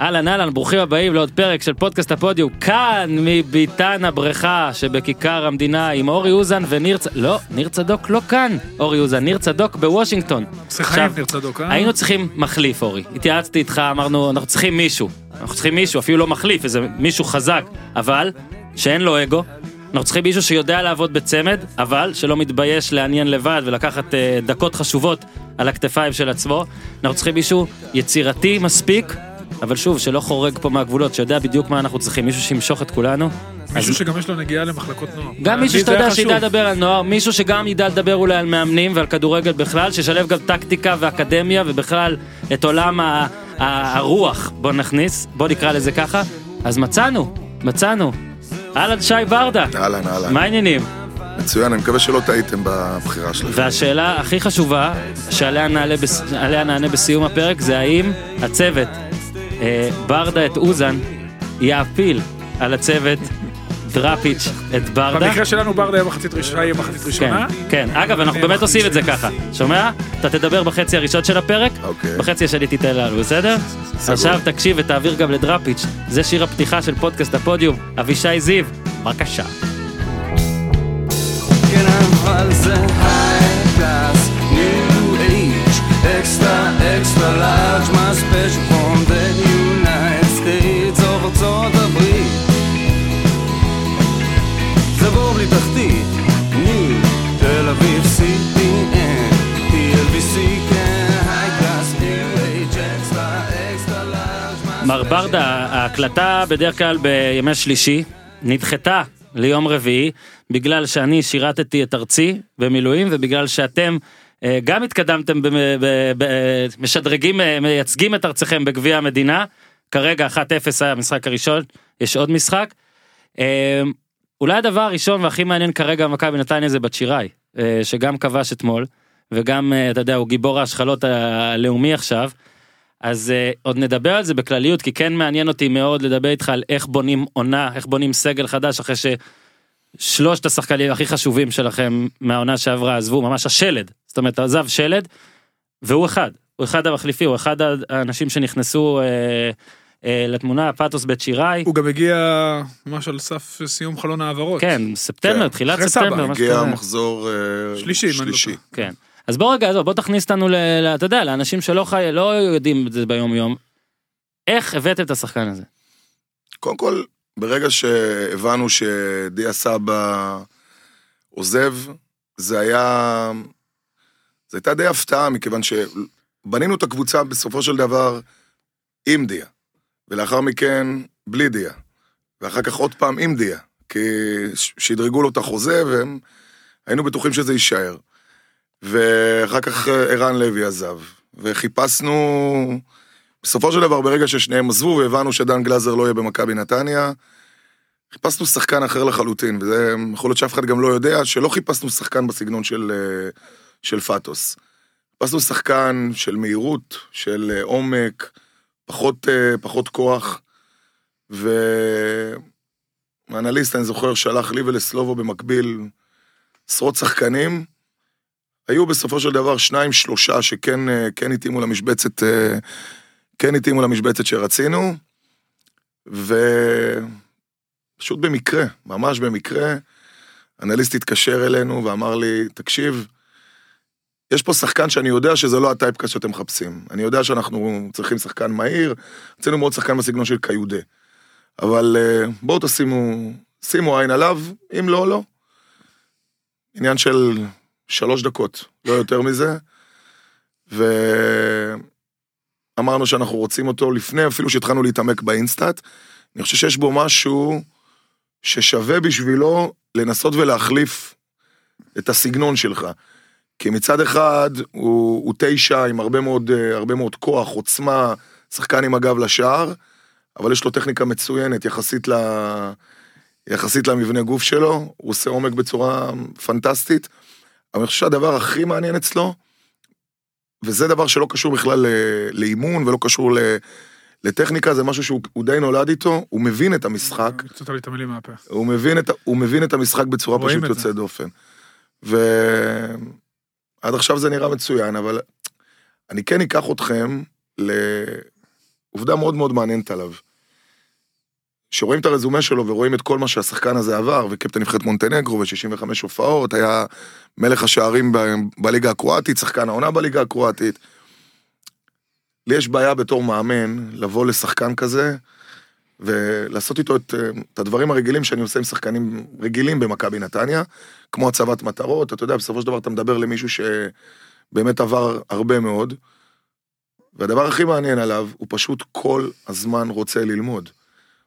אהלן אהלן, ברוכים הבאים לעוד פרק של פודקאסט הפודיום, כאן מביתן הבריכה שבכיכר המדינה עם אורי אוזן וניר צ... לא, ניר צדוק לא כאן, אורי אוזן, ניר צדוק בוושינגטון. שיחיים ניר צדוק, אה? היינו צריכים מחליף אורי, התייעצתי איתך, אמרנו אנחנו צריכים מישהו, אנחנו צריכים מישהו, אפילו לא מחליף, איזה מישהו חזק, אבל שאין לו אגו, אנחנו צריכים מישהו שיודע לעבוד בצמד, אבל שלא מתבייש לעניין לבד ולקחת אה, דקות חשובות על הכתפיים של עצמו. אנחנו צריכים מישהו יצירתי מספיק, אבל שוב, שלא חורג פה מהגבולות, שיודע בדיוק מה אנחנו צריכים, מישהו שימשוך את כולנו. מישהו אז- שגם יש לו נגיעה למחלקות נוער. גם מישהו שאתה יודע שידע. לדבר על נוער, מישהו שגם ידע לדבר אולי על מאמנים ועל כדורגל בכלל, שישלב גם טקטיקה ואקדמיה ובכלל את עולם ה- ה- הרוח, בוא נכניס, בוא נקרא לזה ככה. אז מצאנו, מצאנו. אהלן שי ברדה, אהלן, אהלן. מה העניינים? מצוין, אני מקווה שלא טעיתם בבחירה שלכם. והשאלה הכי חשובה שעליה נעלה בס... נענה בסיום הפרק זה האם הצוות ברדה את אוזן יעפיל על הצוות דראפיץ' את ברדה. במקרה שלנו ברדה יהיה מחצית ראשונה, יהיה מחצית כן, ראשונה. כן, אגב אנחנו באמת עושים את זה ככה, שומע? אתה תדבר בחצי הראשון של הפרק, אוקיי. בחצי השני תיתן לנו, בסדר? עכשיו תקשיב ותעביר גם לדראפיץ', זה שיר הפתיחה של פודקאסט הפודיום, אבישי זיו, בבקשה. כן אבל זה extra extra large, my ברדה, ההקלטה בדרך כלל בימי שלישי, נדחתה ליום רביעי, בגלל שאני שירתתי את ארצי במילואים, ובגלל שאתם אה, גם התקדמתם, במ- ב- ב- משדרגים, אה, מייצגים את ארצכם בגביע המדינה, כרגע 1-0 היה המשחק הראשון, יש עוד משחק. אה, אולי הדבר הראשון והכי מעניין כרגע במכבי נתניה זה בת שיראי, שגם כבש אתמול, וגם, אתה יודע, הוא גיבור ההשחלות הלאומי עכשיו. אז uh, עוד נדבר על זה בכלליות כי כן מעניין אותי מאוד לדבר איתך על איך בונים עונה איך בונים סגל חדש אחרי ששלושת השחקנים הכי חשובים שלכם מהעונה שעברה עזבו ממש השלד זאת אומרת עזב שלד והוא אחד הוא אחד המחליפי הוא אחד האנשים שנכנסו uh, uh, לתמונה פאטוס בית שיראי הוא גם הגיע ממש על סף סיום חלון העברות. כן ספטמבר כן. תחילת אחרי סבא, ספטמבר הגיע. מחזור אה, שלישי, לא שלישי. כן אז בוא רגע בוא תכניס אותנו אתה יודע לאנשים שלא חי... לא יודעים את זה ביום יום. איך הבאתם את השחקן הזה? קודם כל, ברגע שהבנו שדיה סבא עוזב, זה היה... זו הייתה די הפתעה, מכיוון שבנינו את הקבוצה בסופו של דבר עם דיה, ולאחר מכן בלי דיה, ואחר כך עוד פעם עם דיה, כי שדרגו לו את החוזה, והיינו בטוחים שזה יישאר. ואחר כך אה, ערן לוי עזב, וחיפשנו... בסופו של דבר, ברגע ששניהם עזבו והבנו שדן גלאזר לא יהיה במכבי נתניה, חיפשנו שחקן אחר לחלוטין, וזה יכול להיות שאף אחד גם לא יודע, שלא חיפשנו שחקן בסגנון של, אה, של פאטוס. חיפשנו שחקן של מהירות, של אה, עומק, פחות, פחות כוח, ואנליסט, אני זוכר, שלח לי ולסלובו במקביל עשרות שחקנים. היו בסופו של דבר שניים, שלושה שכן אה, כן התאימו למשבצת אה, כן התאימו למשבצת שרצינו, ופשוט במקרה, ממש במקרה, אנליסט התקשר אלינו ואמר לי, תקשיב, יש פה שחקן שאני יודע שזה לא הטייפקאסט שאתם מחפשים. אני יודע שאנחנו צריכים שחקן מהיר, רצינו מאוד שחקן בסגנון של קיודה. אבל אה, בואו תשימו, שימו עין עליו, אם לא, לא. עניין של שלוש דקות, לא יותר מזה. ו... אמרנו שאנחנו רוצים אותו לפני אפילו שהתחלנו להתעמק באינסטאט. אני חושב שיש בו משהו ששווה בשבילו לנסות ולהחליף את הסגנון שלך. כי מצד אחד הוא, הוא תשע עם הרבה מאוד, אה, הרבה מאוד כוח, עוצמה, שחקן עם הגב לשער, אבל יש לו טכניקה מצוינת יחסית, ל, יחסית למבנה גוף שלו, הוא עושה עומק בצורה פנטסטית. אבל אני חושב שהדבר הכי מעניין אצלו, וזה דבר שלא קשור בכלל לאימון ולא קשור ל- לטכניקה, זה משהו שהוא הוא די נולד איתו, הוא מבין את המשחק, הוצאת לי את המילים מהפה. הוא מבין את, הוא מבין את המשחק בצורה פשוט. יוצאת דופן. ועד עכשיו זה נראה מצוין, אבל אני כן אקח אתכם ל... עובדה מאוד מאוד מעניינת עליו. כשרואים את הרזומה שלו ורואים את כל מה שהשחקן הזה עבר, וקפטן נבחרת מונטנגרו ו-65 הופעות, היה מלך השערים ב- בליגה הקרואטית, שחקן העונה בליגה הקרואטית. לי יש בעיה בתור מאמן לבוא לשחקן כזה ולעשות איתו את, אה, את הדברים הרגילים שאני עושה עם שחקנים רגילים במכבי נתניה, כמו הצבת מטרות, אתה יודע, בסופו של דבר אתה מדבר למישהו שבאמת עבר הרבה מאוד, והדבר הכי מעניין עליו, הוא פשוט כל הזמן רוצה ללמוד.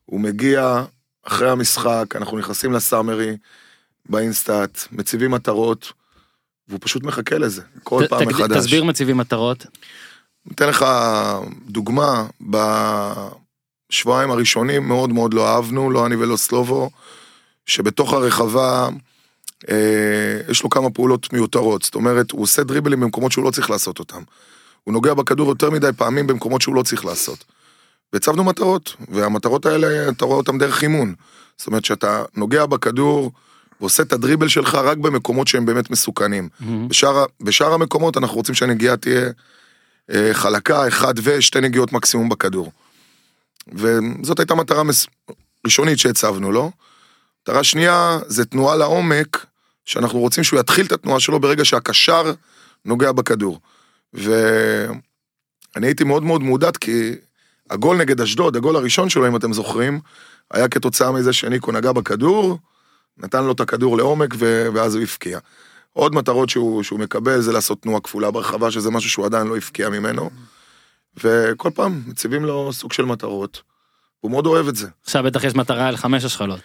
הוא מגיע אחרי המשחק, אנחנו נכנסים לסאמרי, באינסטאט, מציבים מטרות, והוא פשוט מחכה לזה, כל ת- פעם תגד- מחדש. תסביר מציבים מטרות. אתן לך דוגמה, בשבועיים הראשונים מאוד מאוד לא אהבנו, לא אני ולא סלובו, שבתוך הרחבה אה, יש לו כמה פעולות מיותרות, זאת אומרת, הוא עושה דריבלים במקומות שהוא לא צריך לעשות אותם. הוא נוגע בכדור יותר מדי פעמים במקומות שהוא לא צריך לעשות. והצבנו מטרות, והמטרות האלה, אתה רואה אותן דרך אימון. זאת אומרת, שאתה נוגע בכדור ועושה את הדריבל שלך רק במקומות שהם באמת מסוכנים. מהמם. בשאר, בשאר המקומות אנחנו רוצים שהנגיעה תהיה אה, חלקה, אחד ושתי נגיעות מקסימום בכדור. וזאת הייתה מטרה מס... ראשונית שהצבנו לו. מטרה שנייה זה תנועה לעומק, שאנחנו רוצים שהוא יתחיל את התנועה שלו ברגע שהקשר נוגע בכדור. ואני הייתי מאוד מאוד מודד כי הגול נגד אשדוד, הגול הראשון שלו, אם אתם זוכרים, היה כתוצאה מזה שניקו נגע בכדור, נתן לו את הכדור לעומק ו... ואז הוא הבקיע. עוד מטרות שהוא, שהוא מקבל זה לעשות תנועה כפולה ברחבה, שזה משהו שהוא עדיין לא הבקיע ממנו. וכל פעם מציבים לו סוג של מטרות. הוא מאוד אוהב את זה. עכשיו בטח יש מטרה על חמש השחלות.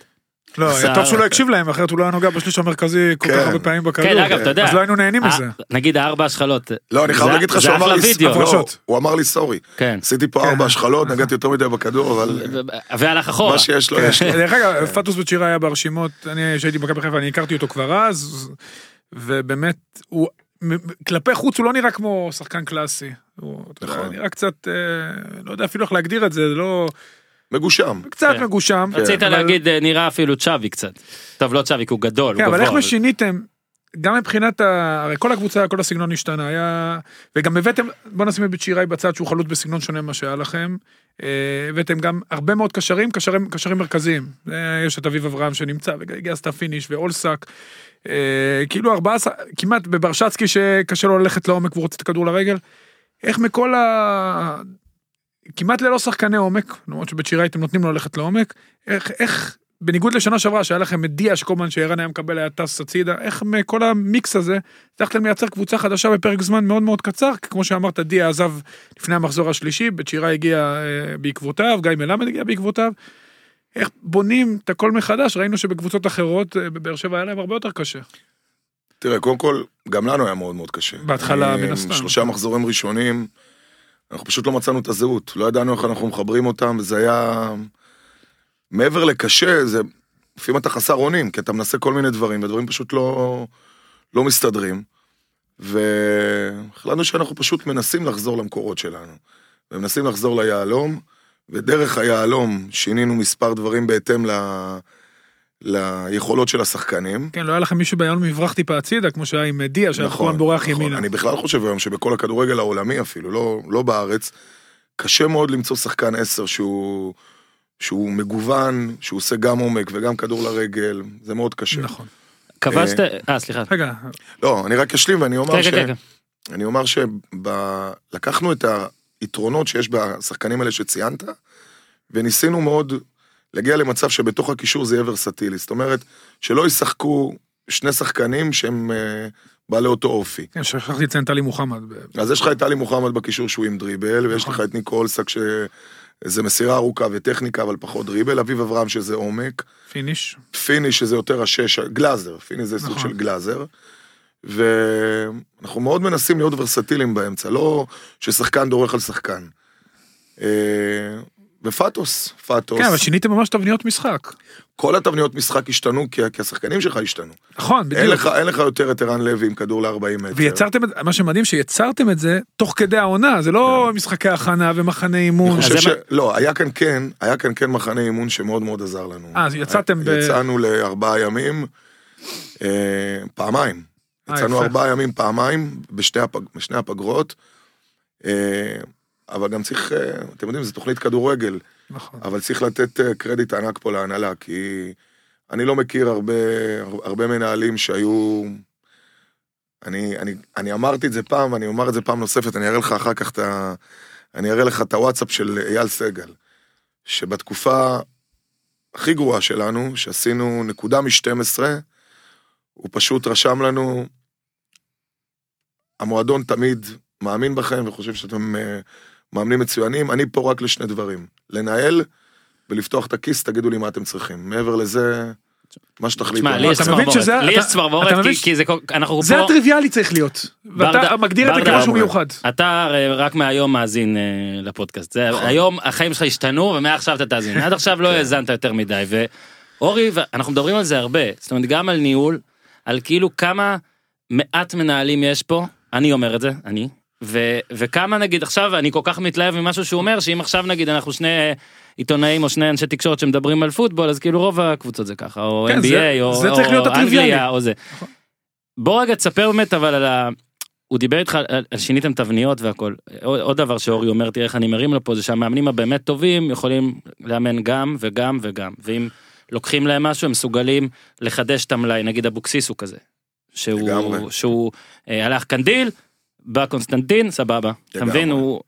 לא, טוב שהוא לא הקשיב להם, אחרת הוא לא היה נוגע בשליש המרכזי כל כך כן. הרבה פעמים בכדור. כן, אגב, אתה יודע. אז לא היינו נהנים אה, מזה. נגיד הארבע השחלות. לא, אני חייב זה- להגיד לך זה שהוא אמר לי. לא. הוא אמר לי סורי. כן. עשיתי פה כן. ארבע השחלות, נגעתי יותר מדי בכדור, אבל והלך אחורה. מה שיש לו, יש לו. דרך אגב, פטוס בצ'ירה היה ברשימות, אני שהייתי במכבי חיפה, אני הכרתי אותו כבר אז, ובאמת, הוא, כלפי חוץ הוא לא נראה כמו שחקן קלאסי. הוא נכון. נראה קצת, אה, לא יודע אפילו איך להגדיר את זה, זה לא... מגושם. קצת כן. מגושם. רצית אבל- להגיד אה, נראה אפילו chubby קצת. טוב לא chubby כי הוא גדול, כן, הוא אבל איך גבוה. שיניתם, גם מבחינת, ה... הרי כל הקבוצה, כל הסגנון השתנה, היה... וגם הבאתם, בוא נשים את בצ'יראי בצד שהוא חלוץ בסגנון שונה ממה שהיה לכם. אה, הבאתם גם הרבה מאוד קשרים, קשרים, קשרים מרכזיים. אה, יש את אביב אברהם שנמצא, והגיע סתיו פיניש ואולסק. כאילו ארבעה, עשר- כמעט בברשצקי שקשה לו ללכת לעומק והוא רוצה את הכדור לרגל. איך מכל ה... כמעט ללא שחקני עומק, למרות שבצ'יראי אתם נותנים לו ללכת לעומק, איך, איך, בניגוד לשנה שעברה שהיה לכם את דיה שכל פעם שערן היה מקבל היה טס הצידה, איך מכל המיקס הזה הצלחתם לייצר קבוצה חדשה בפרק זמן מאוד מאוד קצר, כי כמו שאמרת דיה עזב לפני המחזור השלישי, בצ'יראי הגיע אה, בעקבותיו, גיא מלמד הגיע בעקבותיו. איך בונים את הכל מחדש, ראינו שבקבוצות אחרות אה, בבאר שבע היה להם הרבה יותר קשה. תראה, קודם כל, גם לנו היה מאוד מאוד קשה. בהתחלה, אני- מן הסתם. שלושה מחזורים ראשונים, אנחנו פשוט לא מצאנו את הזהות. לא ידענו איך אנחנו מחברים אותם, וזה היה... מעבר לקשה, זה... לפעמים אתה חסר אונים, כי אתה מנסה כל מיני דברים, והדברים פשוט לא, לא מסתדרים. והחלטנו שאנחנו פשוט מנסים לחזור למקורות שלנו. ומנסים לחזור ליהלום, ודרך היהלום שינינו מספר דברים בהתאם ל... ליכולות של השחקנים. כן, לא היה לכם מישהו ביום מברח טיפה הצידה, כמו שהיה עם אה, דיה, שהיה הזמן בורח נכון. ימינה. אני בכלל חושב היום שבכל הכדורגל העולמי אפילו, לא, לא בארץ, קשה מאוד למצוא שחקן עשר שהוא, שהוא מגוון, שהוא עושה גם עומק וגם כדור לרגל, זה מאוד קשה. נכון. כבשת, אה סליחה. רגע, לא, אני רק אשלים ואני אומר כן, ש... כן, כן. אני אומר שלקחנו את היתרונות שיש בשחקנים האלה שציינת, וניסינו מאוד להגיע למצב שבתוך הקישור זה יהיה ורסטילי. זאת אומרת, שלא ישחקו שני שחקנים שהם אה, בעלי אותו אופי. כן, שכחתי לציין עלי מוחמד. אז יש לך את עלי מוחמד בקישור שהוא עם דריבל, ויש נכון. לך את ניקו אולסק שזה מסירה ארוכה וטכניקה, אבל פחות דריבל, אביב אברהם שזה עומק, פיניש. פיניש זה יותר השש, גלאזר, פיניש זה סוג נכון. של גלאזר. ואנחנו מאוד מנסים להיות ורסטיליים באמצע, לא ששחקן דורך על שחקן. ופטוס, פטוס, כן, אבל שיניתם ממש תבניות משחק. כל התבניות משחק השתנו כי, כי השחקנים שלך השתנו. נכון, אין בדיוק. לך, אין לך יותר את ערן לוי עם כדור ל-40 מטר. ויצרתם את, מה שמדהים שיצרתם את זה תוך כדי העונה, זה לא משחקי הכנה ומחנה אימון. אני חושב ש... לא, היה כאן כן, היה כאן כן מחנה אימון שמאוד מאוד עזר לנו. אה, אז יצאתם ב- יצאנו לארבעה ימים, אה, פעמיים. אה, יצאנו. ארבעה ימים פעמיים בשתי הפג... בשני הפגרות. אה, אבל גם צריך, אה, אתם יודעים, זו תוכנית כדורגל, נכון. אבל צריך לתת אה, קרדיט ענק פה להנהלה, כי אני לא מכיר הרבה, הרבה מנהלים שהיו... אני, אני, אני אמרתי את זה פעם, ואני אומר את זה פעם נוספת, אני אראה לך אחר כך את ה... אני אראה לך את הוואטסאפ של אייל סגל, שבתקופה הכי גרועה שלנו, שעשינו נקודה מ-12, הוא פשוט רשם לנו, המועדון תמיד מאמין בכם וחושב שאתם אה, מאמנים מצוינים, אני פה רק לשני דברים, לנהל ולפתוח את הכיס, תגידו לי מה אתם צריכים. מעבר לזה, מה שתחליטו. תשמע, לי יש אתה מבין צמרמורת, שזה- לי יש צמרמורת, כי- זה כל- אנחנו זה פה, הטריוויאלי צריך להיות. ואתה מגדיר את זה כמשהו מיוחד. אתה רק מהיום מאזין אה, לפודקאסט, זה היום החיים שלך השתנו ומעכשיו אתה תאזין, עד עכשיו לא האזנת יותר מדי, ואורי, אנחנו מדברים על זה הרבה, זאת אומרת גם על ניהול, על כאילו כמה מעט מנהלים יש פה, אני אומר את זה, אני, ו- וכמה נגיד עכשיו אני כל כך מתלהב ממשהו שהוא אומר שאם עכשיו נגיד אנחנו שני עיתונאים או שני אנשי תקשורת שמדברים על פוטבול אז כאילו רוב הקבוצות זה ככה או כן, זה- NBA או, זה צריך להיות או. אנגליה או זה. נכון. בוא רגע תספר באמת אבל על ה... הוא דיבר איתך על שיניתם תבניות והכל עוד, עוד דבר שאורי אומר תראה איך אני מרים לו פה זה שהמאמנים הבאמת טובים יכולים לאמן גם וגם וגם ואם לוקחים להם משהו הם מסוגלים לחדש את המלאי נגיד אבוקסיס הוא כזה. שהוא לגמרי. שהוא אה, הלך קנדיל בא קונסטנטין סבבה אתה. מבין הוא.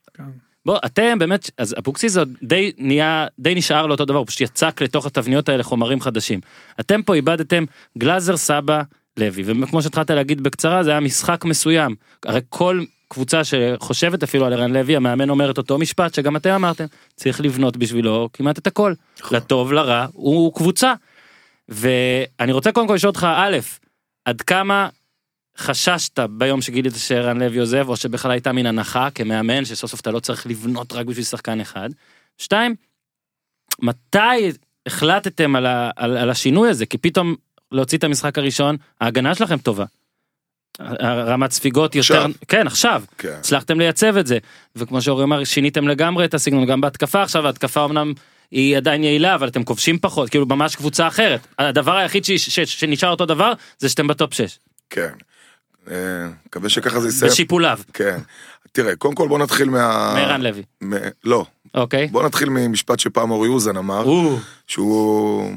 בוא אתם באמת אז אבוקסיס זה די נהיה די נשאר לו אותו דבר הוא פשוט יצק לתוך התבניות האלה חומרים חדשים אתם פה איבדתם גלאזר סבא לוי וכמו שהתחלת להגיד בקצרה זה היה משחק מסוים הרי כל קבוצה שחושבת אפילו על ערן לוי המאמן אומר את אותו משפט שגם אתם אמרתם צריך לבנות בשבילו כמעט את הכל נכון. לטוב לרע הוא קבוצה. ואני רוצה קודם כל לשאול אותך א' עד כמה חששת ביום שגילית שערן לוי עוזב או שבכלל הייתה מין הנחה כמאמן שסוף סוף אתה לא צריך לבנות רק בשביל שחקן אחד. שתיים, מתי החלטתם על, ה, על, על השינוי הזה כי פתאום להוציא את המשחק הראשון ההגנה שלכם טובה. רמת ספיגות יותר עכשיו. כן עכשיו כן. הצלחתם לייצב את זה וכמו שאורי אמר שיניתם לגמרי את הסגנון גם בהתקפה עכשיו ההתקפה אמנם היא עדיין יעילה אבל אתם כובשים פחות כאילו ממש קבוצה אחרת הדבר היחיד ש, ש, שנשאר אותו דבר זה שאתם בטופ 6 כן. אה, מקווה שככה זה יסיים. בשיפוליו כן. תראה, קודם כל בוא נתחיל מה... מערן לוי מ- לא. אוקיי. בוא נתחיל ממשפט שפעם אורי אוזן אמר, או, שהוא...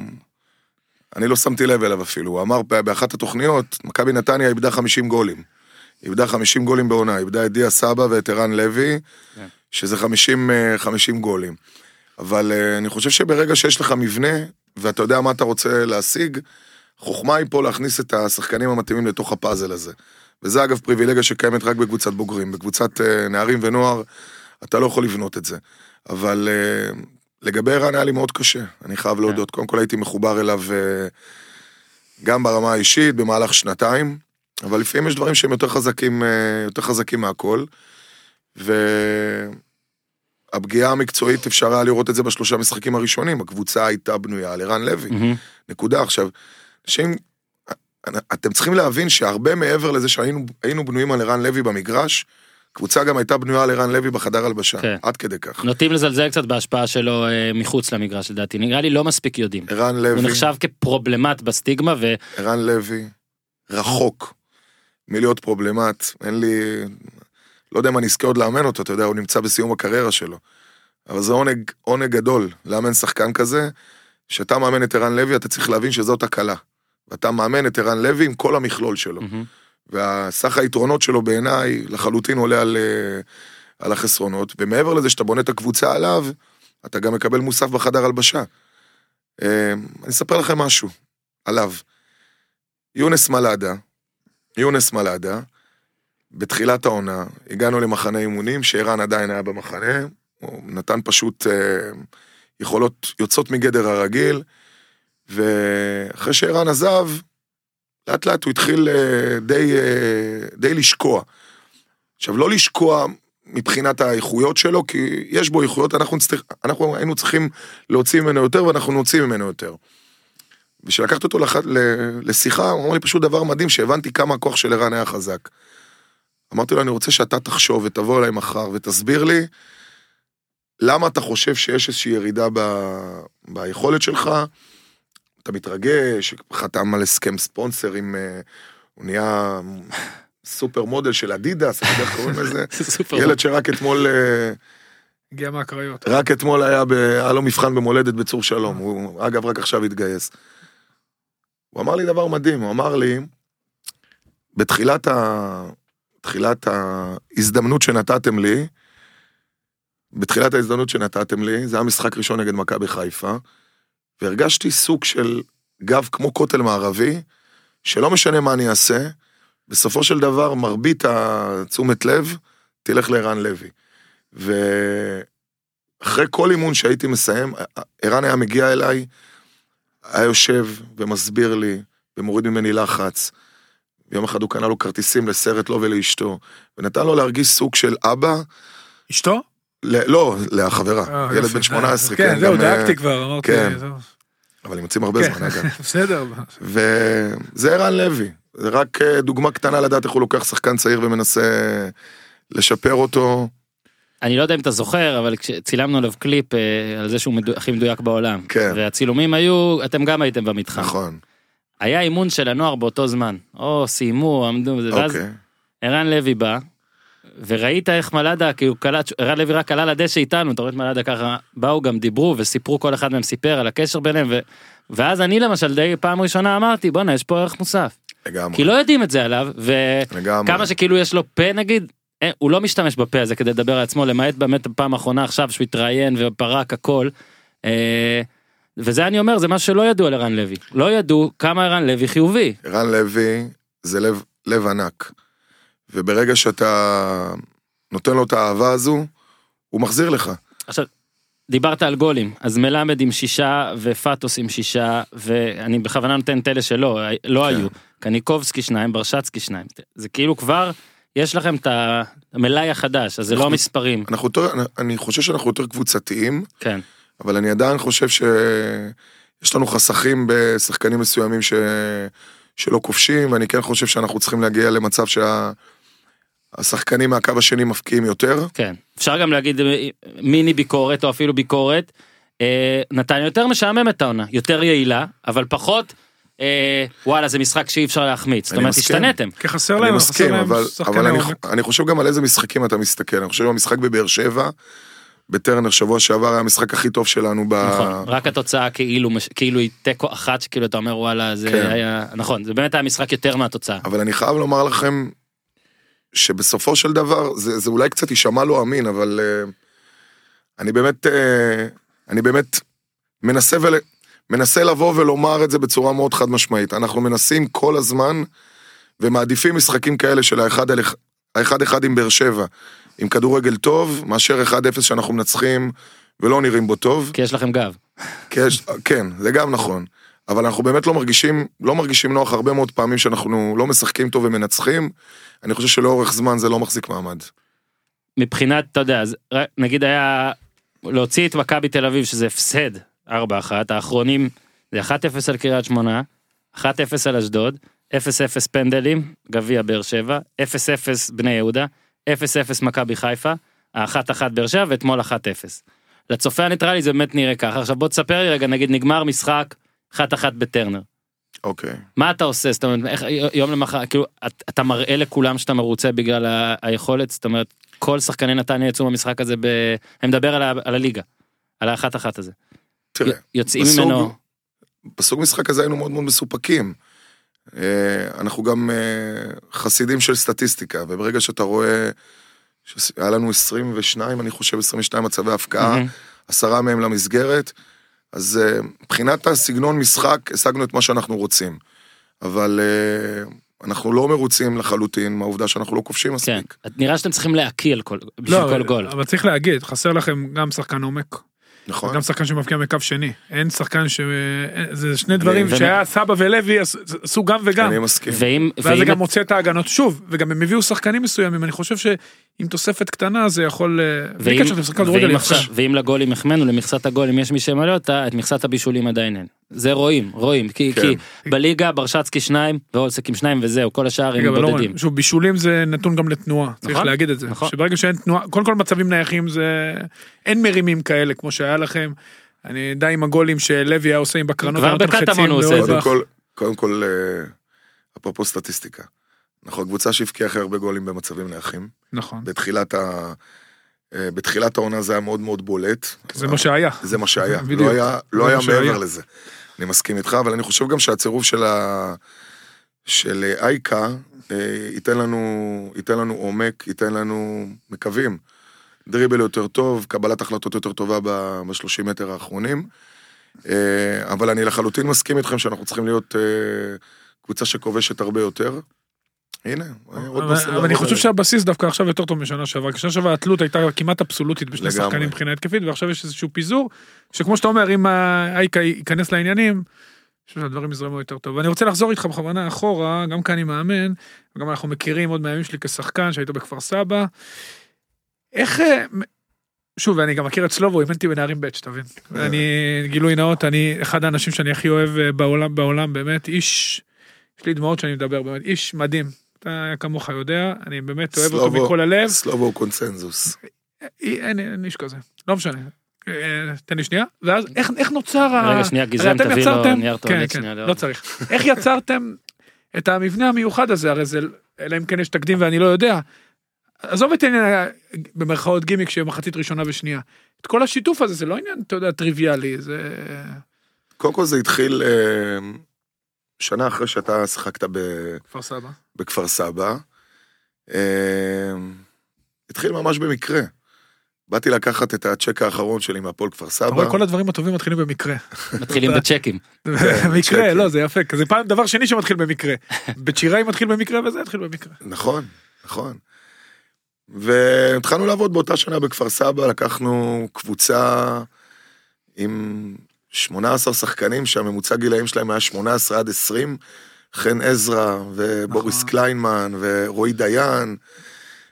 אני לא שמתי לב אליו אפילו, הוא אמר באחת התוכניות, מכבי נתניה איבדה 50 גולים. איבדה 50 גולים בעונה, איבדה את דיה סבא ואת ערן לוי, כן. שזה 50, אה, 50 גולים. אבל אה, אני חושב שברגע שיש לך מבנה, ואתה יודע מה אתה רוצה להשיג, חוכמה היא פה להכניס את השחקנים המתאימים לתוך הפאזל הזה. וזה אגב פריבילגיה שקיימת רק בקבוצת בוגרים. בקבוצת אה, נערים ונוער, אתה לא יכול לבנות את זה. אבל אה, לגבי ערן היה לי מאוד קשה, אני חייב להודות. קודם כל הייתי מחובר אליו אה, גם ברמה האישית במהלך שנתיים, אבל לפעמים יש דברים שהם יותר חזקים, יותר חזקים מהכל. והפגיעה המקצועית אפשר היה לראות את זה בשלושה משחקים הראשונים, הקבוצה הייתה בנויה על ערן לוי. מהמם. נקודה. עכשיו, אנשים, אתם צריכים להבין שהרבה מעבר לזה שהיינו היינו בנויים על ערן לוי במגרש, קבוצה גם הייתה בנויה על ערן לוי בחדר הלבשה, כן. עד כדי כך. נוטים לזלזל קצת בהשפעה שלו אה, מחוץ למגרש לדעתי נראה לי לא מספיק יודעים. ערן הוא לוי, נחשב כפרובלמט בסטיגמה ו... ערן לוי, רחוק מלהיות פרובלמט, אין לי, לא יודע אם אני אזכה עוד לאמן אותו, אתה יודע, הוא נמצא בסיום הקריירה שלו. אבל זה עונג, עונג גדול לאמן שחקן כזה, שאתה מאמן את ערן לוי, אתה צריך להבין שזאת הקלה. ואתה מאמן את ערן לוי עם כל המכלול שלו. מהמם. והסך היתרונות שלו בעיניי לחלוטין עולה על, אה, על החסרונות, ומעבר לזה שאתה בונה את הקבוצה עליו, אתה גם מקבל מוסף בחדר הלבשה. אה, אני אספר לכם משהו עליו. יונס מלאדה, יונס מלאדה, בתחילת העונה, הגענו למחנה אימונים, שערן עדיין היה במחנה, הוא נתן פשוט אה, יכולות יוצאות מגדר הרגיל, ואחרי שערן עזב, לאט לאט הוא התחיל אה, די, אה, די לשקוע. עכשיו, לא לשקוע מבחינת האיכויות שלו, כי יש בו איכויות, אנחנו, נצטרך, אנחנו היינו צריכים להוציא ממנו יותר, ואנחנו נוציא ממנו יותר. וכשלקחתי אותו לח... לשיחה, הוא אמר לי פשוט דבר מדהים, שהבנתי כמה הכוח של ערן היה חזק. אמרתי לו, אני רוצה שאתה תחשוב ותבוא אליי מחר ותסביר לי למה אתה חושב שיש איזושהי ירידה ב... ביכולת שלך, אתה מתרגש, חתם על הסכם ספונסר עם... אה, הוא נהיה סופר מודל של אדידס, אתה יודע איך קוראים לזה? ילד שרק אתמול, אה, הגיע מהקריות. רק אתמול היה. היה לו מבחן במולדת בצור שלום, הוא אגב רק עכשיו התגייס. הוא אמר לי דבר מדהים, הוא אמר לי, בתחילת ה... תחילת ההזדמנות שנתתם לי, בתחילת ההזדמנות שנתתם לי, זה היה משחק ראשון נגד מכבי חיפה, והרגשתי סוג של גב כמו כותל מערבי, שלא משנה מה אני אעשה, בסופו של דבר מרבית התשומת לב תלך לערן לוי. ואחרי כל אימון שהייתי מסיים, ערן היה מגיע אליי, היה יושב ומסביר לי, ומוריד ממני לחץ. יום אחד הוא קנה לו כרטיסים לסרט לו ולאשתו, ונתן לו להרגיש סוג של אבא, אשתו? לא, לחברה, אה, ילד. בן 18, כן, זהו, גם, אה, דאגתי כבר, אמרתי. כן. זהו. אבל הם יוצאים הרבה כן, זמן אגב. בסדר. וזה ערן לוי, זה רק אה, דוגמה קטנה לדעת איך הוא לוקח שחקן צעיר ומנסה לשפר אותו. אני לא יודע אם אתה זוכר אבל כשצילמנו עליו קליפ אה, על זה שהוא הכי מדויק בעולם. כן. והצילומים היו אתם גם הייתם במתחם. נכון, היה אימון של הנוער באותו זמן. או סיימו עמדו ואז אוקיי. ערן לוי בא. וראית איך מלאדה כאילו קלט ערן לוי רק עלה לדשא איתנו אתה רואה את מלאדה ככה באו גם דיברו וסיפרו כל אחד מהם סיפר על הקשר ביניהם ו... ואז אני למשל די פעם ראשונה אמרתי בואנה יש פה ערך מוסף לגמרי, כי לא יודעים את זה עליו. וכמה שכאילו יש לו פה נגיד אה, הוא לא משתמש בפה הזה כדי לדבר על עצמו למעט באמת הפעם האחרונה עכשיו שהוא התראיין ופרק הכל. אה, וזה אני אומר זה מה שלא ידעו על ערן לוי לא ידעו כמה ערן לוי חיובי ערן לוי זה לב, לב ענק. וברגע שאתה נותן לו את האהבה הזו, הוא מחזיר לך. עכשיו דיברת על גולים אז מלמד עם שישה ופטוס עם שישה ואני בכוונה נותן את אלה שלא לא כן. היו קניקובסקי שניים ברשצקי שניים זה כאילו כבר יש לכם את המלאי החדש אז זה לא אנחנו- המספרים אנחנו יותר, אני חושב שאנחנו יותר קבוצתיים, כן אבל אני עדיין חושב שיש לנו חסכים בשחקנים מסוימים ש... שלא כובשים, ואני כן חושב שאנחנו צריכים להגיע למצב שהשחקנים מהקו השני מפקיעים יותר. כן אפשר גם להגיד אה, מיני ביקורת או אפילו ביקורת. אה, נתניה יותר משעממת העונה יותר יעילה אבל פחות אה, וואלה זה משחק שאי אפשר להחמיץ זאת אומרת. השתנתם כי חסר להם, חסר מסכים, להם אבל, שחקני אבל אני. אני חושב גם על איזה משחקים אתה מסתכל. אני חושב במשחק בבאר שבע, בטרנר שבוע שעבר היה המשחק הכי טוב שלנו ב... נכון רק התוצאה כאילו כאילו היא תיקו אחת שכאילו אתה אומר וואלה זה כן. היה נכון זה באמת היה משחק יותר מהתוצאה. אבל אני חייב לומר לכם שבסופו של דבר, זה, זה אולי קצת יישמע לא אמין, אבל uh, אני באמת, uh, אני באמת מנסה, ול, מנסה לבוא ולומר את זה בצורה מאוד חד משמעית. אנחנו מנסים כל הזמן ומעדיפים משחקים כאלה של האחד על אחד- האחד אחד עם באר שבע, עם כדורגל טוב, מאשר 1-0 שאנחנו מנצחים ולא נראים בו טוב. כי יש לכם גב. כן, זה גם נכון. אבל אנחנו באמת לא מרגישים, לא מרגישים נוח הרבה מאוד פעמים שאנחנו לא משחקים טוב ומנצחים. אני חושב שלאורך זמן זה לא מחזיק מעמד. מבחינת אתה יודע נגיד היה להוציא את מכבי תל אביב שזה הפסד 4-1 האחרונים זה 1-0 על קריית שמונה 1-0 על אשדוד 0-0 פנדלים גביע באר שבע 0-0 בני יהודה 0-0 מכבי חיפה האחת אחת באר שבע ואתמול 1-0. לצופה הניטרלי זה באמת נראה ככה עכשיו בוא תספר לי רגע נגיד נגמר משחק 1-1 בטרנר אוקיי. מה אתה עושה זאת אומרת איך יום למחר כאילו את- אתה מראה לכולם שאתה מרוצה בגלל ה- היכולת זאת אומרת כל שחקני נתניה יצאו במשחק הזה ב... אני מדבר על, ה... על הליגה. על האחת אחת הזה. תראה, יוצאים בסוג- ממנו בסוג משחק הזה היינו מאוד מאוד מסופקים. אה, אנחנו גם אה, חסידים של סטטיסטיקה, וברגע שאתה רואה שהיה לנו 22, אני חושב 22 מצבי הפקעה. עשרה מהם למסגרת, אז אה, מבחינת הסגנון משחק השגנו את מה שאנחנו רוצים. אבל אה, אנחנו לא מרוצים לחלוטין מהעובדה שאנחנו לא כובשים כן. מספיק. נראה שאתם צריכים להקיא על כל בשביל לא, כל גול. אבל צריך להגיד, חסר לכם גם שחקן עומק, נכון? גם שחקן שמבקיע מקו שני. אין שחקן ש... זה שני דברים שהיה סבא ולוי עשו- גם וגם. אני מסכים. ואם ואז זה גם מוצא את ההגנות שוב, וגם הם הביאו שחקנים מסוימים, אני חושב שעם תוספת קטנה זה יכול... אה, ואם לגולים החמאנו למכסת הגולים יש מי שמלא אותה את מכסת הבישולים עדיין אין. זה רואים רואים כי, כן. כי בליגה ברשצקי שניים ואולסק עם שניים וזהו כל השאר הם לא בודדים. רואים. שוב, בישולים זה נתון גם לתנועה, צריך נכון, להגיד את זה. נכון. שברגע שאין תנועה, קודם כל מצבים נייחים זה... אין מרימים כאלה כמו שהיה לכם. אני די עם הגולים שלוי היה עושה עם בקרנות. כבר בקטמון הוא עושה. את זה. קודם כל, קודם כל, אה, אפרופו סטטיסטיקה. אנחנו הקבוצה שהבקיעה הכי הרבה גולים במצבים נייחים. נכון. בתחילת ה... אה, בתחילת העונה זה היה מאוד מאוד בולט. זה מה שהיה. זה מה שהיה, בדיוק. לא היה, לא היה. מעבר לזה. אני מסכים איתך, אבל אני חושב גם שהצירוף של, ה... של אייקה אה, ייתן לנו, ייתן לנו עומק, ייתן לנו, מקווים, דריבל יותר טוב, קבלת החלטות יותר טובה ב-30 מטר האחרונים. אה, אבל אני לחלוטין מסכים איתכם שאנחנו צריכים להיות אה, קבוצה שכובשת הרבה יותר. הנה, עוד נושא אבל אני חושב. שהבסיס דווקא עכשיו יותר טוב משנה שעברה. כי שנה שעברה התלות הייתה כמעט אבסולוטית בשני. שחקנים מבחינה התקפית, ועכשיו יש איזשהו פיזור, שכמו שאתה אומר, אם האייקה ייכנס לעניינים, אני חושב שהדברים יזרמו יותר טוב. ואני רוצה לחזור איתך בכוונה אחורה, גם כאן אני מאמן, וגם אנחנו מכירים עוד מהימים שלי כשחקן, שהיית בכפר סבא. איך... אה, שוב, ואני גם מכיר את סלובו, אימנתי בנערים ב', שתבין. אני, גילוי נאות, אני אחד האנשים שאני הכי אוהב אה, בעולם, בעולם, באמת, איש, יש לי דמעות שאני מדבר, באמת, איש מדהים. אתה כמוך יודע, אני באמת אוהב אותו סלובו. מכל הלב. סלובו הוא קונצנזוס. אין, אין איש כזה, לא משנה. אה, תן לי שנייה, ואז איך, איך נוצר ה... רגע, שנייה, אתם תביא לו נייר כן, טואלט כן, שנייה, לא צריך. איך יצרתם את המבנה המיוחד הזה, הרי זה, אלא אם כן יש תקדים ואני לא יודע. עזוב את העניין, במרכאות גימיק שיהיה מחצית ראשונה ושנייה. את כל השיתוף הזה, זה לא עניין, אתה יודע, טריוויאלי, זה... קודם כל זה התחיל אה, שנה אחרי שאתה שיחקת ב- כפר סבא. בכפר סבא. אה, התחיל ממש במקרה. באתי לקחת את הצ'ק האחרון שלי מהפועל כפר אתה סבא. רואה, כל הדברים הטובים מתחילים במקרה. מתחילים בצ'קים. במקרה, צ'קים. לא, זה יפה, כי זה פעם דבר שני שמתחיל במקרה. בצ'יראי מתחיל במקרה וזה התחיל במקרה. נכון, נכון. והתחלנו לעבוד באותה שנה בכפר סבא, לקחנו קבוצה עם 18 שחקנים שהממוצע גילאים שלהם היה 18 עד 20, חן עזרא ובוריס נכון. קליינמן ורועי דיין,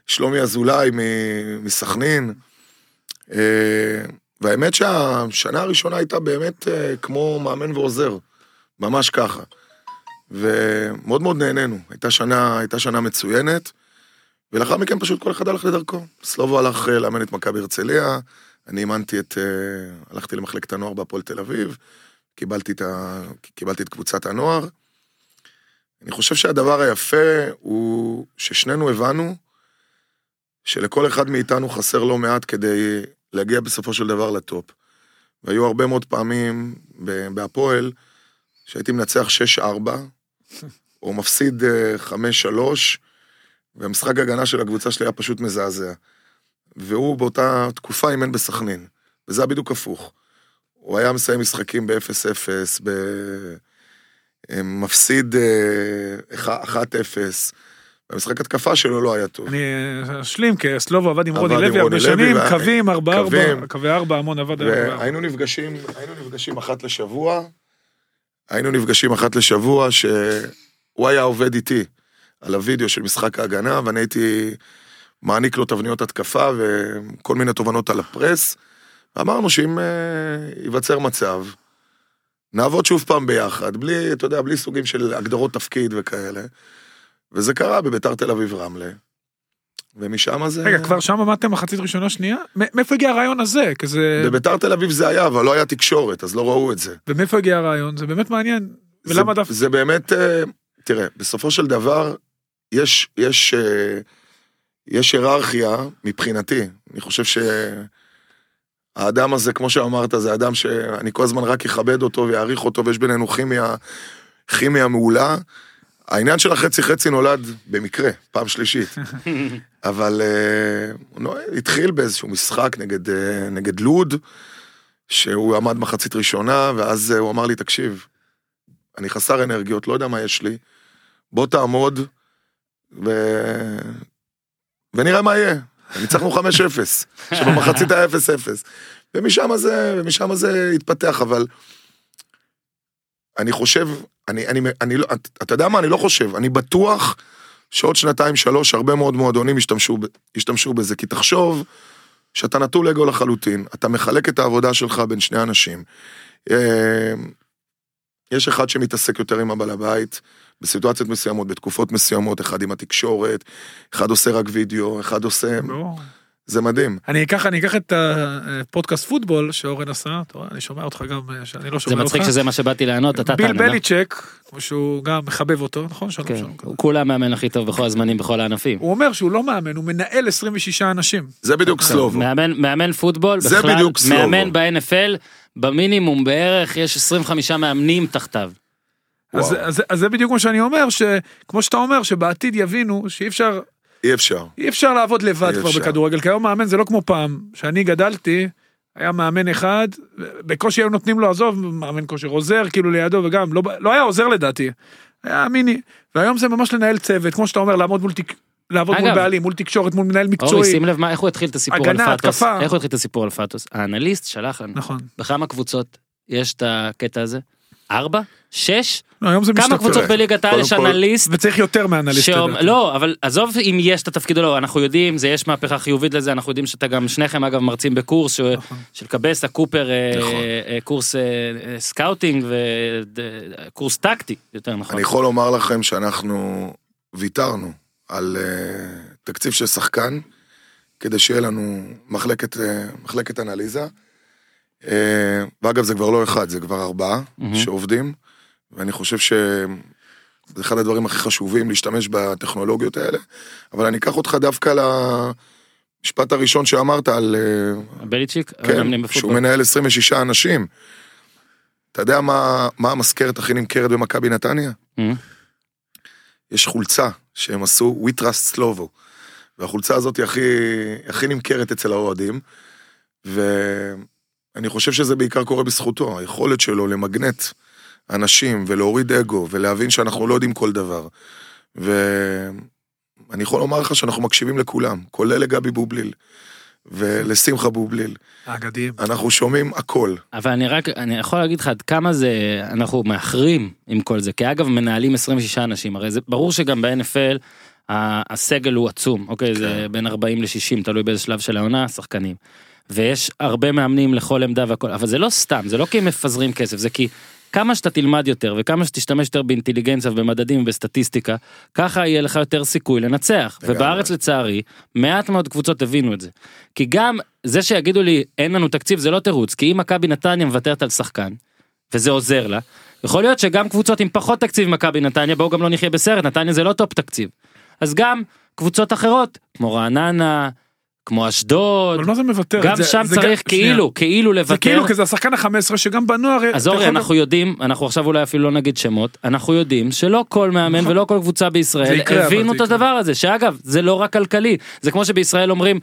שלומי אזולאי מסכנין. אה, והאמת שהשנה הראשונה הייתה באמת אה, כמו מאמן ועוזר, ממש ככה. ומאוד מאוד נהנינו, הייתה שנה, הייתה שנה מצוינת, ולאחר מכן פשוט כל אחד הלך לדרכו. סלובו הלך אה, לאמן את מכבי הרצליה, אני אימנתי את, אה, הלכתי למחלקת הנוער בהפועל תל אביב, קיבלתי את, ה, קיבלתי את קבוצת הנוער. אני חושב שהדבר היפה הוא ששנינו הבנו שלכל אחד מאיתנו חסר לא מעט כדי להגיע בסופו של דבר לטופ. והיו הרבה מאוד פעמים בהפועל שהייתי מנצח 6-4, או מפסיד אה, 5-3, והמשחק הגנה של הקבוצה שלי היה פשוט מזעזע. והוא באותה תקופה אימן בסכנין, וזה היה בדיוק הפוך. הוא היה מסיים משחקים ב-0-0, ב... אה, מפסיד אה, 1-0, והמשחק התקפה שלו לא היה טוב. אני אה, אשלים, כי סלובו עבד עם רוני לוי הרבה שנים, קווים, ארבע ארבע, קווים. קווי ארבע, המון עבד. ארבע. והיינו נפגשים, היינו נפגשים אחת לשבוע, היינו נפגשים אחת לשבוע שהוא היה עובד איתי על הוידאו של משחק ההגנה, ואני הייתי מעניק לו תבניות התקפה וכל מיני תובנות על הפרס. ואמרנו שאם אה, ייווצר מצב, נעבוד שוב פעם ביחד, בלי, אתה יודע, בלי סוגים של הגדרות תפקיד וכאלה. וזה קרה בביתר תל אביב רמלה. ומשם זה... רגע, כבר שם עמדתם מחצית ראשונה שנייה? מאיפה הגיע הרעיון הזה? כי זה... בביתר תל אביב זה היה, אבל לא היה תקשורת, אז לא ראו את זה. ומאיפה הגיע הרעיון? זה באמת מעניין. ולמה דווקא? זה באמת, אה, תראה, בסופו של דבר, יש, יש, אה, יש היררכיה מבחינתי. אני חושב שהאדם הזה, כמו שאמרת, זה אדם שאני כל הזמן רק אכבד אותו ויעריך אותו, ויש בינינו כימיה, כימיה מעולה. העניין של החצי חצי נולד במקרה, פעם שלישית. אבל אה, הוא נו- התחיל באיזשהו משחק נגד, אה, נגד לוד, שהוא עמד מחצית ראשונה, ואז אה, הוא אמר לי, תקשיב, אני חסר אנרגיות, לא יודע מה יש לי, בוא תעמוד, ו... ונראה מה יהיה. ניצחנו 5-0, שבמחצית היה 0-0. ומשם זה, ומשם זה התפתח, אבל אני חושב, אני, אני, אני לא, אתה יודע מה, אני לא חושב, אני בטוח שעוד שנתיים, שלוש, הרבה מאוד מועדונים ישתמשו, ישתמשו בזה, כי תחשוב שאתה נטול אגו לחלוטין, אתה מחלק את העבודה שלך בין שני אנשים. אה, יש אחד שמתעסק יותר עם הבעל הבית, בסיטואציות מסוימות, בתקופות מסוימות, אחד עם התקשורת, אחד עושה רק וידאו, אחד עושה... ברור. זה מדהים. אני אקח, אני אקח את הפודקאסט פוטבול שאורן עשה, אתה רואה, אני שומע אותך גם, אה, שאני לא זה שומע אותך. מצחיק שזה מה שבאתי לענות, אתה ביל תענה. לא? בליצ'ק, כמו שהוא גם מחבב אותו, נכון? שלום כן, שלום. הוא כולה המאמן הכי טוב בכל הזמנים, בכל הענפים. הוא אומר שהוא לא מאמן, הוא מנהל 26 אנשים. זה בדיוק סלובו. מאמן, מאמן פוטבול, זה בכלל, בדיוק סלובו. מאמן ב-NFL, במינימום בערך יש 25 מאמנים תחתיו. אז. אז, אז זה בדיוק מה שאני אומר, שכמו שאתה אומר, שבעתיד יבינו שאי אפשר, אי אפשר. אי אפשר לעבוד לבד כבר אפשר. בכדורגל, כי היום מאמן זה לא כמו פעם, שאני גדלתי, היה מאמן אחד, בקושי היו נותנים לו, עזוב, מאמן כושר עוזר כאילו לידו, וגם לא, לא היה עוזר לדעתי, היה מיני, והיום זה ממש לנהל צוות, כמו שאתה אומר, לעמוד מול תק... לעבוד מול אגב, בעלים, מול תקשורת, מול מנהל אורי, מקצועי. שים לב מה, איך הוא התחיל את הסיפור הגנה, על פאטוס. התקפה. איך הוא התחיל את הסיפור על פאטוס? האנליסט שלח לנו. נכון. בכמה קבוצות יש את הקטע הזה? ארבע? שש? לא, היום זה כמה משתפר. קבוצות בליגת העל יש אנליסט? וצריך יותר מאנליסט. שאומ-. לא, אבל עזוב אם יש את התפקיד או לא, אנחנו יודעים, זה יש מהפכה חיובית לזה, אנחנו יודעים שאתה גם שניכם אגב מרצים בקורס ש- נכון. של קבסה, קופר, אה, נכון. אה, קורס אה, סקאוטינג וקורס טקטי, יותר נכון. אני יכול לומר לכם שאנחנו ויתרנו על תקציב של שחקן, כדי שיהיה לנו מחלקת, מחלקת אנליזה. Uh, ואגב, זה כבר לא אחד, זה כבר ארבעה מהמם. שעובדים, ואני חושב שזה אחד הדברים הכי חשובים להשתמש בטכנולוגיות האלה, אבל אני אקח אותך דווקא למשפט הראשון שאמרת על... uh, בליצ'יק, כן, מאמנים שהוא. מנהל 26 אנשים. אתה יודע מה, מה המזכרת הכי נמכרת במכבי נתניה? אה, יש חולצה שהם עשו, We Trust Slovo. והחולצה הזאת היא הכי, הכי נמכרת אצל האוהדים. ואני חושב שזה בעיקר קורה בזכותו, היכולת שלו למגנט אנשים ולהוריד אגו ולהבין שאנחנו לא יודעים כל דבר. ואני יכול לומר לך שאנחנו מקשיבים לכולם, כולל לגבי בובליל ולשמחה בובליל. האגדיים. אנחנו שומעים הכל. אבל אני רק, אני יכול להגיד לך עד כמה זה, אנחנו מאחרים עם כל זה, כי אגב מנהלים 26 אנשים, הרי זה ברור שגם ב-NFL הסגל הוא עצום, אוקיי, זה כן. בין 40 ל-60, תלוי באיזה שלב של העונה, שחקנים. ויש הרבה מאמנים לכל עמדה והכל, אבל זה לא סתם, זה לא כי הם מפזרים כסף, זה כי כמה שאתה תלמד יותר וכמה שתשתמש יותר באינטליגנציה ובמדדים ובסטטיסטיקה, ככה יהיה לך יותר סיכוי לנצח. ובארץ לצערי, מעט מאוד קבוצות הבינו את זה. כי גם זה שיגידו לי אין לנו תקציב זה לא תירוץ, כי אם מכבי נתניה מוותרת על שחקן, וזה עוזר לה, יכול להיות שגם קבוצות עם פחות תקציב ממכבי נתניה, בואו גם לא נחיה בסרט, נתניה זה לא טופ תקציב. אז גם קבוצות אחרות, כמו רעננה, כמו אשדוד, אבל מה זה מוותר? גם זה- שם זה צריך גם- שנייה. כאילו, כאילו זה לוותר. כאילו, כי זה השחקן ה-15 שגם בנוער... אז אורי, אנחנו יודעים, אנחנו עכשיו אולי אפילו לא נגיד שמות, אנחנו יודעים שלא כל מאמן ולא כל קבוצה זה בישראל יקרה, הבינו זה את. הדבר הזה, שאגב, זה לא רק כלכלי, זה כמו שבישראל אומרים,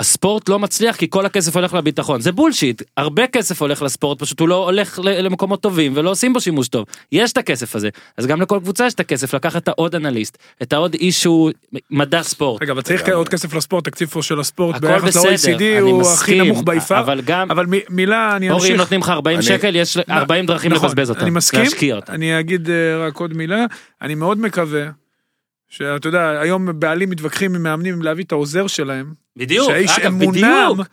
הספורט לא מצליח כי כל הכסף הולך לביטחון, זה בולשיט, הרבה כסף הולך לספורט, פשוט הוא לא הולך למקומות טובים ולא עושים בו שימוש טוב, יש את הכסף הזה, אז גם לכל קבוצה יש את הכסף לקחת את העוד אנליסט, את העוד איש שהוא מדע ספורט. רגע, אבל צריך עוד כסף לספורט, תקציב של הספורט הכל ביחס ל-OECD הוא הכי מסכים, נמוך ביפר. אבל גם, אבל מ- מילה, אני אורי, אם אמשיך. נותנים לך 40 אני- שקל, יש 40 דרכים נכון, לבזבז אותם, אני מסכים, להשקיע אותם. אני אגיד אה, רק עוד מילה, אני מאוד מקווה, שאתה יודע, היום בעלים מתווכחים עם מאמנים להביא את העוזר שלהם, בדיוק, שהאיש אגב, אמונם, בדיוק.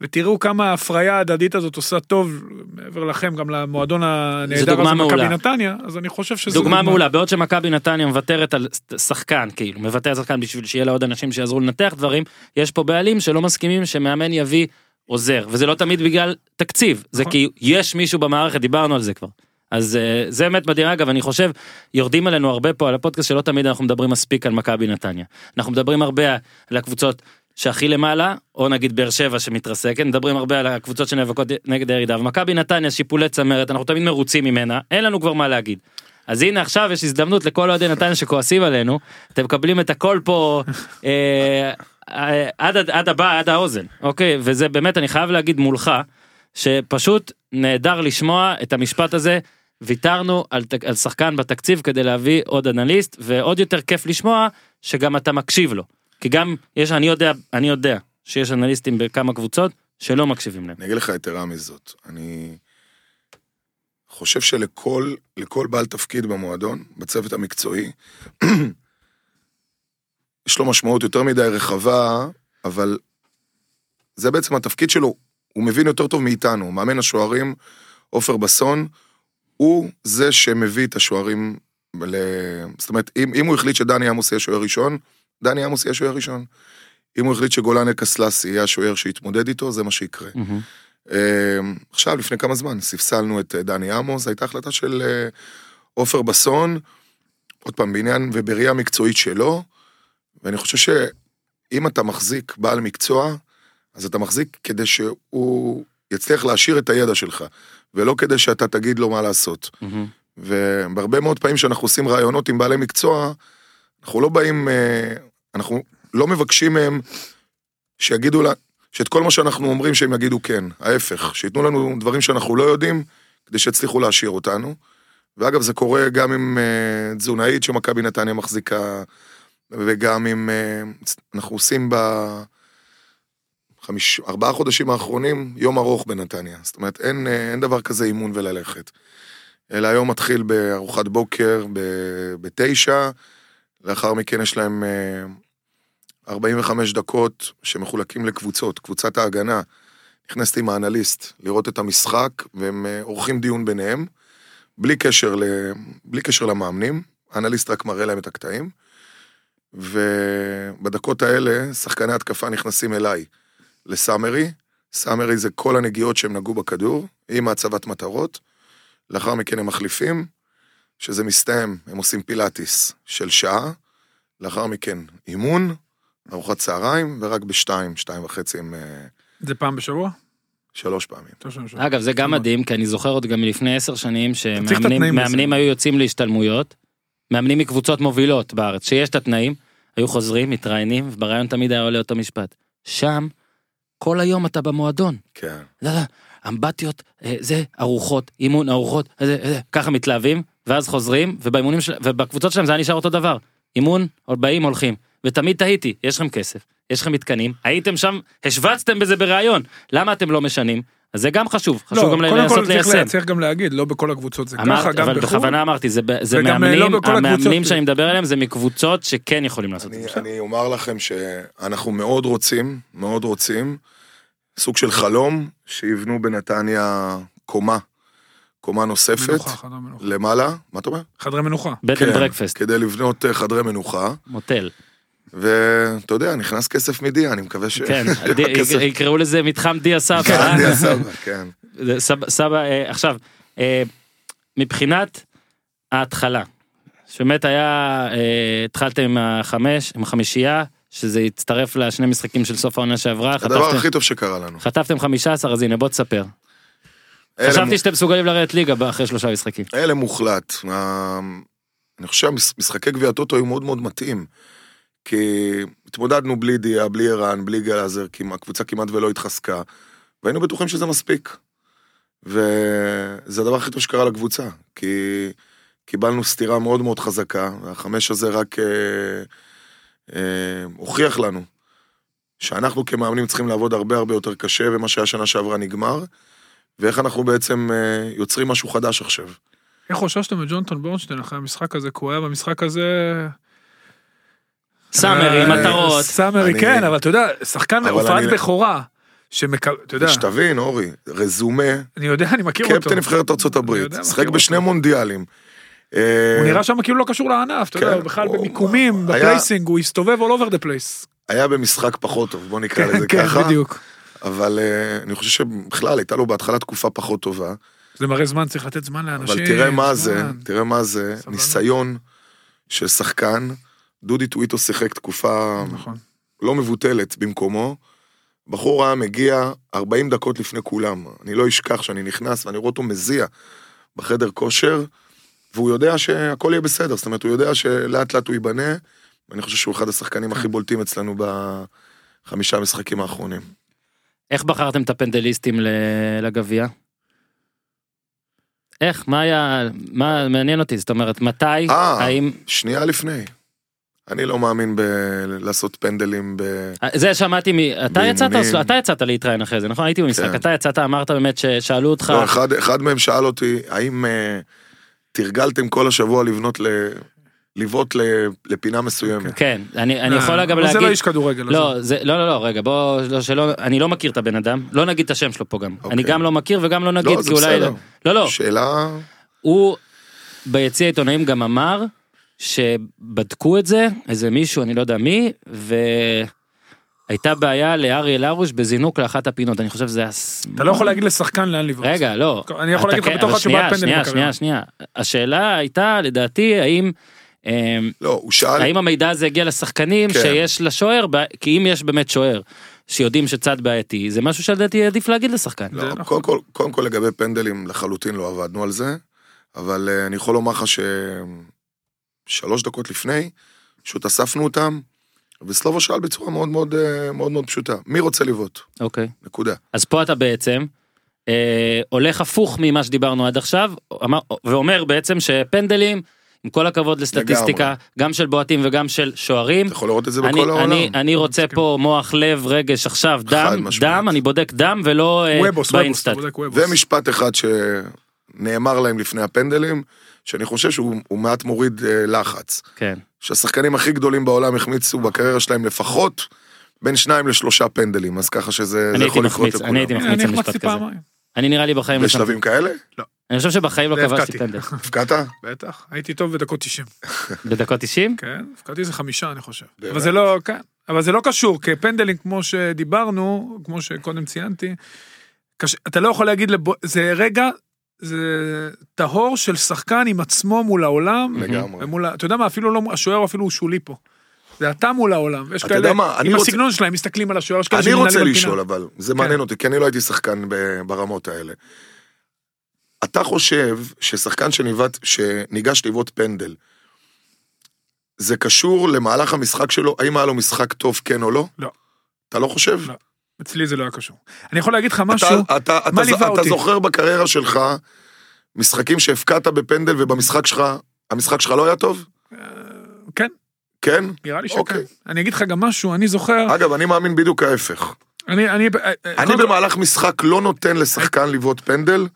ותראו כמה ההפריה ההדדית הזאת עושה טוב, מעבר לכם, גם למועדון הנהדר דוגמה הזה מעולה. נתניה, אז אני חושב שזה דוגמה מעולה, בעוד שמכבי נתניה מוותרת על שחקן, כאילו, מוותרת שחקן בשביל שיהיה לה עוד אנשים שיעזרו לנתח דברים, יש פה בעלים שלא מסכימים שמאמן יביא עוזר, וזה לא תמיד בגלל תקציב, זה נכון. כי יש מישהו במערכת, דיברנו על זה כבר. אז אה, זה באמת מדהים, אגב, אני חושב, יורדים עלינו הרבה פה על הפודקאסט שלא תמיד אנחנו מדברים מספיק על מכבי נתניה. אנחנו מדברים הרבה על הקבוצות שהכי למעלה, או נגיד באר שבע שמתרסקת, מדברים הרבה על הקבוצות שנאבקות נגד הירידה, ומכבי נתניה שיפולי צמרת, אנחנו תמיד מרוצים ממנה, אין לנו כבר מה להגיד. אז הנה עכשיו יש הזדמנות לכל אוהדי נתניה שכועסים עלינו, אתם מקבלים את הכל פה אה, אה, עד, עד, עד הבא, עד האוזן, אוקיי? וזה באמת, אני חייב להגיד מולך, שפשוט נהדר לשמוע את המשפט הזה, ויתרנו על, על שחקן בתקציב כדי להביא עוד אנליסט, ועוד יותר כיף לשמוע שגם אתה מקשיב לו. כי גם יש, אני יודע, אני יודע שיש אנליסטים בכמה קבוצות שלא מקשיבים להם. אני אגיד לך יתרה מזאת, אני חושב שלכל לכל בעל תפקיד במועדון, בצוות המקצועי, יש לו משמעות יותר מדי רחבה, אבל זה בעצם התפקיד שלו, הוא מבין יותר טוב מאיתנו, מאמן השוערים, עופר בסון, הוא זה שמביא את השוערים, ל... זאת אומרת, אם, אם הוא החליט שדני עמוס יהיה שוער ראשון, דני עמוס יהיה שוער ראשון. אם הוא החליט שגולן אלקסלסי יהיה השוער שיתמודד איתו, זה מה שיקרה. אה, עכשיו, לפני כמה זמן, ספסלנו את אה, דני עמוס, הייתה החלטה של אה, עופר בסון, עוד פעם, בעניין ובראייה מקצועית שלו, ואני חושב שאם אתה מחזיק בעל מקצוע, אז אתה מחזיק כדי שהוא יצליח להשאיר את הידע שלך, ולא כדי שאתה תגיד לו מה לעשות. מהמם. ובהרבה מאוד פעמים שאנחנו עושים ראיונות עם בעלי מקצוע, אנחנו לא באים, אה, אנחנו לא מבקשים מהם שיגידו לה, שאת כל מה שאנחנו אומרים שהם יגידו כן, ההפך, שייתנו לנו דברים שאנחנו לא יודעים, כדי שיצליחו להשאיר אותנו. ואגב, זה קורה גם עם אה, תזונאית שמכבי נתניה מחזיקה, וגם עם, אה, אנחנו עושים ב... חמיש, ארבעה חודשים האחרונים יום ארוך בנתניה. זאת אומרת, אין, אין דבר כזה אימון וללכת. אלא היום מתחיל בארוחת בוקר ב- בתשע, לאחר מכן יש להם אה, 45 דקות שמחולקים לקבוצות, קבוצת ההגנה נכנסת עם האנליסט לראות את המשחק, והם אה, עורכים דיון ביניהם, בלי קשר, ל... בלי קשר למאמנים, האנליסט רק מראה להם את הקטעים, ובדקות האלה שחקני התקפה נכנסים אליי לסאמרי, סאמרי זה כל הנגיעות שהם נגעו בכדור, עם הצבת מטרות, לאחר מכן הם מחליפים, שזה מסתיים, הם עושים פילאטיס של שעה, לאחר מכן אימון, ארוחת צהריים, ורק בשתיים, שתיים וחצי הם אה, זה פעם בשבוע? שלוש פעמים. אגב זה גם מדהים כי אני זוכר עוד גם מלפני עשר שנים שמאמנים. היו יוצאים להשתלמויות, מאמנים מקבוצות מובילות בארץ שיש את התנאים, היו חוזרים מתראיינים ובריאיון תמיד היה עולה אותו משפט. שם כל היום אתה במועדון. כן. לא, לא, אמבטיות, אה, זה, ארוחות, אימון, ארוחות, זה, זה, ככה מתלהבים, ואז חוזרים, ובאימונים של, ובקבוצות שלהם זה היה נשאר אותו דבר. אימון, עוד באים, הולכים. ותמיד תהיתי, יש לכם כסף, יש לכם מתקנים, הייתם שם, השווצתם בזה בראיון, למה אתם לא משנים? אז זה גם חשוב, חשוב גם לא, קודם לנסות כל צריך, ליישם. לה- צריך גם להגיד, לא בכל הקבוצות זה אמרת, ככה, גם אבל בחו"ל. בכוונה אמרתי, זה, זה אה, מאמנים, לא המאמנים. שאני מדבר עליהם זה מקבוצות שכן יכולים לעשות את אני, זה. אני אומר לכם שאנחנו מאוד רוצים, מאוד רוצים, סוג של חלום, שיבנו בנתניה קומה, קומה נוספת, מנוחה, חדרי מנוחה. למעלה, מה אתה אומר? חדרי מנוחה. bed and breakfast, כדי לבנות אה, חדרי מנוחה, מוטל, ואתה יודע, נכנס כסף מדיה, אני מקווה ש... כן, יקראו לזה מתחם דיה סבא. כן, אה? דיה סבא, כן. סבא, סבא אה, עכשיו, מבחינת ההתחלה, שבאמת היה, התחלתם עם החמש, עם החמישייה, שזה הצטרף לשני משחקים של סוף העונה שעברה, הדבר חטפתם, הכי טוב שקרה לנו. חטפתם 15, אז הנה בוא תספר. חשבתי שאתם מסוגלים לרדת ליגה אחרי שלושה משחקים. אלה מוחלט. אני חושב שמשחקי גביע הטוטו היו מאוד מאוד מתאים. כי התמודדנו בלי דיה, בלי ערן, בלי גלאזר, כמעט- הקבוצה כמעט ולא התחזקה, והיינו בטוחים שזה מספיק. וזה הדבר הכי טוב שקרה לקבוצה, כי קיבלנו סטירה מאוד מאוד חזקה, והחמש הזה רק אה, אה, הוכיח לנו שאנחנו כמאמנים צריכים לעבוד הרבה הרבה יותר קשה, ומה שהיה שנה שעברה נגמר, ואיך אנחנו בעצם אה, יוצרים משהו חדש עכשיו. איך חוששתם מג'ונטון בורנשטיין אחרי המשחק הזה, כי הוא היה במשחק הזה... סאמרי, אה, מטרות. סאמרי, כן, אבל אתה יודע, שחקן הופעת בכורה, שמק... אתה יודע, שתבין, אורי, רזומה, אני יודע, אני מכיר אותו. קפטן נבחרת ארצות הברית, יודע, שחק בשני. מונדיאלים. אה, הוא נראה שם כאילו לא קשור לענף, אתה יודע, כן, הוא בכלל במיקומים, ב placing, הוא הסתובב all over the place. היה במשחק פחות טוב, בוא נקרא כן, לזה כן, ככה, בדיוק. אבל אה, אני חושב שבכלל הייתה לו בהתחלה תקופה פחות טובה, זה מראה זמן, צריך לתת זמן לאנשים. אבל תראה מה זה, זמן. תראה מה זה, סבלנות. ניסיון של שחקן, דודי טוויטו שיחק תקופה נכון. לא מבוטלת במקומו, בחור היה מגיע 40 דקות לפני כולם, אני לא אשכח שאני נכנס ואני רואה אותו מזיע בחדר כושר, והוא יודע שהכל יהיה בסדר, זאת אומרת, הוא יודע שלאט לאט הוא ייבנה, ואני חושב שהוא אחד השחקנים הכי בולטים אצלנו בחמישה המשחקים האחרונים. איך בחרתם את הפנדליסטים לגביע? איך? מה היה? מה מעניין אותי? זאת אומרת, מתי? אה. האם... שנייה לפני. אני לא מאמין בלעשות פנדלים ב... זה שמעתי מ... אתה יצאת. אתה יצאת להתראיין אחרי זה, נכון? הייתי במשחק. כן. אתה יצאת, אמרת באמת ששאלו אותך... לא, אחד, אחד מהם שאל אותי, האם אה, תרגלתם כל השבוע לבנות ל... לבעוט ל... לפינה מסוימת? כן, אני אני אה, יכול אגב אבל זה לא להגיד... איש כדורגל. לא. זה, לא, לא, לא, רגע, בוא, לא, שלא, אני לא מכיר את הבן אדם, לא נגיד את השם שלו פה גם. אוקיי. אני גם לא מכיר וגם לא נגיד, לא, כי זה אולי... בסדר. לא, לא, שאלה... הוא ביציע העיתונאים גם אמר שבדקו את זה, איזה מישהו, אני לא יודע מי, הייתה בעיה לאריאל הרוש בזינוק לאחת הפינות, אני חושב שזה היה... אתה לא יכול להגיד לשחקן לאן לבעוט. רגע, לא. אני יכול להגיד לך כן, אבל אחד שבא שנייה. שנייה, שנייה. השאלה הייתה, לדעתי, האם... אמ, לא, הוא שאל, האם המידע הזה הגיע לשחקנים כן. שיש לשוער, כי אם יש באמת שוער שיודעים שצד בעייתי, זה משהו שלדעתי עדיף להגיד לשחקן. לא, נכון. קודם כל, קודם כל לגבי פנדלים לחלוטין לא עבדנו על זה, אבל אה, אני יכול לומר לך ששלוש דקות לפני, פשוט אספנו אותם, וסלובו שאל בצורה מאוד מאוד אה, מאוד מאוד פשוטה, מי רוצה לבעוט? אוקיי. נקודה. אז פה אתה בעצם אה, הולך הפוך ממה שדיברנו עד עכשיו, אמר, ואומר בעצם שפנדלים, עם כל הכבוד לסטטיסטיקה, לגמרי. גם של בועטים וגם של שוערים, אתה יכול לראות את זה אני, בכל העולם. אני, אני רוצה. פה מוח, לב, רגש עכשיו, דם, משמעית. דם, אני בודק דם ולא אה, וובוס, וובוס. ומשפט אחד שנאמר להם לפני הפנדלים, שאני חושב שהוא הוא מעט מוריד אה, לחץ. כן. שהשחקנים הכי גדולים בעולם החמיצו בקריירה שלהם לפחות בין שניים לשלושה פנדלים, אז ככה שזה זה אני הייתי יכול לקרות מחמיץ, לכולם. אני הייתי מחמיץ אני על משפט כזה. אני נראה לי בחיים לא שמתי. בשלבים כאלה? אני חושב שבחיים לא. כבשתי פנדל. הפקעת? בטח, הייתי טוב בדקות 90. בדקות 90? כן, הפקעתי איזה חמישה אני חושב. אבל זה לא, כן, אבל זה לא קשור, כי פנדלים כמו שדיברנו, כמו שקודם ציינתי, קש... אתה לא יכול להגיד, לב... זה רגע, זה טהור של שחקן עם עצמו מול העולם, לגמרי. ומול, אתה יודע מה, אפילו לא, השוער אפילו הוא שולי פה. זה אתה מול העולם, אתה כאלה, מה, אני עם רוצה- הסגנון שלהם, מסתכלים על השוער, יש כאלה אני שמנהלים רוצה על לשאול פינה. אבל, זה כן. מעניין אותי, כי אני לא הייתי שחקן ברמות האלה. אתה חושב ששחקן שניווט, שניגש לבעוט פנדל, זה קשור למהלך המשחק שלו, האם היה לו משחק טוב כן או לא? לא. אתה לא חושב? לא. אצלי זה לא היה קשור. אני יכול להגיד לך משהו, אתה, אתה, אתה, מה ז- ליווה אתה אותי? זוכר בקריירה שלך משחקים שהפקעת בפנדל ובמשחק שלך, המשחק שלך לא היה טוב? כן, כן? נראה לי שכן. אוקיי. אני אגיד לך גם משהו, אני זוכר, אגב, אני מאמין בדיוק ההפך. אני, אני, אני במהלך משחק לא נותן לשחקן לבעוט פנדל,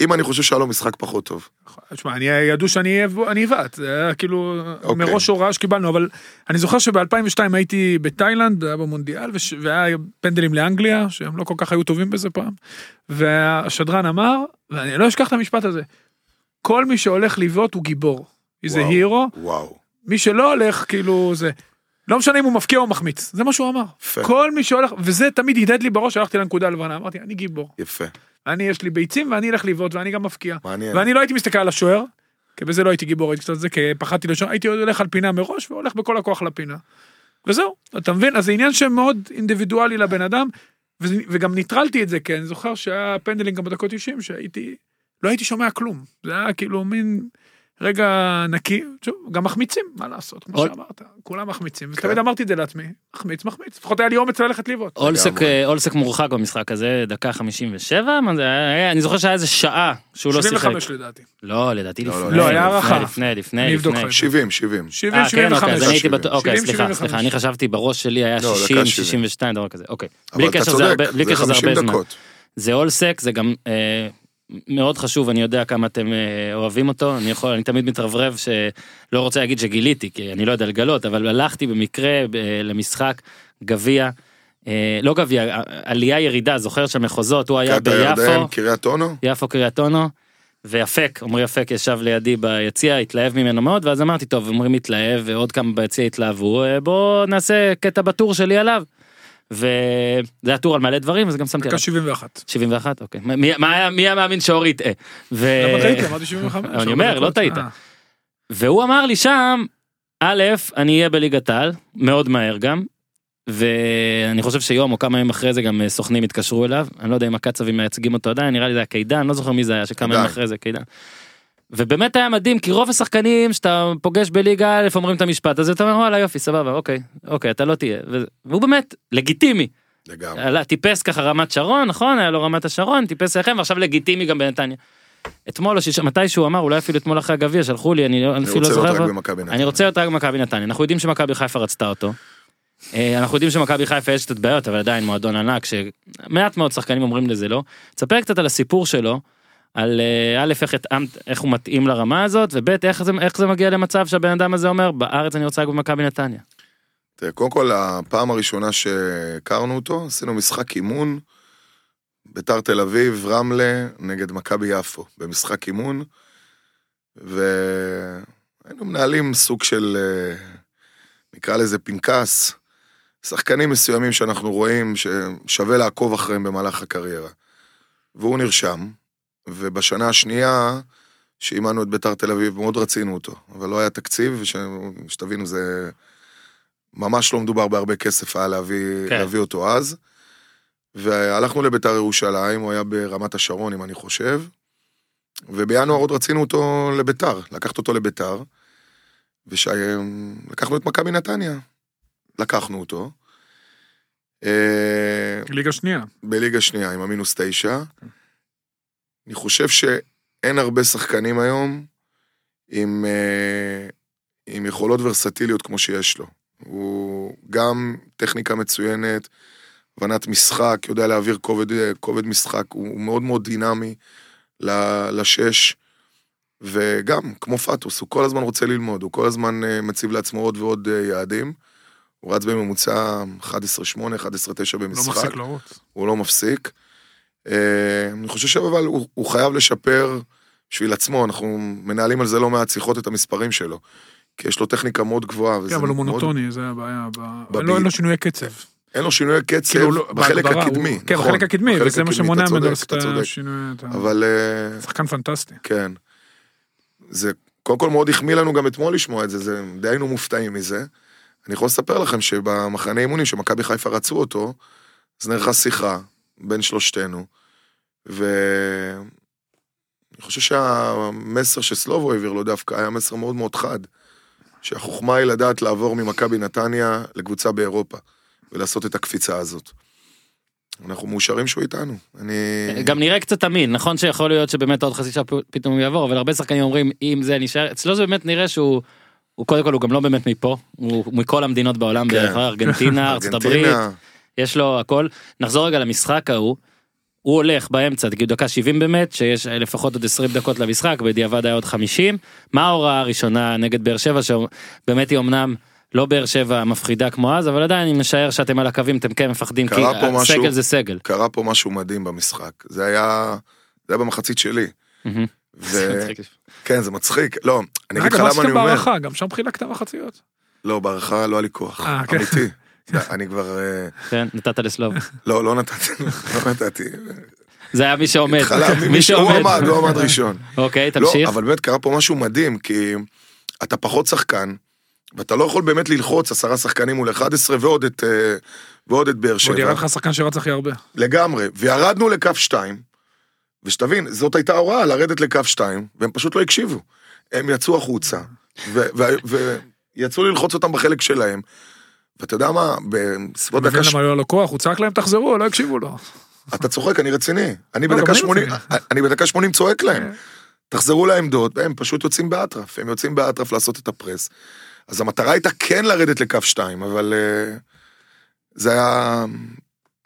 אם אני חושב שהיה לו משחק פחות טוב. תשמע, אני ידעו שאני אבעט, זה היה כאילו אוקיי. מראש הוראה שקיבלנו, אבל אני זוכר שב-2002 הייתי בתאילנד, היה במונדיאל, וש- והיה פנדלים לאנגליה, שהם לא כל כך היו טובים בזה פעם, והשדרן אמר, ואני לא אשכח את המשפט הזה, כל מי שהולך לבעוט הוא גיבור. איזה. הירו, וואו. מי שלא הולך, כאילו זה... לא משנה אם הוא מפקיע או מחמיץ, זה מה שהוא אמר. יפה. כל מי שהולך, וזה תמיד הדהד לי בראש, הלכתי לנקודה הלבנה, אמרתי, אני גיבור. יפה. אני, יש לי ביצים ואני אלך לבעוט ואני גם מפקיע. מעניין. ואני לא הייתי מסתכל על השוער, כי בזה לא הייתי גיבור, הייתי קצת זה, כי פחדתי לשוער, הייתי הולך על פינה מראש והולך בכל הכוח לפינה. וזהו, אתה מבין? אז זה עניין שמאוד אינדיבידואלי לבן אדם, וגם ניטרלתי את זה, כי אני זוכר שהיה פנדלים גם בדקות 90, שהייתי, לא הייתי שומע כלום. זה היה כאילו מין רגע נקי, שוב, גם מחמיצים, מה לעשות, כמו עוד- שאמרת, כולם מחמיצים, כן. ותמיד אמרתי את זה לעצמי, מחמיץ, מחמיץ, לפחות היה לי אומץ ללכת לבעוט. אולסק. אה, אולסק מורחק במשחק הזה, דקה 57, מה זה היה? אני זוכר שהיה איזה שעה שהוא לא שיחק. 75 לדעתי. לא, לדעתי לא, לפני. לא, היה לפני, הערכה. לפני, לפני, לפני. זה. 70, 70. 70, אה, כן, אוקיי, 75. אז אני הייתי 70. בטוח, אוקיי, 70, סליחה, 75. סליחה, אני חשבתי בראש שלי היה לא, דקה 60, 70. 62, דבר כזה, אוקיי. אבל בלי אתה קשר זה צודק, הרבה, בלי זה קשר זה 50 הרבה זמן. דקות. זה אולסק, זה גם אה, מאוד חשוב, אני יודע כמה אתם אה, אוהבים אותו, אני יכול, אני תמיד מתרברב שלא רוצה להגיד שגיליתי, כי אני לא יודע לגלות, אבל הלכתי במקרה אה, למשחק גביע, אה, לא גביע, עלייה ירידה, זוכר של מחוזות, הוא היה ביפו, קריית אונו? יפו קריית אונו, ואפק, עמרי אפק ישב לידי ביציע, התלהב ממנו מאוד, ואז אמרתי, טוב, עמרי מתלהב, ועוד כמה ביציע התלהבו, אה, בוא נעשה קטע בטור שלי עליו. וזה היה טור על מלא דברים, אז גם שמתי עליו. דקה 71. 71 אוקיי מי, מה היה מי היה מאמין שאורי יטעה. ו... למה טעיתי? אמרתי 75. אה, אני אומר, לא טעית. אה, והוא אמר לי שם א' אני אהיה בליגת העל מאוד מהר גם. ואני חושב שיום או כמה ימים אחרי זה גם אה, סוכנים התקשרו אליו אני לא יודע אם הקצבים מייצגים אותו עדיין נראה לי זה היה קידן לא זוכר מי זה היה שכמה ימים. אחרי זה קידן. ובאמת היה מדהים כי רוב השחקנים שאתה פוגש בליגה א' אומרים את המשפט הזה אתה אומר וואלה יופי סבבה אוקיי אוקיי אתה לא תהיה והוא באמת לגיטימי לגמרי. עלה, טיפס ככה רמת שרון נכון היה לו רמת השרון טיפס לכם ועכשיו לגיטימי גם בנתניה. אתמול או שיש מתי שהוא אמר אולי אפילו אתמול אחרי הגביע שלחו לי אני, לא- אני אפילו לא זוכר. אני רוצה להיות רק במכבי נתניה אנחנו יודעים שמכבי חיפה רצתה אותו. אה, אנחנו יודעים שמכבי חיפה יש קצת בעיות אבל עדיין מועדון ענק שמעט מאוד שחקנים אומרים לזה לא. תספר קצת על הסיפור שלו. על אה, א' איך התאמת איך הוא מתאים לרמה הזאת וב' איך איך זה מגיע למצב שהבן אדם הזה אומר בארץ אני רוצה רק במכבי נתניה. תראה, קודם כל, הפעם הראשונה שהכרנו אותו, עשינו משחק אימון, ביתר תל אביב, רמלה, נגד מכבי יפו, במשחק אימון, והיינו מנהלים סוג של, אה, נקרא לזה פנקס, שחקנים מסוימים שאנחנו רואים ששווה לעקוב אחריהם במהלך הקריירה. והוא נרשם, ובשנה השנייה, שאימנו את ביתר תל אביב, מאוד רצינו אותו, אבל לא היה תקציב, וש- שתבינו, זה ממש לא מדובר בהרבה כסף היה להביא, כן. להביא אותו אז. והלכנו לביתר ירושלים, הוא היה ברמת השרון, אם אני חושב, ובינואר עוד רצינו אותו לביתר, לקחת אותו לביתר, ולקחנו את מכבי נתניה, לקחנו אותו. אה, ליגה שנייה. בליגה שנייה עם המינוס תשע. אני חושב שאין הרבה שחקנים היום עם, אה, עם יכולות ורסטיליות כמו שיש לו. הוא גם טכניקה מצוינת, הבנת משחק, יודע להעביר כובד, אה, כובד משחק, הוא מאוד מאוד דינמי לשש. וגם, כמו פטוס, הוא כל הזמן רוצה ללמוד, הוא כל הזמן אה, מציב לעצמו עוד ועוד יעדים. הוא רץ בממוצע 11-8, 11-9 לא במשחק. מפסיק לרוץ. הוא לא מפסיק. אה, אני חושב שאבל הוא, הוא חייב לשפר בשביל עצמו, אנחנו מנהלים על זה לא מעט שיחות את המספרים שלו. כי יש לו טכניקה מאוד גבוהה. כן, אבל הוא מאוד- מונוטוני, זה הבעיה. ב-. לא, אין לו שינויי קצב. אין לו שינוי קצב כאילו, לא- בחלק בהגברה, הקדמי. הוא- כן, נכון, בחלק הקדמי, בחלק וזה מה שמונע ממנו לעשות את. השינוי. אבל אה, שחקן פנטסטי. כן. זה קודם כל מאוד החמיא לנו גם אתמול לשמוע את זה, זה די היינו מופתעים מזה. אני יכול לספר לכם שבמחנה אימונים שמכבי חיפה רצו אותו, אז נערכה שיחה בין שלושתנו, ואני חושב שהמסר שסלובו העביר לו דווקא היה מסר מאוד מאוד חד, שהחוכמה היא לדעת לעבור ממכבי נתניה לקבוצה באירופה, ולעשות את הקפיצה הזאת. אנחנו מאושרים שהוא איתנו. אני... גם נראה קצת אמין נכון שיכול להיות שבאמת עוד חצי שעה פתאום הוא יעבור אבל הרבה שחקנים אומרים אם זה נשאר אצלו זה באמת נראה שהוא. הוא קודם כל הוא גם לא באמת מפה הוא מכל המדינות בעולם כן. בערך ארגנטינה ארצות הברית יש לו הכל נחזור רגע למשחק ההוא. הוא הולך באמצע תגידו דקה 70 באמת שיש לפחות עוד 20 דקות למשחק בדיעבד היה עוד 50 מה ההוראה הראשונה נגד באר שבע שבאמת היא אמנם לא באר שבע מפחידה כמו אז אבל עדיין אני משער שאתם על הקווים אתם כן מפחדים כי פה משהו- סגל זה סגל. קרה פה משהו מדהים במשחק. זה היה, זה היה במחצית שלי. ו... כן, זה מצחיק. לא, אני אגיד לך למה אני עשיתם אומר. בהערכה? גם שם חילקת מחציות. לא, בהערכה לא היה לי כוח. אה, כן. אמיתי. אני כבר... אה, כן נתת לסלוב. לא, לא נתתי. לא נתתי. זה היה מי שעומד. מי- שעומד. עמד, הוא עמד ראשון. אוקיי לא, תמשיך. אבל באמת קרה פה משהו מדהים, כי אתה פחות שחקן, ואתה לא יכול באמת ללחוץ עשרה שחקנים מול 11 ועוד את, אה, ועוד את באר ועוד שבע. ירד לך שחקן שרץ הכי הרבה. לגמרי, וירדנו לקו 2, ושתבין, זאת הייתה ההוראה, לרדת לקו 2, והם פשוט לא הקשיבו. הם יצאו החוצה, ויצאו ללחוץ אותם בחלק שלהם. ואתה יודע מה, בסביבות מבין דקה... ש- למה לא היה לו כוח, הוא צעק להם תחזרו, לא הקשיבו לו. אתה צוחק, אני רציני. אני לא, בדקה אני 80, רציני. אני בדקה 80 צועק להם. כן. תחזרו לעמדות, הם פשוט יוצאים באטרף, הם יוצאים באטרף לעשות את הפרס. אז המטרה הייתה כן לרדת לקו 2, אבל אה, זה היה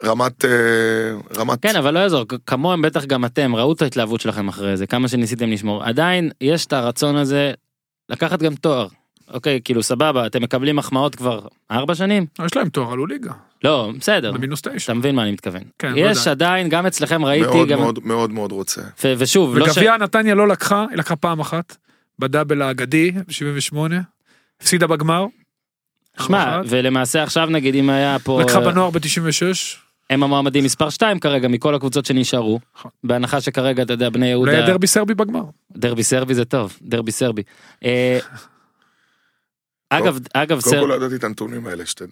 רמת, אה, רמת, כן אבל לא יעזור כמוהם בטח גם אתם ראו את ההתלהבות שלכם אחרי זה כמה שניסיתם לשמור עדיין יש את הרצון הזה לקחת גם תואר. אוקיי כאילו סבבה אתם מקבלים מחמאות כבר ארבע שנים יש להם תואר, עלו ליגה. לא בסדר במינוס תשע. אתה מבין מה אני מתכוון כן, יש. עדיין גם אצלכם ראיתי מאוד גם מאוד מאוד מאוד רוצה. ו- ושוב לא ש... וגביע נתניה לא לקחה, היא לקחה פעם אחת, בדאבל האגדי, ב-78, הפסידה בגמר. שמע. ולמעשה עכשיו נגיד אם היה פה לקחה בנוער ב-96, הם המועמדים מספר 2 כרגע מכל הקבוצות שנשארו נכון. בהנחה שכרגע אתה יודע בני אולי יהודה דרבי סרבי בגמר. דרבי סרבי זה טוב דרבי סרבי. אגב אגב קודם סר... כל לא ידעתי את הנתונים האלה, שתדע.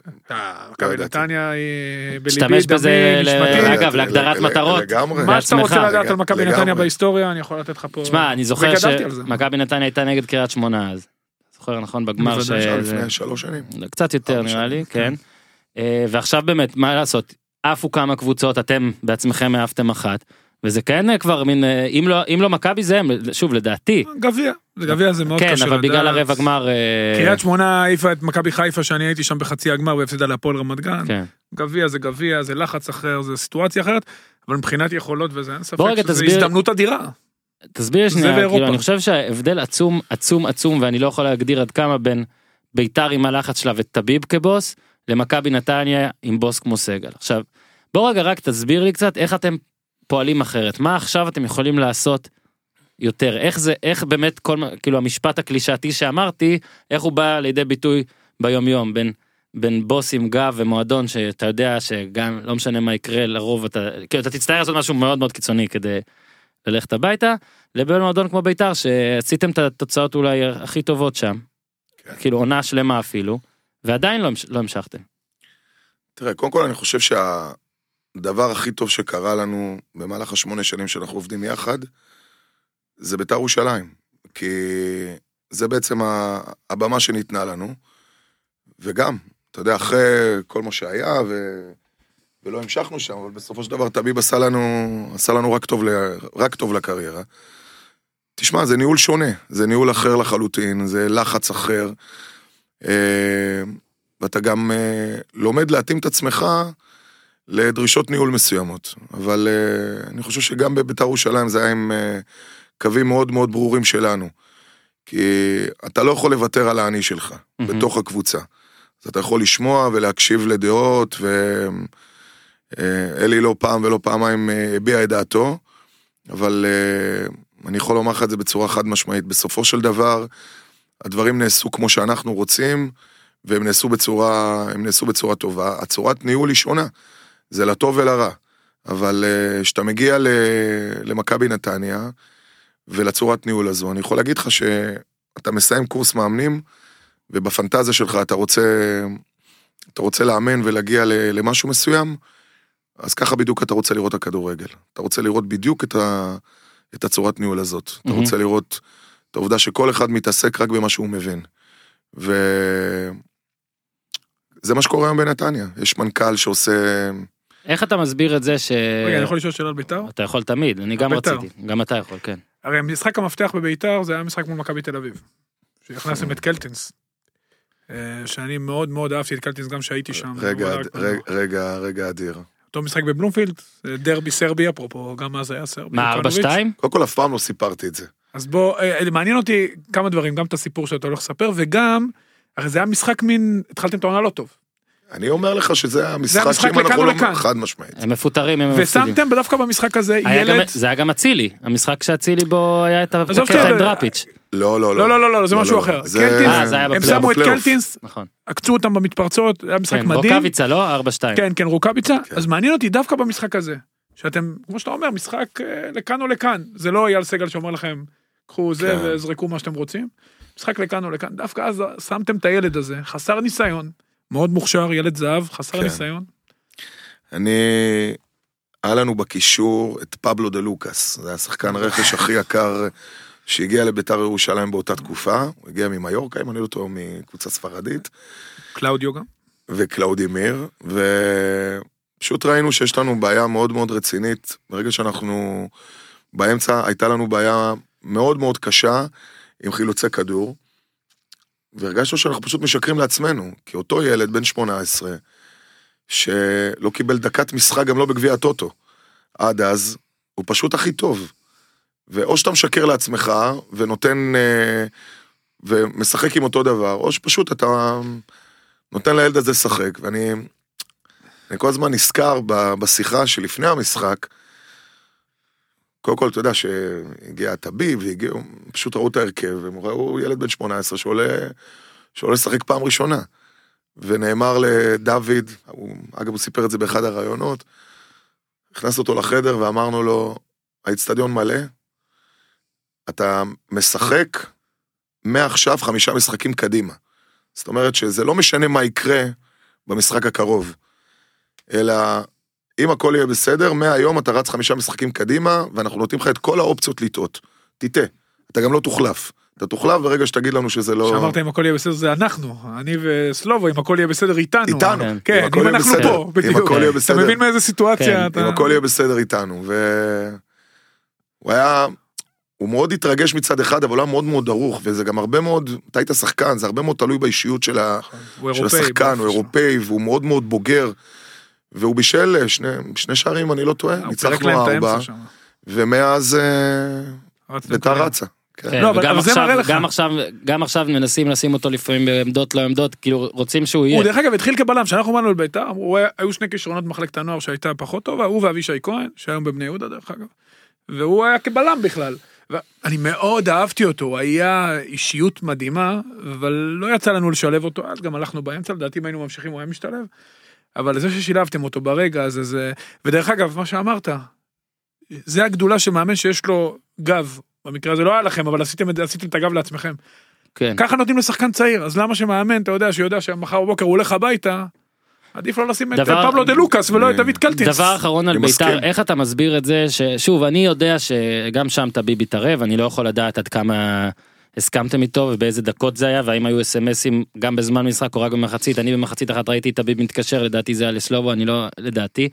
מכבי ידעתי. נתניה היא בליבי, תשתמש בזה דמי, נשמתי. אגב, להגדרת מטרות. לגמרי. מה שאתה רוצה. לדעת על מכבי. נתניה בהיסטוריה, אני יכול לתת לך פה. תשמע אני זוכר. שמכבי נתניה הייתה נגד קריית שמונה אז. זוכר נכון בגמר ש... לפני שלוש שנים. קצת יותר נראה לי שנים, כן. אה, ועכשיו באמת מה לעשות עפו כמה קבוצות אתם בעצמכם העפתם אחת. וזה כן אה, כבר מין אה, אם לא אם לא מכבי זה הם שוב לדעתי גביע, גביע זה מאוד כן קשה אבל בגלל לדעת. הרבע גמר אה, קריית שמונה העיפה את מכבי חיפה שאני הייתי שם בחצי הגמר והפסידה להפועל רמת גן. כן. גביע זה גביע, זה לחץ אחר, זה סיטואציה אחרת, אבל מבחינת יכולות וזה אין ספק שזה תסביר- הזדמנות אדירה. תסביר שנייה. כאילו, אני חושב שההבדל עצום עצום עצום ואני לא יכול להגדיר עד כמה בין ביתר עם הלחץ שלה וטביב כבוס למכבי נתניה עם בוס כמו סגל. עכשיו בוא רגע רק תסביר לי קצת איך אתם פועלים אחרת מה עכשיו אתם יכולים לעשות יותר איך זה איך באמת כל כאילו המשפט הקלישאתי שאמרתי איך הוא בא לידי ביטוי ביום יום בין בין בוס עם גב ומועדון שאתה יודע שגם לא משנה מה יקרה לרוב אתה כאילו אתה תצטרך לעשות משהו מאוד מאוד קיצוני כדי ללכת הביתה לבין מועדון כמו בית"ר שעשיתם את התוצאות אולי הכי טובות שם. כן. כאילו עונה שלמה אפילו ועדיין לא, לא המשכתם. תראה, קודם כל אני חושב שהדבר הכי טוב שקרה לנו במהלך השמונה שנים שאנחנו עובדים יחד, זה בית"ר ירושלים. כי זה בעצם הבמה שניתנה לנו, וגם, אתה יודע, אחרי כל מה שהיה, ו... ולא המשכנו שם, אבל בסופו של דבר טביב עשה לנו, עשה לנו רק טוב, ל... רק טוב לקריירה. תשמע, זה ניהול שונה, זה ניהול אחר לחלוטין, זה לחץ אחר. אה, ואתה גם אה, לומד להתאים את עצמך לדרישות ניהול מסוימות. אבל אה, אני חושב שגם בבית"ר ירושלים זה היה עם אה, קווים מאוד מאוד ברורים שלנו. כי אתה לא יכול לוותר על האני שלך, מהמם. בתוך הקבוצה. אז אתה יכול לשמוע ולהקשיב לדעות, ואלי לא פעם ולא פעמיים אה, הביע את דעתו, אבל אה, אני יכול לומר לך את זה בצורה חד משמעית. בסופו של דבר, הדברים נעשו כמו שאנחנו רוצים, והם נעשו בצורה, נעשו בצורה טובה. הצורת ניהול היא שונה, זה לטוב ולרע. אבל אה, כשאתה מגיע למכבי נתניה, ולצורת ניהול הזו, אני יכול להגיד לך שאתה מסיים קורס מאמנים, ובפנטזיה שלך אתה רוצה, אתה רוצה לאמן ולהגיע למשהו מסוים, אז ככה בדיוק אתה רוצה לראות את הכדורגל. אתה רוצה לראות בדיוק את, ה, את הצורת ניהול הזאת. אתה מהמם. רוצה לראות את העובדה שכל אחד מתעסק רק במה שהוא מבין. ו... זה מה שקורה היום בנתניה. יש מנכ"ל שעושה... איך אתה מסביר את זה ש... רגע, אני יכול לשאול שאלה על בית"ר? אתה יכול תמיד אני גם בית"ר. רציתי גם אתה יכול כן. הרי משחק המפתח בביתר זה היה משחק מול מכבי תל אביב. שהכנסתם את קלטינס. אה, שאני מאוד מאוד אהבתי את קלטינס גם שהייתי שם. רגע, רק רגע, רגע, רגע אדיר. אותו משחק בבלומפילד, זה דרבי סרבי אפרופו, גם אז היה סרבי. מה יוקנוביץ'. 4-2? קודם כל, אף פעם לא סיפרתי את זה. אז בוא, אה, מעניין אותי כמה דברים, גם את הסיפור שאתה הולך לספר, וגם, הרי זה היה משחק מין, התחלתם את העונה לא טוב. אני אומר לך שזה המשחק המשחק שאם לכאן אנחנו לא... חד משמעית. הם מפוטרים הם מפסידים. ושמתם דווקא במשחק הזה היה גם- ילד, זה היה גם אצילי המשחק שאצילי בו היה את הקטע עם דראפיץ' לא, לא, לא, לא, לא, לא, זה משהו אחר. זה- קלטינס, אה, זה היה הם. שמו את. קלטינס, נכון. עקצו אותם במתפרצות, היה משחק כן, מדהים. רוקאביצה לא 4-2. כן, כן, רוקאביצה. כן. אז מעניין אותי דווקא במשחק הזה, שאתם, כמו שאתה אומר, משחק אה, לכאן או לכאן. זה לא אייל סגל שאומר לכם, קחו זה כן. וזרקו מה שאתם רוצים. משחק לכאן או לכאן. דווקא אז שמתם את הילד הזה, חסר ניסיון, מאוד מוכשר, ילד זהב, חסר כן. ניסיון. אני... היה לנו בקישור את פבלו דה לוקאס, זה השחקן רכש הכי יקר שהגיע לביתר ירושלים באותה תקופה, הוא הגיע ממיורקה, אם אני לא טועה, מקבוצה ספרדית, קלאודיו גם. וקלאודימיר, ופשוט ראינו שיש לנו בעיה מאוד מאוד רצינית, ברגע שאנחנו באמצע, הייתה לנו בעיה מאוד מאוד קשה עם חילוצי כדור, והרגשנו שאנחנו פשוט משקרים לעצמנו, כי אותו ילד בן 18, שלא קיבל דקת משחק גם לא בגביע הטוטו, עד אז, הוא פשוט הכי טוב. ואו שאתה משקר לעצמך ונותן, אה, ומשחק עם אותו דבר, או שפשוט אתה נותן לילד הזה לשחק, ואני אני כל הזמן נזכר בשיחה שלפני המשחק, קודם כל, אתה יודע שהגיע הטביב, והגיעו, פשוט ראו את ההרכב, והם ראו ילד בן 18 שעולה, שעולה לשחק פעם ראשונה. ונאמר לדוד, הוא, אגב, הוא סיפר את זה באחד הראיונות, הכנסנו אותו לחדר ואמרנו לו, האיצטדיון מלא, אתה משחק מעכשיו חמישה משחקים קדימה. זאת אומרת שזה לא משנה מה יקרה במשחק הקרוב, אלא אם הכל יהיה בסדר, מהיום אתה רץ חמישה משחקים קדימה, ואנחנו נותנים לך את כל האופציות לטעות. תטעה, אתה גם לא תוחלף. אתה תוחלף ברגע שתגיד לנו שזה לא... שאמרת אם הכל יהיה בסדר זה אנחנו, אני וסלובו, אם הכל יהיה בסדר איתנו. איתנו. כן. כן, אם אנחנו בסדר. פה, אם בדיוק. הכל יהיה אתה. מבין מאיזה סיטואציה כן, אתה... אם הכל יהיה בסדר איתנו, ו... הוא היה... הוא מאוד התרגש מצד אחד, אבל הוא היה מאוד מאוד דרוך, וזה גם הרבה מאוד, אתה היית שחקן, זה הרבה מאוד תלוי באישיות של, ה... הוא של אירופאי, השחקן, הוא. אירופאי, והוא מאוד מאוד בוגר, והוא בישל אה, שני, שני שערים, אני לא טועה, ניצחנו ארבע. ומאז אה, ביתר. רצה. כן. כן, לא, וגם עכשיו-. גם עכשיו גם עכשיו מנסים לשים אותו לפעמים בעמדות לא עמדות כאילו רוצים שהוא יהיה. הוא דרך אגב התחיל כבלם, כשאנחנו באנו לביתר, היו שני כישרונות במחלקת הנוער שהייתה פחות טובה, הוא ואבישי כהן, שהיום בבני יהודה דרך אגב, והוא היה כבלם בכלל. אני מאוד אהבתי אותו, הוא היה אישיות מדהימה, אבל לא יצא לנו לשלב אותו, אז גם הלכנו באמצע, לדעתי אם היינו ממשיכים הוא היה משתלב. אבל זה ששילבתם אותו ברגע הזה, זה... ודרך אגב, מה שאמרת, זה הגדולה של מאמן שיש לו גב. במקרה הזה לא היה לכם, אבל עשיתם, את זה- עשיתם את הגב לעצמכם. כן. ככה נותנים לשחקן צעיר, אז למה שמאמן, אתה יודע, שיודע שמחר בבוקר הוא הולך הביתה, עדיף לו לשים את דבר- פבלו דה לוקאס ולא את אה, דוד קלטינס. דבר אחרון על בית"ר. איך אתה מסביר את זה ששוב אני יודע שגם שם טביב התערב אני לא יכול לדעת עד כמה הסכמתם איתו ובאיזה דקות זה היה והאם היו אסמסים גם בזמן משחק או רק במחצית אני במחצית אחת ראיתי את טביב מתקשר לדעתי זה היה לסלובו אני לא לדעתי.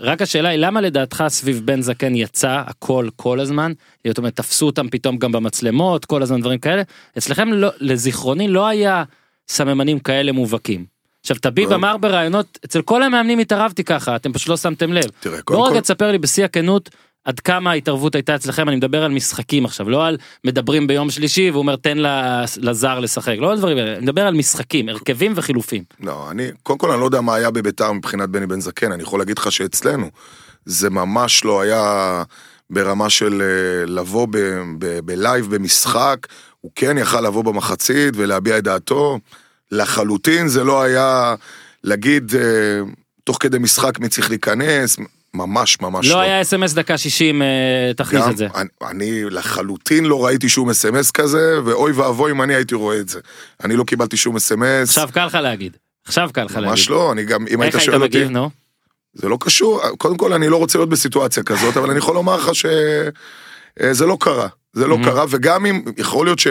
רק השאלה היא למה לדעתך סביב בן זקן יצא הכל כל הזמן זאת אומרת תפסו אותם פתאום גם במצלמות כל הזמן דברים כאלה אצלכם לא לזיכרוני לא היה סממנים כאלה מובהקים. עכשיו טביב לא. אמר בראיונות אצל כל המאמנים התערבתי ככה אתם פשט לא שמתם לב. תראה, רגע כל, תספר לי בשיא הכנות עד כמה ההתערבות הייתה אצלכם אני מדבר על משחקים עכשיו לא על מדברים ביום שלישי והוא אומר תן לזר לשחק לא על דברים האלה אני מדבר על משחקים הרכבים וחילופים. לא, אני, קודם כל אני לא יודע מה היה בביתר מבחינת בני בן זקן, אני יכול להגיד לך שאצלנו, זה ממש לא היה ברמה של אה, לבוא בלייב במשחק, הוא כן יכל לבוא במחצית ולהביע את דעתו, לחלוטין זה לא היה להגיד אה, תוך כדי משחק מי צריך להיכנס, ממש ממש לא לא. היה אס.אם.אס דקה 60 אה, תכניס גם את זה. אני, אני לחלוטין לא ראיתי שום אס.אם.אס כזה, ואוי ואבוי אם אני הייתי רואה את זה. אני לא קיבלתי שום אס.אם.אס, עכשיו קל לך להגיד. עכשיו קל לך להגיד. ממש לא, אני גם, אם היית איך היית שואל אותי, מגיב נו? זה לא קשור, קודם כל אני לא רוצה להיות בסיטואציה כזאת, אבל אני יכול לומר לך שזה לא קרה, זה לא Mhm. קרה, וגם אם, יכול להיות ש...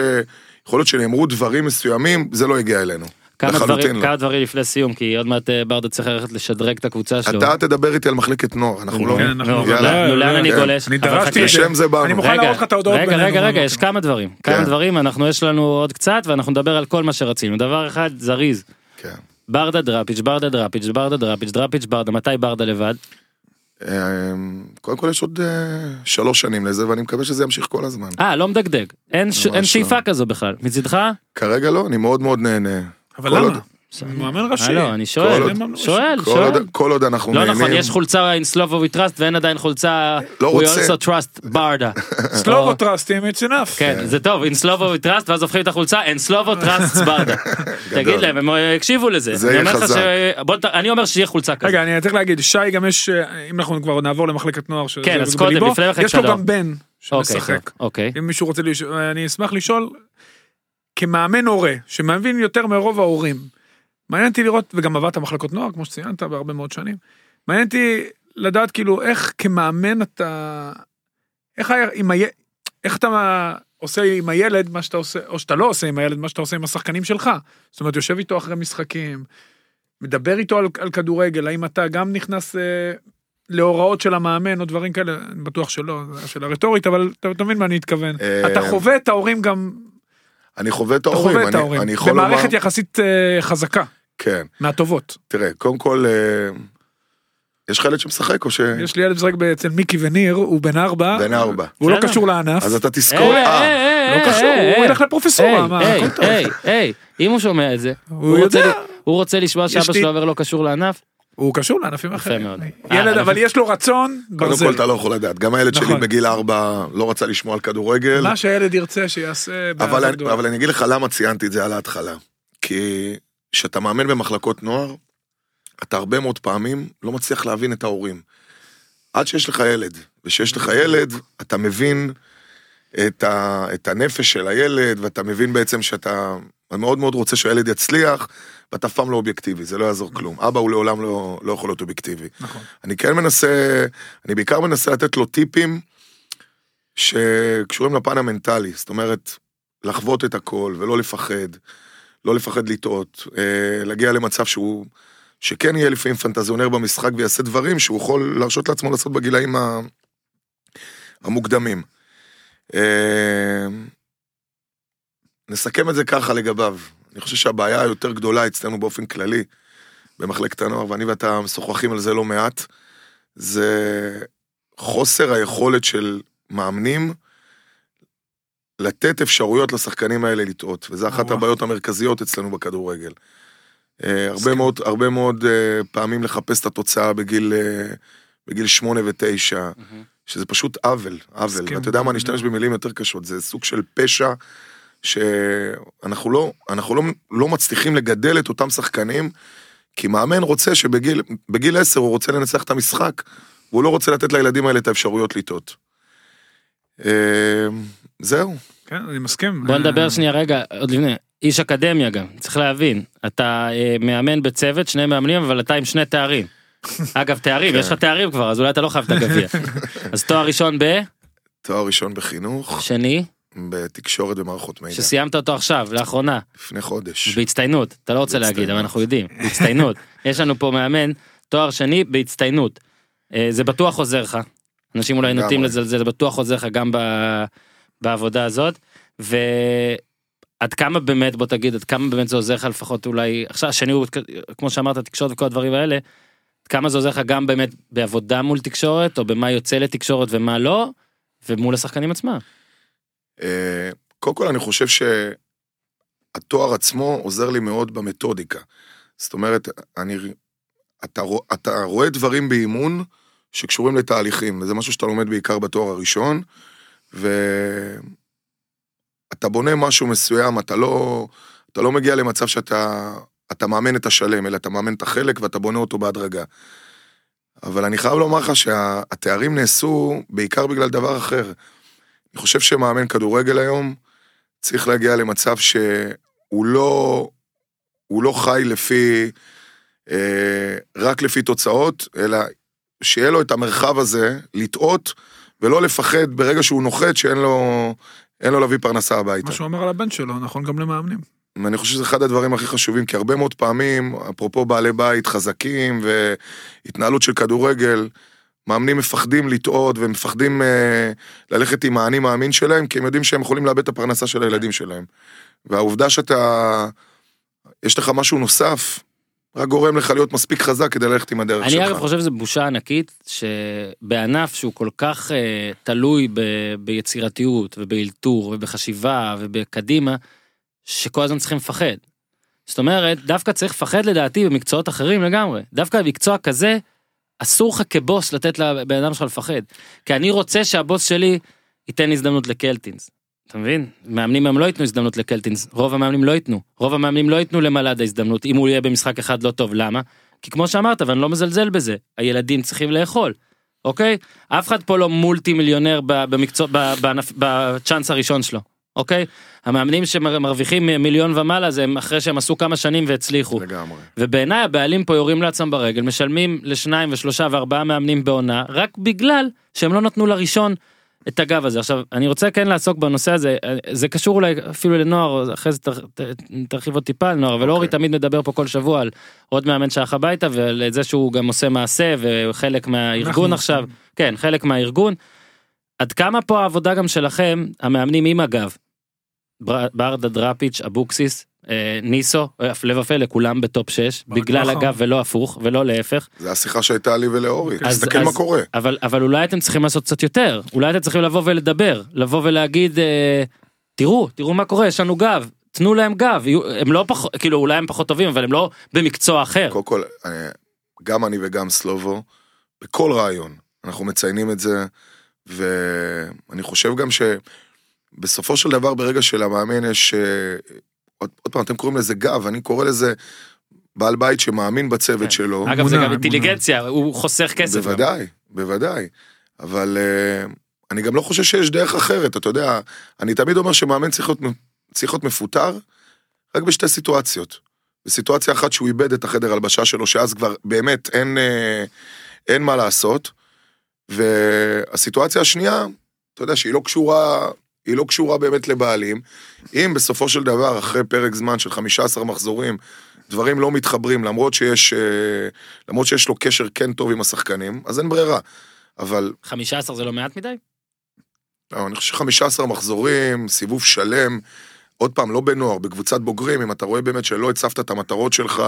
יכול להיות שנאמרו דברים מסוימים, זה לא הגיע אלינו. כמה לחלוטין דברים לא. כמה דברים לפני סיום כי עוד מעט אה, ברדה צריך ללכת לשדרג את הקבוצה שלו. אתה תדבר איתי על מחלקת נוער, אנחנו לא... כן, נו, יאללה. נו, לאן אני כן. גולש? אני דרשתי. את זה. לשם זה באנו. אני מוכן להראות לך את ההודעות רגע, בינינו. רגע, רגע, יש כמה דברים, כמה כן. דברים, אנחנו יש לנו עוד קצת ואנחנו נדבר על כל מה שרצינו. דבר אחד, זריז, כן. ברדה דראפיץ', ברדה דראפיץ', ברדה דראפיץ', דראפיץ' ברדה, מתי ברדה לבד? אה, קודם כל יש עוד אה, שלוש שנים לזה, ואני מקווה שזה ימשיך כל הזמן. אה, לא מדגדג, אין ש- אין לא. שאיפה כזו בכלל, מצידך? כרגע לא, אני מאוד מאוד נהנה. אבל כל למה? עוד- מאמן ראשי. אה, לא, אני שואל, עוד- שואל, שואל. כל עוד אנחנו לא נהנים. נכון, יש חולצה Slovo we trust ואין עדיין חולצה לא we רוצה. also trust ברדה. סלובו טראסטים, it's enough. כן, זה טוב, Slovo we trust ואז הופכים את החולצה in Slovo trust ברדה. תגיד להם, הם הקשיבו לזה. זה אני יהיה חזק. אני אומר שיהיה חולצה כזאת. רגע, אני צריך להגיד, שי גם יש, אה, אם אנחנו כבר נעבור למחלקת נוער, שזה כן, אז קודם, בליבו, לפני מחלקת יש לו. גם בן אוקיי, שמשחק. אוקיי. אם מישהו רוצה אני אשמח לשאול, כמאמן הורה, שמבין יותר מרוב ההורים, מעניין אותי לראות, וגם עבדת מחלקות נוער, כמו שציינת, בהרבה מאוד שנים, מעניין אותי לדעת כאילו איך כמאמן אתה, איך, היה, עם הי... איך אתה עושה עם הילד מה שאתה עושה, או שאתה לא עושה עם הילד מה שאתה עושה עם השחקנים שלך. זאת אומרת, יושב איתו אחרי משחקים, מדבר איתו על, על כדורגל, האם אתה גם נכנס אה, להוראות של המאמן או דברים כאלה, אני בטוח שלא, זו שאלה רטורית, אבל אתה, אתה מבין מה אני מתכוון. אה, אתה חווה את ההורים גם, אני חווה את אתה ההורים. חווה את אני- ההורים, אני יכול לומר... במערכת יחסית אה, חזקה, כן. מהטובות. תראה, קודם כל, אה, יש לך ילד שמשחק או ש... יש לי ילד משחק אצל מיקי וניר, הוא בן ארבע, בן ארבע. הוא לא בסדר. קשור לענף, אז אתה היי, תזכור... אה, לא קשור, הוא. ילך לפרופסורה, היי, מה, היי, הכל טוב. היי, היי, אם הוא שומע את זה, הוא רוצה יודע. לי- הוא רוצה לשמוע שאבא שלו אומר לא קשור לענף? הוא קשור לענפים אחרים. מאוד. ילד, אה, אבל יש לו רצון, קודם ברזל. כל אתה לא יכול לדעת. גם הילד שלי נכון. בגיל ארבע לא רצה לשמוע על כדורגל. מה שהילד ירצה שיעשה. אבל אני אגיד לך למה ציינתי את זה על ההתחלה. כי כשאתה מאמן במחלקות נוער, אתה הרבה מאוד פעמים לא מצליח להבין את ההורים. עד שיש לך ילד, וכשיש לך ילד, אתה מבין את, ה, את הנפש של הילד, ואתה מבין בעצם שאתה מאוד מאוד רוצה שהילד יצליח, ואתה אף פעם לא אובייקטיבי, זה לא יעזור כלום. אבא הוא לעולם לא, לא יכול להיות אובייקטיבי. נכון. אני כן מנסה, אני בעיקר מנסה לתת לו טיפים שקשורים לפן המנטלי, זאת אומרת, לחוות את הכל ולא לפחד, לא לפחד לטעות, אה, להגיע למצב שהוא, שכן יהיה לפעמים פנטזיונר במשחק ויעשה דברים שהוא יכול להרשות לעצמו לעשות בגילאים ה- המוקדמים. אה, נסכם את זה ככה לגביו. אני חושב שהבעיה היותר גדולה אצלנו באופן כללי, במחלקת הנוער, ואני ואתה משוחחים על זה לא מעט, זה חוסר היכולת של מאמנים לתת אפשרויות לשחקנים האלה לטעות, וזו אחת. הבעיות המרכזיות אצלנו בכדורגל. אה, הרבה. מאוד, הרבה מאוד אה, פעמים לחפש את התוצאה בגיל, אה, בגיל שמונה ותשע, שזה פשוט עוול, עוול. ואתה יודע מה, אני אשתמש במילים יותר קשות, זה סוג של פשע שאנחנו לא, אנחנו לא, לא מצליחים לגדל את אותם שחקנים, כי מאמן רוצה שבגיל בגיל 10 הוא רוצה לנצח את המשחק, והוא לא רוצה לתת לילדים האלה את האפשרויות לטעות. אה, זהו. כן, אני מסכים. בוא נדבר אה, שנייה רגע, עוד לפני, איש אקדמיה גם, צריך להבין, אתה אה, מאמן בצוות, שני מאמנים, אבל אתה עם שני תארים. אגב, תארים, יש לך תארים כבר, אז אולי אתה לא חייב את הגביע. אז תואר ראשון תואר ראשון בחינוך, בשני, בתקשורת ומערכות מידע. שסיימת אותו עכשיו, לאחרונה, לפני חודש. בהצטיינות, אתה לא רוצה להגיד, בהצטיינות. אבל אנחנו יודעים, בהצטיינות. יש לנו פה מאמן, תואר שני בהצטיינות. אה, זה בטוח עוזר לך. אנשים אולי. נוטים לזלזל, זה בטוח עוזר לך גם ב- בעבודה הזאת. ועד כמה באמת, בוא תגיד, עד כמה באמת זה עוזר לך לפחות אולי, עכשיו השני הוא, כמו שאמרת, תקשורת וכל הדברים האלה, כמה זה עוזר לך גם באמת בעבודה מול תקשורת, או במה יוצא לתקשורת ומה לא, ומול השחקנים עצמם. אה, קודם כל אני חושב שהתואר עצמו עוזר לי מאוד במתודיקה. זאת אומרת, אני, אתה, אתה רואה דברים באימון שקשורים לתהליכים, וזה משהו שאתה לומד בעיקר בתואר הראשון, ואתה בונה משהו מסוים, אתה לא, אתה לא מגיע למצב שאתה אתה מאמן את השלם, אלא אתה מאמן את החלק ואתה בונה אותו בהדרגה. אבל אני חייב לומר לך שהתארים נעשו בעיקר בגלל דבר אחר. אני חושב שמאמן כדורגל היום צריך להגיע למצב שהוא לא, הוא לא חי לפי, אה, רק לפי תוצאות, אלא שיהיה לו את המרחב הזה לטעות ולא לפחד ברגע שהוא נוחת שאין לו, לו להביא פרנסה הביתה. מה שהוא אמר על הבן שלו, נכון גם למאמנים. ואני חושב שזה אחד הדברים הכי חשובים, כי הרבה מאוד פעמים, אפרופו בעלי בית חזקים והתנהלות של כדורגל, מאמנים מפחדים לטעות ומפחדים אה, ללכת עם האני מאמין שלהם, כי הם יודעים שהם יכולים לאבד את הפרנסה של הילדים שלהם. והעובדה שאתה, יש לך משהו נוסף, רק גורם לך להיות מספיק חזק כדי ללכת עם הדרך אני שלך. אגב חושב שזו בושה ענקית שבענף שהוא כל כך אה, תלוי ב, ביצירתיות ובאלתור ובחשיבה ובקדימה, שכל הזמן צריכים לפחד. זאת אומרת, דווקא צריך לפחד לדעתי במקצועות אחרים לגמרי. דווקא במקצוע כזה, אסור לך כבוס לתת לבן אדם שלך לפחד. כי אני רוצה שהבוס שלי ייתן הזדמנות לקלטינס. אתה מבין? מאמנים הם לא ייתנו הזדמנות לקלטינס, רוב המאמנים לא ייתנו. רוב המאמנים לא ייתנו למלאדה הזדמנות, אם הוא יהיה במשחק אחד לא טוב, למה? כי כמו שאמרת, ואני לא מזלזל בזה, הילדים צריכים לאכול, אוקיי? אף אחד פה לא מולטי מיליונר במקצוע, בצ'אנס הראשון שלו, אוקיי? המאמנים שמרוויחים מיליון ומעלה זה הם אחרי שהם עשו כמה שנים והצליחו. לגמרי. ובעיניי הבעלים פה יורים לעצמם ברגל, משלמים לשניים ושלושה וארבעה מאמנים בעונה, רק בגלל שהם לא נתנו לראשון את הגב הזה. עכשיו, אני רוצה כן לעסוק בנושא הזה, זה קשור אולי אפילו לנוער, אחרי זה תרחיב עוד טיפה על נוער, אבל אורי אוקיי. תמיד מדבר פה כל שבוע על עוד מאמן שהלך הביתה ועל זה שהוא גם עושה מעשה וחלק מהארגון עכשיו. כן, חלק מהארגון. עד כמה פה העבודה גם שלכם, המאמנים עם הגב, בר- ברדה דראפיץ', אבוקסיס, אה, ניסו, הפלא ופלא, כולם בטופ 6, ברק בגלל. הגב ולא הפוך, ולא להפך. זו השיחה שהייתה לי ולאורי, אז- תסתכל אז- מה קורה. אבל, אבל אולי אתם צריכים לעשות קצת יותר, אולי אתם צריכים לבוא ולדבר, לבוא ולהגיד, אה, תראו, תראו מה קורה, יש לנו גב, תנו להם גב, הם לא פחות, כאילו אולי הם פחות טובים, אבל הם לא במקצוע אחר. קודם כל, אה, גם אני וגם סלובו, בכל רעיון, אנחנו מציינים את זה, ואני חושב גם שבסופו של דבר, ברגע שלמאמן יש, אה, עוד, עוד פעם, אתם קוראים לזה גב, אני קורא לזה בעל בית שמאמין בצוות כן. שלו. אגב, זה אמונה, גם אינטליגנציה, הוא חוסך כסף. גם. בוודאי, בוודאי. אבל uh, אני גם לא חושב שיש דרך אחרת, אתה יודע, אני תמיד אומר שמאמן צריך להיות, צריך להיות מפוטר רק בשתי סיטואציות. בסיטואציה אחת שהוא איבד את החדר הלבשה שלו, שאז כבר באמת אין, אה, אין מה לעשות. והסיטואציה השנייה, אתה יודע שהיא לא קשורה, היא לא קשורה באמת לבעלים. אם בסופו של דבר, אחרי פרק זמן של 15 מחזורים, דברים לא מתחברים, למרות שיש, אה, למרות שיש לו קשר כן טוב עם השחקנים, אז אין ברירה. אבל 15 זה לא מעט מדי? לא, אני חושב ש-15 מחזורים, סיבוב שלם, עוד פעם, לא בנוער, בקבוצת בוגרים, אם אתה רואה באמת שלא הצבת את המטרות שלך,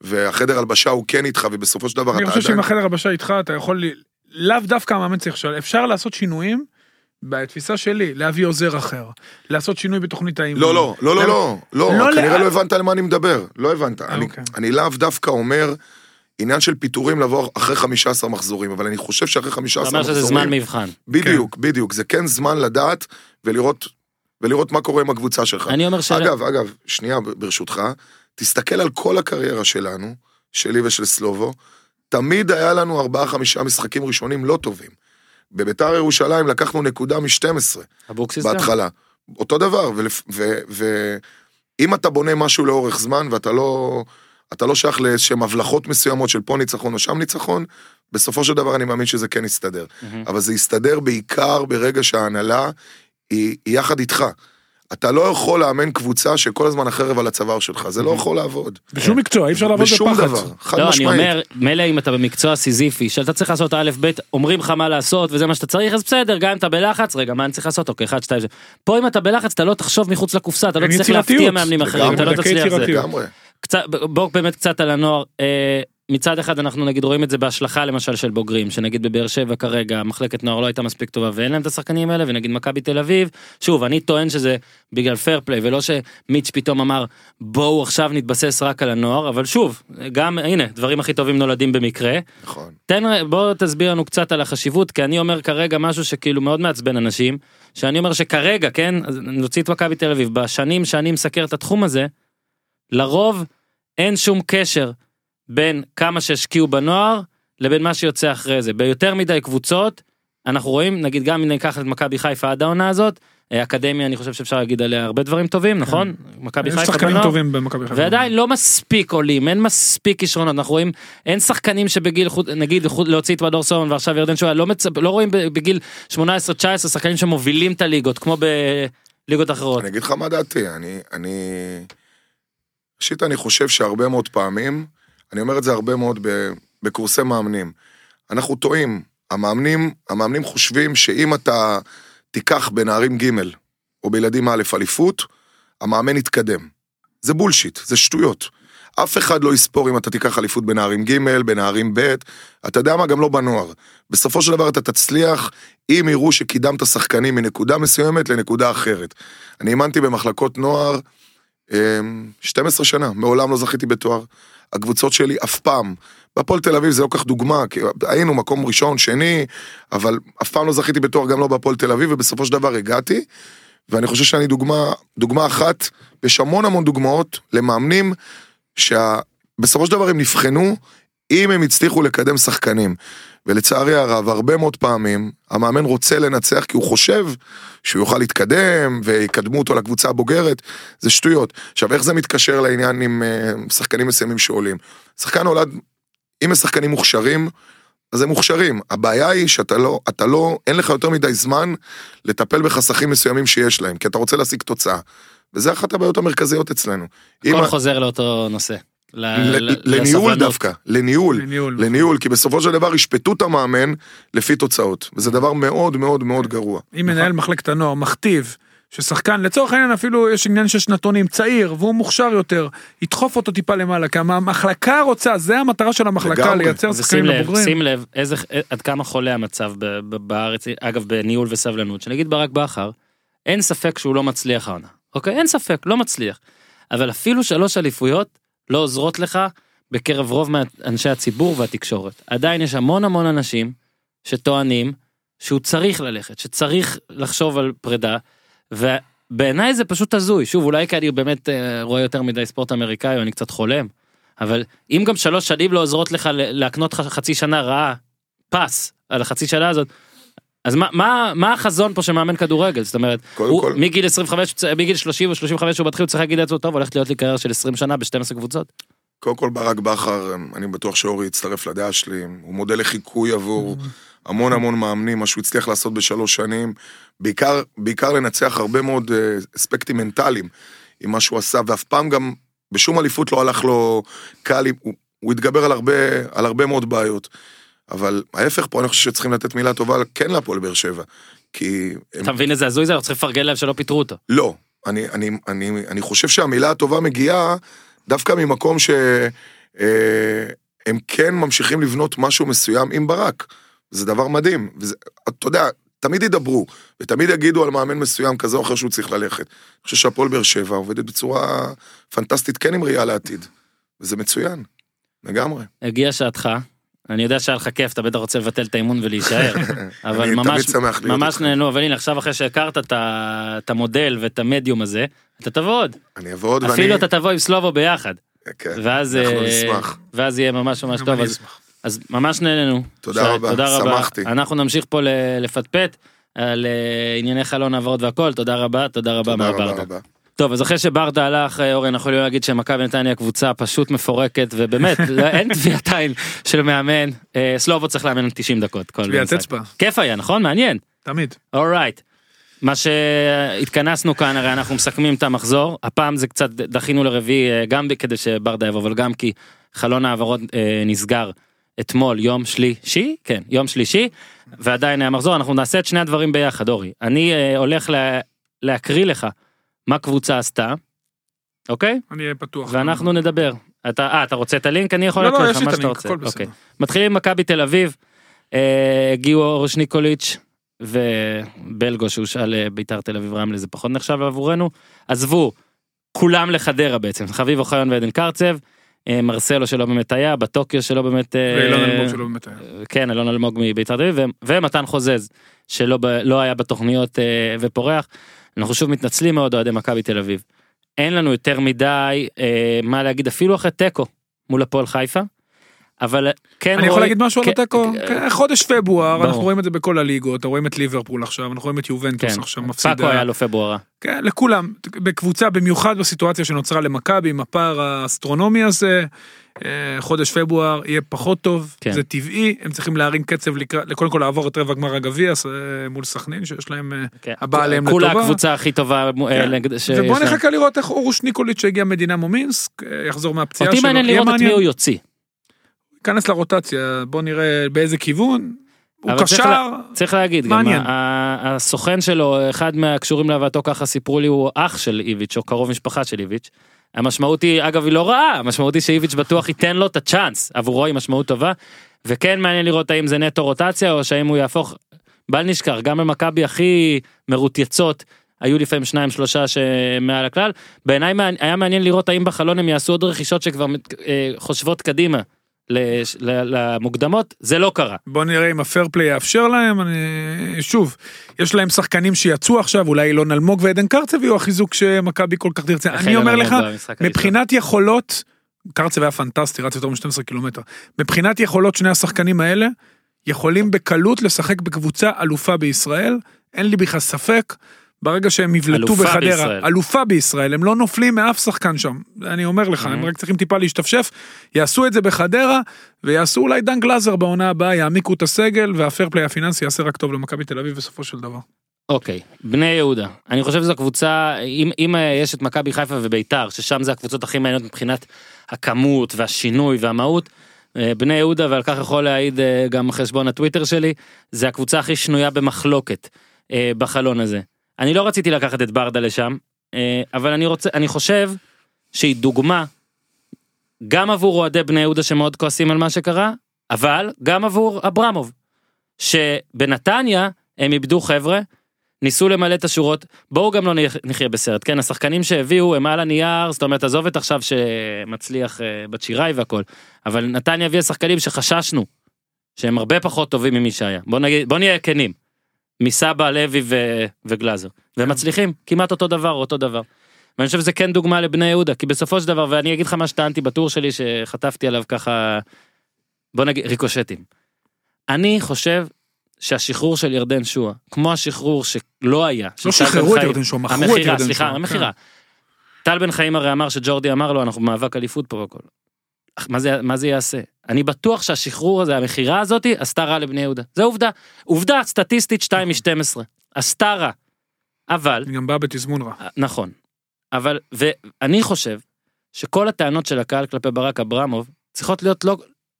והחדר הלבשה הוא כן איתך, ובסופו של דבר אני אתה חושב שאם עדיין... החדר הבשה איתך, אתה יכול, לאו דווקא המאמן צריך לשאול, אפשר לעשות שינויים, בתפיסה שלי, להביא עוזר אחר, לעשות שינוי בתוכנית האימון. לא, לא, לא, לא, לא, לא, לא כנראה לאט. לא הבנת על מה אני מדבר, לא הבנת. אני- אוקיי. אני לאו דווקא אומר, עניין של פיטורים לבוא אחרי 15 מחזורים, אבל אני חושב שאחרי 15 אתה אומר מחזורים... שזה זמן מבחן. בדיוק, בדיוק, זה כן זמן לדעת ולראות, ולראות מה קורה עם הקבוצה שלך. אני אומר שאלה... אגב, אגב, שנייה ברשותך, תסתכל על כל הקריירה שלנו, שלי ושל סלובו, תמיד היה לנו ארבעה חמישה משחקים ראשונים לא טובים. בביתר ירושלים לקחנו נקודה מ-12 אבוקסיס גם? בהתחלה. אותו דבר, ואם אתה בונה משהו לאורך זמן ואתה לא, אתה לא שייך לאיזשהם הבלחות מסוימות של פה ניצחון או שם ניצחון, בסופו של דבר אני מאמין שזה כן יסתדר. מהמם. אבל זה יסתדר בעיקר ברגע שההנהלה היא, היא יחד איתך. אתה לא יכול לאמן קבוצה שכל הזמן החרב על הצוואר שלך, זה לא יכול לעבוד. בשום מקצוע, אי אפשר לעבוד בשום בפחד. דבר, חד לא, אני משמעית. אומר, מילא אם אתה במקצוע סיזיפי, שאתה צריך לעשות א', ב', אומרים לך מה לעשות וזה מה שאתה צריך, אז בסדר, גם אם אתה בלחץ, רגע, מה אני צריך לעשות? אוקיי, 1, 2, 3. פה אם אתה בלחץ, אתה לא תחשוב מחוץ לקופסה, אתה לא תצטרך להפתיע. מאמנים אחרים, אתה לא תצליח זה. קצת, בואו באמת קצת על הנוער. אה, מצד אחד אנחנו נגיד רואים את זה בהשלכה למשל של בוגרים שנגיד בבאר שבע כרגע מחלקת נוער לא הייתה מספיק טובה ואין להם את השחקנים האלה ונגיד מכבי תל אביב שוב אני טוען שזה בגלל פייר פליי ולא שמיץ' פתאום אמר בואו עכשיו נתבסס רק על הנוער אבל שוב גם הנה דברים הכי טובים נולדים במקרה נכון. תן בוא תסביר לנו קצת על החשיבות כי אני אומר כרגע משהו שכאילו מאוד מעצבן אנשים שאני אומר שכרגע כן נוציא את מכבי תל אביב בשנים שאני מסקר את התחום הזה לרוב אין שום קשר בין כמה שהשקיעו בנוער לבין מה שיוצא אחרי זה. ביותר מדי קבוצות אנחנו רואים נגיד גם אם ניקח את מכבי חיפה עד העונה הזאת אה, אקדמיה אני חושב שאפשר להגיד עליה הרבה דברים טובים נכון? מכבי חיפה שחקנים בנוער. טובים במכבי חיפה. ועדיין לא מספיק עולים אין מספיק כישרונות. אנחנו רואים אין שחקנים שבגיל נגיד להוציא את מדור סולומון ועכשיו ירדן שואה לא, מצ... לא רואים בגיל 18-19 שחקנים שמובילים את הליגות כמו בליגות אחרות. אני אגיד לך מה דעתי, אני, אני... ראשית, אני חושב שהרבה מאוד פעמים, אני אומר את זה הרבה מאוד בקורסי מאמנים, אנחנו טועים. המאמנים, המאמנים חושבים שאם אתה תיקח בנערים ג' או בילדים א' אליפות, המאמן יתקדם. זה בולשיט, זה שטויות. אף אחד לא יספור אם אתה תיקח אליפות בנערים ג', בנערים ב', אתה יודע מה, גם לא בנוער. בסופו של דבר אתה תצליח אם יראו שקידמת שחקנים מנקודה מסוימת לנקודה אחרת. אני אימנתי במחלקות נוער אמ, 12 שנה, מעולם לא זכיתי בתואר. הקבוצות שלי אף פעם, בהפועל תל אביב זה לא כך דוגמה, כי היינו מקום ראשון, שני, אבל אף פעם לא זכיתי בתואר גם לא בהפועל תל אביב, ובסופו של דבר הגעתי, ואני חושב שאני דוגמה, דוגמה אחת, יש המון המון דוגמאות למאמנים, שבסופו של דבר הם נבחנו אם הם הצליחו לקדם שחקנים. ולצערי הרב, הרבה מאוד פעמים, המאמן רוצה לנצח כי הוא חושב שהוא יוכל להתקדם ויקדמו אותו לקבוצה הבוגרת, זה שטויות. עכשיו, איך זה מתקשר לעניין עם uh, שחקנים מסוימים שעולים? שחקן נולד, אם יש שחקנים מוכשרים, אז הם מוכשרים. הבעיה היא שאתה לא, אתה לא, אין לך יותר מדי זמן לטפל בחסכים מסוימים שיש להם, כי אתה רוצה להשיג תוצאה. וזה אחת הבעיות המרכזיות אצלנו. הכל ה- חוזר לאותו נושא. ל- ל- ל- לניהול. דווקא, לניהול. לניהול. לניהול, כי בסופו של דבר ישפטו את המאמן לפי תוצאות, וזה דבר מאוד מאוד מאוד גרוע. אם מנהל מחלקת הנוער מכתיב ששחקן לצורך העניין אפילו יש עניין של שנתונים צעיר והוא מוכשר יותר ידחוף אותו טיפה למעלה כי המחלקה רוצה זה המטרה של המחלקה לגמרי. לייצר שחקנים לב, לבוגרים. שים לב איזה, עד כמה חולה המצב ב- ב- בארץ, אגב בניהול וסבלנות, שנגיד ברק בכר, אין ספק שהוא לא מצליח העונה, אוקיי? אין ספק, לא מצליח. אבל אפילו שלוש אליפויות לא עוזרות לך בקרב רוב מאנשי הציבור והתקשורת. עדיין יש המון המון אנשים שטוענים שהוא צריך ללכת, שצריך לחשוב על פרידה, ובעיניי זה פשוט הזוי. שוב, אולי כי אני באמת אה, רואה יותר מדי ספורט אמריקאי, או אני קצת חולם, אבל אם גם שלוש שנים לא עוזרות לך להקנות לך חצי שנה רעה, פס, על החצי שנה הזאת, אז מה, מה, מה החזון פה של מאמן כדורגל? זאת אומרת, קודם הוא, כל- מגיל 25, מגיל 30 או 35 הוא מתחיל, הוא צריך להגיד לעצמו, טוב, הולכת להיות לי קריירה של 20 שנה ב-12 קבוצות. קודם כל ברק בכר, אני בטוח שאורי יצטרף לדעה שלי, הוא מודל לחיקוי עבור המון המון מאמנים, מה שהוא הצליח לעשות בשלוש שנים, בעיקר, בעיקר לנצח הרבה מאוד אה, אספקטים מנטליים עם מה שהוא עשה, ואף פעם גם בשום אליפות לא הלך לו קל, הוא, הוא התגבר על הרבה, על הרבה מאוד בעיות. אבל ההפך פה אני חושב שצריכים לתת מילה טובה כן להפועל באר שבע, כי הם אתה מבין איזה הזוי זה? אנחנו צריכים לפרגן להם שלא פיטרו אותו. לא, אני, אני, אני, אני חושב שהמילה הטובה מגיעה דווקא ממקום שהם כן ממשיכים לבנות משהו מסוים עם ברק. זה דבר מדהים. וזה, אתה יודע, תמיד ידברו, ותמיד יגידו על מאמן מסוים כזה או אחר שהוא צריך ללכת. אני חושב שהפועל באר שבע עובדת בצורה פנטסטית כן עם ראייה לעתיד. וזה מצוין. לגמרי. הגיעה שעתך. אני יודע שהיה לך כיף, אתה בטח רוצה לבטל את האימון ולהישאר, אבל ממש, ממש. נהנו, אבל הנה עכשיו אחרי שהכרת את המודל ואת המדיום הזה, אתה תבוא עוד, אני אבוא עוד ואני... אפילו אתה תבוא עם סלובו ביחד, כן, ואז אנחנו אה, נשמח. ואז יהיה ממש ממש טוב, אז ממש נהנינו. תודה רבה, תודה רבה. שמחתי. אנחנו נמשיך פה לפטפט על אה, ענייני חלון העברות והכל, תודה רבה, תודה רבה תודה מר רבה ברדה. טוב, אז אחרי שברדה הלך, אה, אורן, אנחנו יכולים להגיד שמכבי נתניה קבוצה פשוט מפורקת, ובאמת, לא- אין טביעת עין של מאמן. אה, סלובו צריך לאמן 90 דקות. כל טביעת. אצבע, כיף היה, נכון? מעניין. תמיד. אורייט. מה שהתכנסנו כאן, הרי אנחנו מסכמים את המחזור, הפעם זה קצת דחינו לרביעי, אה, גם כדי שברדה יבוא, אבל גם כי חלון העברות אה, נסגר אתמול, יום שלישי, כן, יום שלישי, ועדיין היה מחזור, אנחנו נעשה את שני הדברים ביחד, אורי. אני אה, הולך לה, להקריא לך מה קבוצה עשתה, אוקיי? אני אהיה פתוח. ואנחנו נדבר. אתה, אה, אתה רוצה את הלינק? אני יכול לא, לא, להקריא יש לי את הלינק. הכל בסדר. אוקיי. מתחילים עם מכבי תל אביב, אה, הגיעו אורוש ניקוליץ' ובלגו שהושאל לביתר תל אביב רמלה, זה פחות נחשב עבורנו. עזבו, כולם לחדרה בעצם, חביב אוחיון ועדן קרצב, אה, מרסלו שלא באמת היה, בטוקיו שלא באמת... אה, ואילון אלמוג שלא באמת היה. כן, אלון אלמוג מביתר תל אביב, ומתן חוזז, שלא ב- לא היה בתוכניות אה, ופורח. אנחנו שוב מתנצלים מאוד אוהדי מכבי תל אביב. אין לנו יותר מדי אה, מה להגיד אפילו אחרי תיקו מול הפועל חיפה. אבל כן אני יכול רואים- להגיד משהו על כן, התיקו? אה, כן, חודש פברואר. אנחנו רואים את זה בכל הליגות, רואים את ליברפול עכשיו, אנחנו רואים את יובנטוס כן, עכשיו פאקו מפסידה. היה לו פברואר. כן, לכולם, בקבוצה, במיוחד בסיטואציה שנוצרה למכבי, עם הפער האסטרונומי הזה, אה, חודש פברואר יהיה פחות טוב, כן. זה טבעי, הם צריכים להרים קצב לקראת, קודם כל לעבור את רבע גמר הגביע אה, מול סכנין, שיש להם, כן. הבא עליהם כולה לטובה. הקבוצה הכי טובה כן. ובוא. נחכה לראות איך אורוש ניקוליץ' שהגיע מדינה מומינסק, יחזור מהפציעה אותי שלו, מעניין יהיה לראות את מי הוא יוציא. ייכנס לרוטציה, בוא נראה באיזה כיוון, הוא אבל צריך קשר, לה- צריך להגיד, גם מעניין. ה- ה- הסוכן שלו, אחד מהקשורים להבאתו ככה סיפרו לי, הוא אח של איביץ', או קרוב משפחה של איביץ'. המשמעות היא, אגב, היא לא רעה, המשמעות היא שאיביץ' בטוח ייתן לו את הצ'אנס, עבורו היא משמעות טובה, וכן מעניין לראות האם זה נטו רוטציה, או שהאם הוא יהפוך, בל נשכח, גם במכבי הכי מרוטייצות, היו לפעמים שניים שלושה שמעל הכלל, בעיניי היה מעניין לראות האם בחלון הם יעשו עוד רכישות שכבר אה, חושבות קדימה לש- למוקדמות, זה לא קרה. בוא נראה אם הפייר פליי יאפשר להם, אני... שוב, יש להם שחקנים שיצאו עכשיו, אולי אילון אלמוג ועדן קרצב יהיו החיזוק שמכבי כל כך תרצה. אני אומר לך, מבחינת יכולות, קרצב היה פנטסטי, רץ יותר מ-12 קילומטר. מבחינת יכולות שני השחקנים האלה, יכולים בקלות לשחק בקבוצה אלופה בישראל, אין לי בכלל ספק. ברגע שהם יבלטו בחדרה, בישראל. אלופה בישראל, הם לא נופלים מאף שחקן שם, אני אומר לך, הם Mhm. רק צריכים טיפה להשתפשף, יעשו את זה בחדרה, ויעשו אולי דן גלאזר בעונה הבאה, יעמיקו את הסגל, והפייר פליי הפיננסי יעשה רק טוב למכבי תל אביב בסופו של דבר. אוקיי, בני יהודה. אני חושב שזו קבוצה, אם, אם אה, יש את מכבי חיפה וביתר, ששם זה הקבוצות הכי מעניינות מבחינת הכמות והשינוי והמהות, אה, בני יהודה, ועל כך יכול להעיד אה, גם חשבון הטוויטר שלי, זה הקבוצה הכי שנויה במחלוקת בחלון הזה. אני לא רציתי לקחת את ברדה לשם, אה, אבל אני רוצה, אני חושב שהיא דוגמה גם עבור אוהדי בני יהודה שמאוד כועסים על מה שקרה, אבל גם עבור אברמוב. שבנתניה הם איבדו חבר'ה, ניסו למלא את השורות, בואו גם לא נחיה- בסרט, כן, השחקנים שהביאו הם על הנייר, זאת אומרת עזוב את עכשיו שמצליח אה, בת והכל, אבל נתניה הביאה שחקנים שחששנו, שהם הרבה פחות טובים ממי שהיה, בוא נגיד, בוא נהיה כנים, מסבא, לוי ו... וגלאזר, והם מצליחים, כמעט אותו דבר, אותו דבר. ואני חושב שזה כן דוגמה לבני יהודה, כי בסופו של דבר, ואני אגיד לך מה שטענתי בטור שלי, שחטפתי עליו ככה, בוא נגיד, ריקושטים. אני חושב שהשחרור של ירדן שואה, כמו השחרור שלא היה, לא שחררו את ירדן שואה, מכרו את המכירה, ירדן סליחה, שואה. המכירה. טל בן חיים הרי אמר שג'ורדי אמר לו אנחנו במאבק אליפות פה והכל. מה זה, מה זה יעשה? אני בטוח שהשחרור הזה, המכירה הזאתי, עשתה רע לבני יהודה. זה עובדה. עובדה סטטיסטית 2 מ-12. עשתה רע. אבל, היא גם באה בתזמון רע. נכון. אבל, ואני חושב שכל הטענות של הקהל כלפי ברק אברמוב צריכות להיות לא,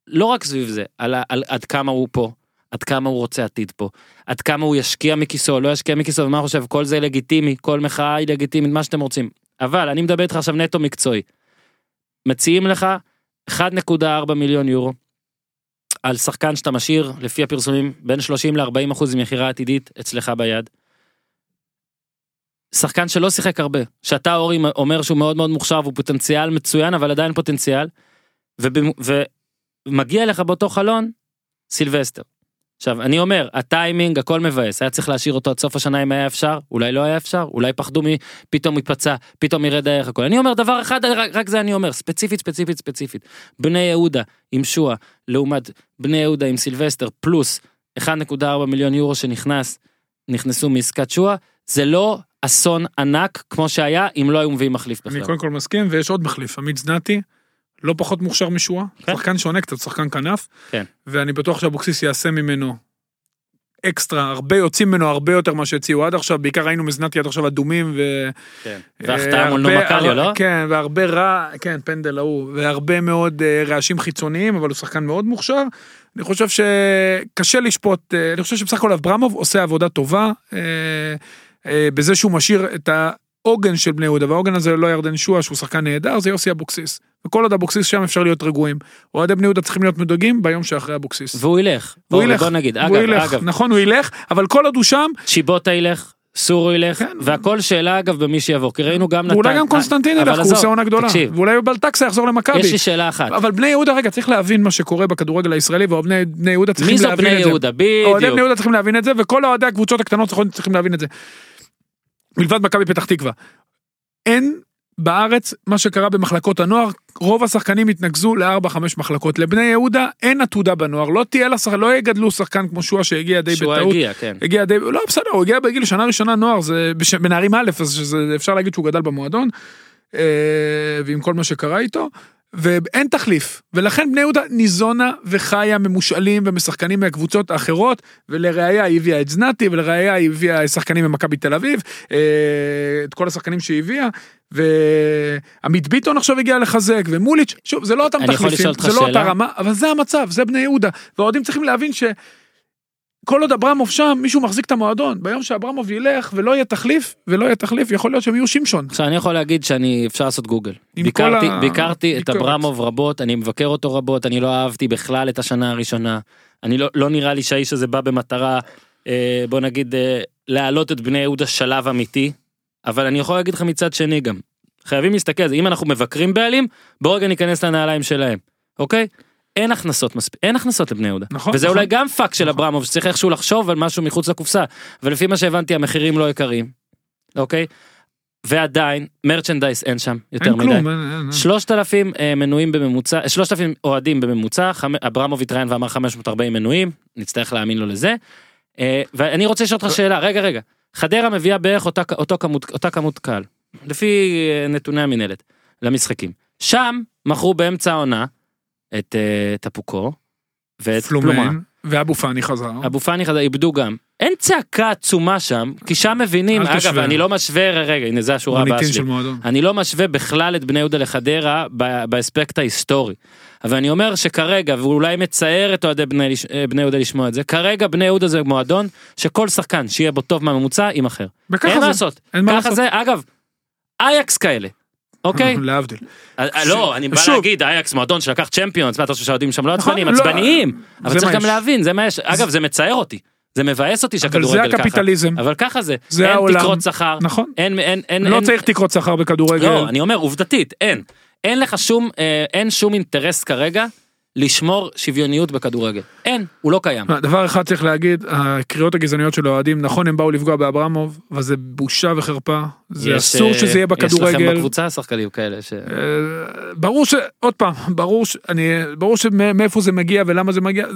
לא רק סביב זה, על, על עד כמה הוא פה, עד כמה הוא רוצה עתיד פה, עד כמה הוא ישקיע מכיסו, לא ישקיע מכיסו, ומה הוא חושב, כל זה לגיטימי, כל מחאה היא לגיטימית, מה שאתם רוצים. אבל אני מדבר איתך עכשיו נטו מקצועי. מציעים לך 1.4 מיליון יורו על שחקן שאתה משאיר, לפי הפרסומים, בין 30 ל-40 אחוז ממכירה עתידית אצלך ביד. שחקן שלא שיחק הרבה, שאתה אורי אומר שהוא מאוד מאוד מוכשר והוא פוטנציאל מצוין אבל עדיין פוטנציאל. ובמ- מגיע לך באותו חלון, סילבסטר. עכשיו, אני אומר, הטיימינג, הכל מבאס, היה צריך להשאיר אותו עד סוף השנה אם היה אפשר, אולי לא היה אפשר, אולי פחדו מ... פתאום ייפצע, פתאום ירד הערך הכל. אני אומר דבר אחד, רק, רק זה אני אומר, ספציפית, ספציפית, ספציפית. בני יהודה עם שועה, לעומת בני יהודה עם סילבסטר, פלוס 1.4 מיליון יורו שנכנס, נכנסו מעסקת שועה, זה לא אסון ענק כמו שהיה אם לא היו מביאים מחליף אני בכלל. קודם כל מסכים, ויש עוד מחליף, עמית זנתי, לא פחות מוכשר משואה, כן. שחקן שונה קצת, שחקן כנף, כן. ואני בטוח שאבוקסיס יעשה ממנו אקסטרה, הרבה יוצאים ממנו הרבה יותר ממה שהציעו עד עכשיו, בעיקר ראינו מזנתי עד עכשיו אדומים, ו... כן. והחטאה מול הרבה- נומקליו, לא? כן, והרבה רע, כן, פנדל ההוא, והרבה מאוד אה, רעשים חיצוניים, אבל הוא שחקן מאוד מוכשר. אני חושב שקשה לשפוט, אה, אני חושב שבסך הכל אברמוב עושה עבודה טובה, אה, אה, בזה שהוא משאיר את העוגן של בני יהודה, והעוגן הזה לא ירדן שועה, שהוא שחקן נהדר, זה יוסי אבוקסיס. וכל עוד אבוקסיס שם אפשר להיות רגועים. אוהדי בני יהודה צריכים להיות מדאגים ביום שאחרי אבוקסיס. והוא ילך. והוא ילך, בוא נגיד, אגב, ילך, אגב, נכון, הוא ילך, אבל כל עוד הוא שם, צ'יבוטה ילך, סורו ילך, כן. והכל שאלה אגב במי שיבוא, כי ראינו גם ואולי נתן- גם קונסטנטין ילך, הוא עושה עונה גדולה. תקשיב, ואולי בלטקסה יחזור למכבי. יש לי שאלה אחת, אבל בני יהודה, רגע, צריך להבין מה שקורה בכדורגל הישראלי, ואוהדי בני יהודה צריכים מי זו להבין בני זה. יהודה? אוהדי בדיוק. בני יהודה צריכים להבין את זה, וכל אוהדי הקבוצות הקטנות צריכים- צריכים להבין את זה. מלבד מכבי פתח תקווה. אין בארץ מה שקרה במחלקות הנוער, רוב השחקנים התנקזו לארבע חמש מחלקות. לבני יהודה אין עתודה בנוער, לא תהיה לה שחקן, לא יגדלו שחקן כמו שועה שהגיע די שהוא בטעות. הגיע, כן. הגיע די, לא בסדר, הוא הגיע בגיל שנה ראשונה נוער, זה בש- בנערים א', אז שזה, אפשר להגיד שהוא גדל במועדון, אה, ועם כל מה שקרה איתו, ואין תחליף, ולכן בני יהודה ניזונה וחיה ממושאלים ומשחקנים מהקבוצות האחרות, ולראיה היא הביאה את זנתי, ולראיה היא הביאה שחקנים ממכבי תל אביב, אה, את כל השחקנים שהיא הביאה, ועמית ביטון עכשיו הגיע לחזק, ומוליץ', שוב, זה לא אותם תחליפים, זה לא אותה? רמה, אבל זה המצב, זה בני יהודה, והאוהדים צריכים להבין ש... כל עוד אברמוב שם, מישהו מחזיק את המועדון. ביום שאברמוב ילך ולא יהיה תחליף, ולא יהיה תחליף, יכול להיות שהם יהיו שמשון. עכשיו אני יכול להגיד שאני אפשר לעשות גוגל. ביקרתי, ה- ביקרתי את. אברמוב רבות, אני מבקר אותו רבות, אני לא אהבתי בכלל את השנה הראשונה. אני לא, לא נראה לי שהאיש הזה בא במטרה, אה, בוא נגיד, אה, להעלות את בני יהודה שלב אמיתי, אבל אני יכול להגיד לך מצד שני גם, חייבים להסתכל על זה, אם אנחנו מבקרים בעלים, בוא רגע ניכנס לנעליים שלהם, אוקיי? אין הכנסות מספיק, אין הכנסות לבני יהודה. נכון, וזה נכון. אולי גם פאק של אברמוב, שצריך איכשהו לחשוב על משהו מחוץ לקופסה, ולפי מה שהבנתי המחירים לא יקרים, אוקיי? ועדיין, מרצ'נדייס אין שם יותר אין מדי. כלום, אין- אין. 3,000 אה, מנויים בממוצע, 3,000 אוהדים בממוצע, חמ- אברמוב התראיין ואמר 540 מנויים, נצטרך להאמין לו לזה. אה, ואני רוצה לשאול אותך שאלה, רגע רגע, חדרה מביאה בערך אותה, אותו כמות, אותה כמות קהל, לפי אה, נתוני המינהלת, למשחקים. שם מכרו באמצע העונה את אה, טפוקו ואת. פלומן, ואבו פאני חזר. אבו פאני חזר, איבדו גם. אין צעקה עצומה שם, כי שם מבינים, אגב, תשווה. אני לא משווה, רגע, הנה זה השורה הבאה שלי. של. אני לא משווה בכלל את בני יהודה לחדרה באספקט ההיסטורי. אבל אני אומר שכרגע, ואולי מצער את אוהדי בני, אה, בני יהודה לשמוע את זה, כרגע בני יהודה זה מועדון שכל שחקן שיהיה בו טוב מהממוצע יימכר. אין מה. לעשות. ככה. זה, אגב, אייקס כאלה. אוקיי? להבדיל. אה, אה, לא, אני בא. להגיד, אייקס מועדון שלקח צ'מפיונס, מה אתה חושב שהאוהדים שם לא נכון, עצבנים? לא, עצבניים. אבל זה צריך גם. להבין, זה מה יש. אגב, זה מצער אותי. זה מבאס אותי אבל שהכדורגל זה ככה. הקפיטליזם. אבל ככה זה. זה אין העולם. תקרות שכר. נכון. אין, אין, אין, לא אין, צריך תקרות שכר בכדורגל. לא, אני אומר עובדתית, אין. אין לך שום, אה, אין שום אינטרס כרגע לשמור שוויוניות בכדורגל. אין, הוא לא קיים. דבר אחד צריך להגיד, הקריאות הגזעניות של האוהדים, נכון הם באו לפגוע באברמוב, אבל זה בושה וחרפה. זה יש, אסור אה, שזה יהיה יש לכם בכדורגל. בקבוצה שחקנים כאלה ש... אה, ברור ש... עוד פעם, ברור ש... אני... ברור שמאיפה זה מגיע ולמה זה מגיע.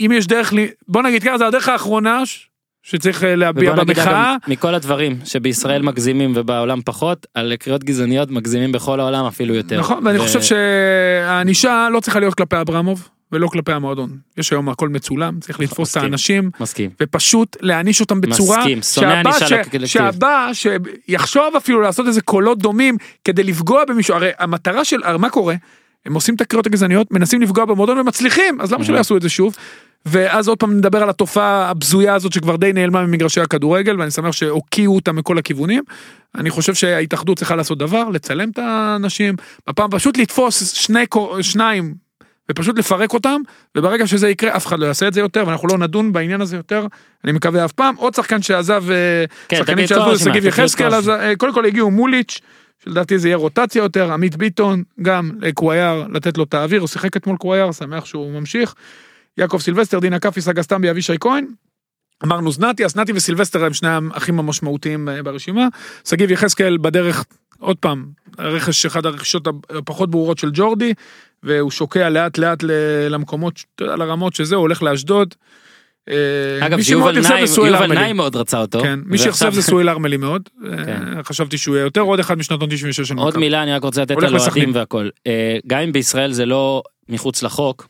אם יש דרך לי... בוא נגיד ככה, זה הדרך האחרונה ש... שצריך אה, להביע במחאה. מכל הדברים שבישראל מגזימים ובעולם פחות, על קריאות גזעניות מגזימים בכל העולם אפילו יותר. נכון, ואני ו- חושב שהענישה לא צריכה להיות כלפי אברמוב ולא כלפי המועדון. יש היום הכל מצולם, צריך לתפוס את. האנשים מסכים. ופשוט להעניש אותם בצורה מסכים, שונא ענישה לקולקטיב. שהבא שיחשוב אפילו לעשות איזה קולות דומים כדי לפגוע במישהו, הרי המטרה של, מה קורה? הם עושים את הקריאות הגזעניות, מנסים לפגוע במועדון ומצליחים, אז למה שלא יעשו את זה שוב? ואז עוד פעם נדבר על התופעה הבזויה הזאת שכבר די נעלמה ממגרשי הכדורגל ואני שמח שהוקיעו אותה מכל הכיוונים. אני חושב שההתאחדות צריכה לעשות דבר, לצלם את האנשים, בפעם פשוט לתפוס שני, שניים ופשוט לפרק אותם, וברגע שזה יקרה אף אחד לא יעשה את זה יותר ואנחנו לא נדון בעניין הזה יותר, אני מקווה אף פעם. עוד שחקן שעזב, אה, כן, שחקנים שעזבו שגיב יחזקאל, אה, קודם כל הגיעו מוליץ', שלדעתי זה יהיה רוטציה יותר, עמית ביטון, גם לקוויאר, לתת לו את האוויר, הוא שיחק אתמול קוויאר, שמח שהוא ממשיך. יעקב סילבסטר, דינה קאפיס, אגסטמבי, אבישי כהן. אמרנו זנתי, אז נתי וסילבסטר הם שני האחים המשמעותיים אה, ברשימה. שגיב יחזקאל בדרך, עוד פעם, רכש, אחד הרכישות הפחות ברורות של ג'ורדי, והוא שוקע לאט לאט למקומות, לרמות שזה, הוא הולך לאשדוד. אה, אגב, יובל נעים. נעים מאוד רצה אותו. כן, מי שיחשב זה סואל ארמלי מאוד. כן. אה, חשבתי שהוא יהיה יותר, עוד אחד משנתון 96 של עוד מכבי. מילה אני רק רוצה לתת על אוהדים. והכל. אה, גם אם בישראל זה לא מחוץ לחוק,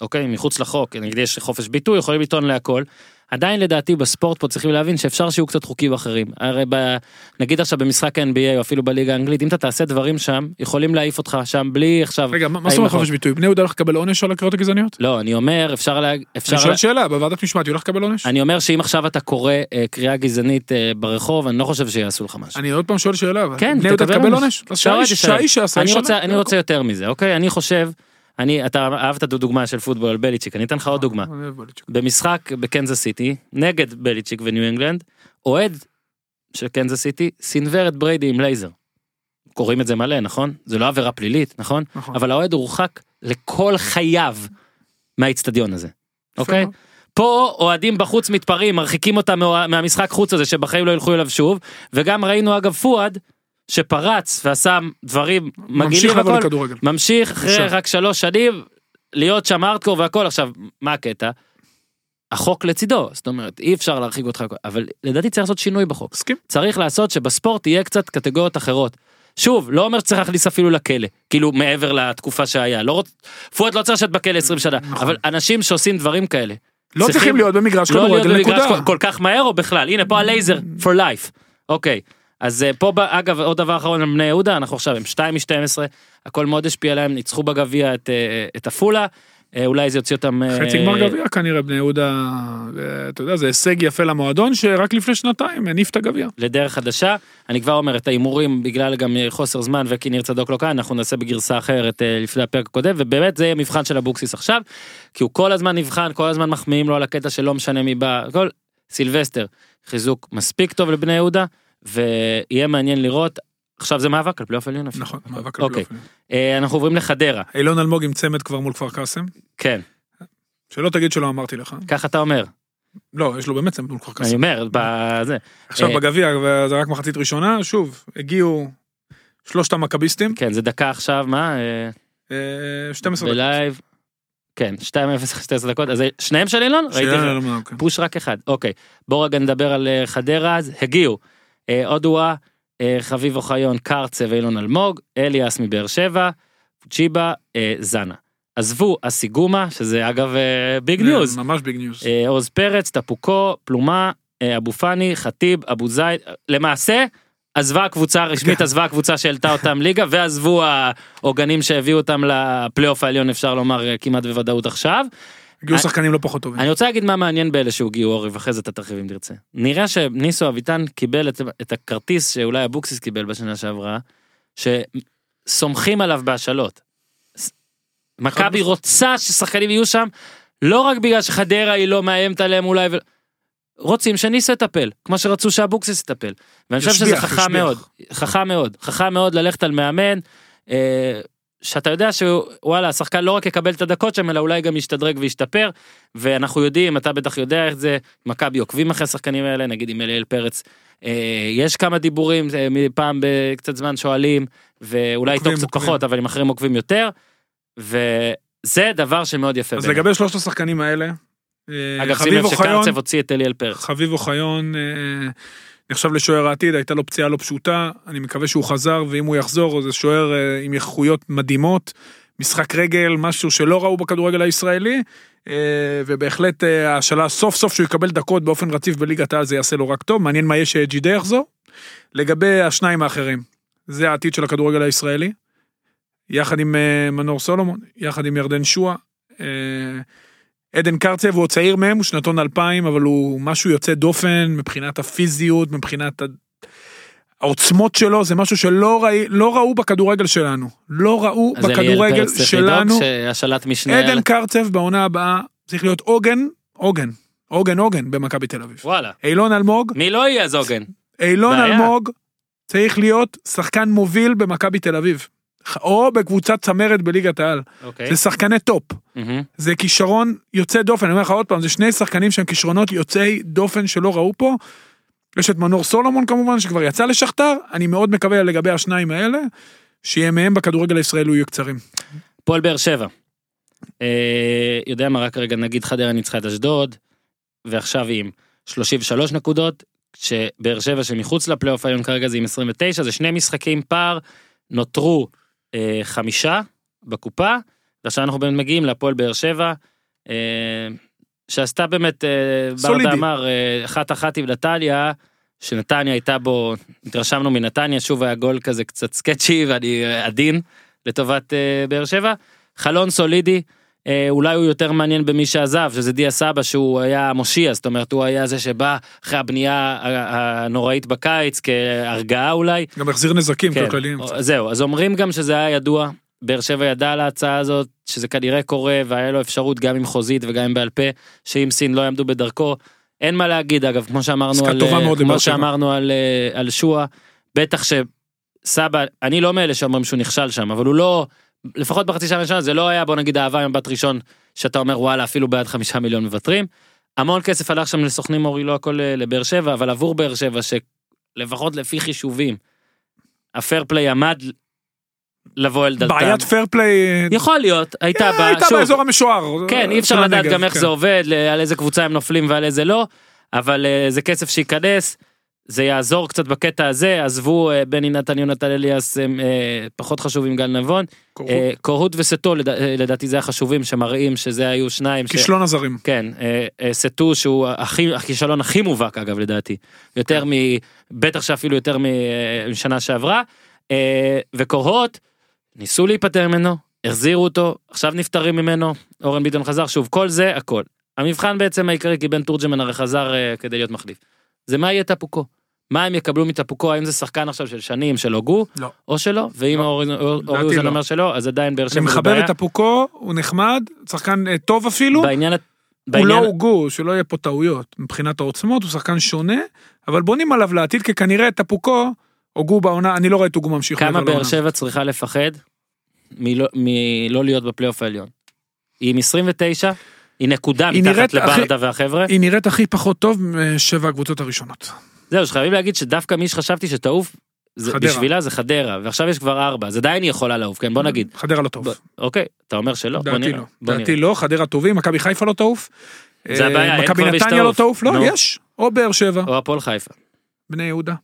אוקיי, מחוץ לחוק, נגיד יש חופש ביטוי, יכולים לטעון להכל. עדיין לדעתי בספורט פה צריכים להבין שאפשר שיהיו קצת חוקים אחרים. הרי ב... נגיד עכשיו במשחק NBA או אפילו בליגה האנגלית, אם אתה תעשה דברים שם, יכולים להעיף אותך שם בלי עכשיו... רגע, מה זאת אומרת נכון? חופש ביטוי? בני יהודה הולך לקבל עונש על הקריאות הגזעניות? לא, אני אומר, אפשר לה... אפשר אני לה... שואל שאלה, בוועדת משמעת היא הולכת לקבל עונש? אני אומר שאם עכשיו אתה קורא אה, קריאה גזענית אה, ברחוב, אני לא חושב שיעשו לך משהו. אני עוד פעם שואל שאלה, אבל כן, בני יהודה תקבל עונש. אני רוצה יותר מזה, אוקיי? אני חושב, אני, אתה אהבת את הדוגמה של פוטבול על בליצ'יק, אני אתן לך עוד דוגמה. בוליצ'יק. במשחק בקנזס סיטי, נגד בליצ'יק וניו אנגלנד, אוהד של קנזס סיטי סינוור את בריידי עם לייזר. קוראים את זה מלא, נכון? זה לא עבירה פלילית, נכון? נכון. אבל האוהד הורחק לכל חייו מהאיצטדיון הזה, אוקיי? פה אוהדים בחוץ מתפרעים, מרחיקים אותם מה- מהמשחק חוץ הזה שבחיים לא ילכו אליו שוב, וגם ראינו אגב פואד שפרץ ועשה דברים מגעילים לכדורגל. ממשיך אחרי. רק שלוש שנים להיות שם ארדקור והכל עכשיו מה הקטע. החוק לצידו זאת אומרת אי אפשר להרחיק אותך אבל לדעתי צריך לעשות שינוי בחוק מסכים. צריך לעשות שבספורט יהיה קצת קטגוריות אחרות. שוב לא אומר שצריך להכניס אפילו לכלא כאילו מעבר לתקופה שהיה לא רוצ... פואד לא צריך לשבת בכלא 20 שנה נכון. אבל אנשים שעושים דברים כאלה. לא צריכים להיות במגרש לא כדורגל, נקודה. כל, כל כך מהר או בכלל הנה פה הלייזר for life אוקיי אז אה, פה אגב עוד דבר אחרון על בני יהודה אנחנו עכשיו הם 2 מ-12 הכל מאוד השפיע עליהם ניצחו בגביע את אה, את עפולה אה, אולי זה יוציא אותם אה, חצי גמר גביע כנראה בני יהודה, אתה יודע, זה הישג יפה למועדון שרק לפני שנתיים הניף את הגביע. לדרך חדשה אני כבר אומר את ההימורים בגלל גם אה, חוסר זמן וכי ניר צדוק לא כאן אנחנו נעשה בגרסה אחרת אה, לפני הפרק הקודם ובאמת זה יהיה מבחן של אבוקסיס עכשיו כי הוא כל הזמן נבחן כל הזמן מחמיאים לו על הקטע שלא משנה מי בא הכל סילבסטר חיזוק מספיק טוב לבני יהודה ויהיה מעניין לראות עכשיו זה מאבק על פלייאוף עליון אפילו. נכון, מאבק על אוקיי פלייאוף. אה, אנחנו עוברים לחדרה אילון אלמוג עם צמד כבר מול כפר קאסם. כן שלא תגיד שלא אמרתי לך. ככה אתה אומר לא, יש לו באמת צמד מול כפר אני קאסם. אומר בזה עכשיו אה, בגביע, זה רק מחצית ראשונה, שוב, הגיעו שלושת המכביסטים, כן זה דקה עכשיו מה אה, אה, 12 דקות. ב live. כן 2-0 12 דקות אז שניהם של אילון ראיתי כן. פוש רק אחד אוקיי בוא רגע נדבר על חדרה אז הגיעו אה, אודואה אה, חביב אוחיון קרצה ואילון אלמוג אליאס מבאר שבע צ'יבה אה, זנה עזבו אסיגומה שזה אגב big news ממש big news. עוז פרץ טפוקו פלומה אבו פאני חטיב אבו זייד למעשה. עזבה הקבוצה הרשמית כן. עזבה הקבוצה שהעלתה אותם ליגה ועזבו העוגנים שהביאו אותם לפלייאוף העליון אפשר לומר כמעט בוודאות עכשיו. הגיעו שחקנים לא פחות טובים. אני רוצה להגיד מה מעניין באלה שהגיעו אורי ואחרי זה אתה תרחיב אם תרצה. נראה שניסו אביטן קיבל את, את הכרטיס שאולי אבוקסיס קיבל בשנה שעברה, שסומכים עליו בהשאלות. מכבי. רוצה ששחקנים יהיו שם, לא רק בגלל שחדרה היא לא מאיימת עליהם אולי, ו... רוצים שניסו יטפל, כמו שרצו שאבוקסיס יטפל. ואני חושב שזה חכם. מאוד, חכם מאוד, חכם מאוד ללכת על מאמן. שאתה יודע שוואלה השחקן לא רק יקבל את הדקות שם אלא אולי גם ישתדרג וישתפר ואנחנו יודעים אתה בטח יודע איך זה מכבי עוקבים אחרי השחקנים האלה נגיד עם אליאל פרץ אה, יש כמה דיבורים אה, מפעם בקצת זמן שואלים ואולי איתו קצת עוקבים. פחות אבל עם אחרים עוקבים יותר. וזה דבר שמאוד יפה. אז בעיניי. לגבי שלושת השחקנים האלה, אה, אגב שים חביב לב שקרצב הוציא את אליאל פרץ. חביב אוחיון אה, נחשב לשוער העתיד, הייתה לו פציעה לא פשוטה, אני מקווה שהוא חזר, ואם הוא יחזור, זה שוער אה, עם איכויות מדהימות, משחק רגל, משהו שלא ראו בכדורגל הישראלי, אה, ובהחלט אה, ההשאלה סוף סוף שהוא יקבל דקות באופן רציף בליגת העל זה יעשה לו רק טוב, מעניין מה יהיה שג'ידה יחזור. לגבי השניים האחרים, זה העתיד של הכדורגל הישראלי, יחד עם מנור סולומון, יחד עם ירדן שואה. עדן קרצב הוא צעיר מהם, הוא שנתון 2000, אבל הוא משהו יוצא דופן מבחינת הפיזיות, מבחינת העוצמות שלו, זה משהו שלא ראי, לא ראו בכדורגל שלנו. לא ראו בכדורגל שלנו. שהשאלת משנה. עדן קרצב בעונה הבאה צריך להיות עוגן, עוגן, עוגן עוגן במכבי תל אביב. וואלה. אילון אלמוג, מי לא יהיה אז עוגן? אילון. אלמוג צריך להיות שחקן מוביל במכבי תל אביב. או בקבוצת צמרת בליגת העל. אוקיי. זה שחקני top. מהמם. זה כישרון יוצא דופן, אני אומר לך עוד פעם, זה שני שחקנים שהם כישרונות יוצאי דופן שלא ראו פה. יש את מנור סולומון כמובן, שכבר יצא לשחטאר, אני מאוד מקווה לגבי השניים האלה, שימיהם בכדורגל הישראלי יהיו קצרים. הפועל באר שבע. אה, יודע מה רק רגע נגיד חדרה ניצחה את אשדוד ועכשיו עם 33 נקודות שבאר שבע שמחוץ לפלייאוף העליון כרגע זה עם 29 זה שני משחקים פער נותרו אה, חמישה בקופה ועכשיו אנחנו באמת מגיעים להפועל באר שבע. אה, שעשתה באמת אה. ברדה אמר אה, אחת אחת עם נתניה שנתניה הייתה בו התרשמנו מנתניה שוב היה גול כזה קצת סקצ'י ואני אה, עדין לטובת אה, באר שבע חלון סולידי. אה, אולי הוא יותר מעניין במי שעזב שזה דיה סבא שהוא היה מושיע זאת אומרת הוא היה זה שבא אחרי הבנייה הנוראית בקיץ כהרגעה אולי. גם החזיר נזקים כן, כלכליים. זהו אז אומרים גם שזה היה ידוע באר שבע ידע על ההצעה הזאת שזה כנראה קורה והיה לו אפשרות גם עם חוזית וגם עם בעל פה שאם סין לא יעמדו בדרכו. אין מה להגיד אגב כמו שאמרנו על אה, כמו. שאמרנו על אה, על שועה בטח שסבא אני לא מאלה שאומרים שהוא נכשל שם אבל הוא לא לפחות בחצי שנה ראשונה זה לא היה בוא נגיד אהבה ממבט ראשון שאתה אומר וואלה אפילו בעד חמישה מיליון מוותרים. המון כסף הלך שם לסוכנים אורי לא הכל אה, לבאר שבע אבל עבור באר שבע שלפחות לפי חישובים. ה fair play עמד לבוא אל דלתם. בעיית fair play יכול להיות הייתה בה הייתה שוב באזור המשוער. כן אי אפשר לדעת גם איך כן. זה עובד על איזה קבוצה הם נופלים ועל איזה לא אבל אה, זה כסף שייכנס. זה יעזור קצת בקטע הזה עזבו אה, בני נתן יונתן אליאס הם אה, פחות חשובים גל נבון קורות. אה, וסטו אה, לדעתי זה החשובים שמראים שזה היו שניים ש- כישלון הזרים. כן, אה, אה, סטו שהוא הכי, הכישלון הכי מובהק אגב לדעתי, יותר מ... בטח שאפילו יותר אה, משנה שעברה, אה, וקורהוט ניסו להיפטר ממנו, החזירו אותו, עכשיו נפטרים ממנו, אורן ביטון חזר, שוב כל זה הכל. המבחן בעצם העיקרי כי בן תורג'מן הרי חזר אה, כדי להיות מחליף. זה מה יהיה טפוקו. מה הם יקבלו מטפוקו, האם זה שחקן עכשיו של שנים של הוגו, לא. או שלא, ואם לא. אורי אוזן לא. אומר שלא, אז עדיין באר שבע אני זה מחבר בעיה. את אפוקו, הוא נחמד, שחקן אה, טוב אפילו. בעניין, הוא בעניין, לא הוגו, שלא יהיה פה טעויות. מבחינת העוצמות הוא שחקן שונה, אבל בונים עליו לעתיד, כי כנראה טפוקו, הוגו בעונה, אני לא רואה את הוגו ממשיך. כמה באר. שבע צריכה לפחד מלא, מלא להיות בפלייאוף העליון. היא עם 29, היא נקודה מתחת לברדה והחבר'ה. היא נראית הכי פחות טוב משבע הקבוצות הראשונות. זהו, שחייבים להגיד שדווקא מי שחשבתי שתעוף, זה, חדרה. בשבילה זה חדרה, ועכשיו יש כבר ארבע, אז עדיין היא יכולה לעוף, כן בוא נגיד. חדרה לא טוב. בוא, אוקיי, אתה אומר שלא, דעתי. לא. דעתי. לא, חדרה טובים, מכבי חיפה לא תעוף. זה אה, הבעיה, אין מכבי כבר מי נתניה לא. תעוף, לא. יש. או באר שבע, או הפועל חיפה. בני יהודה.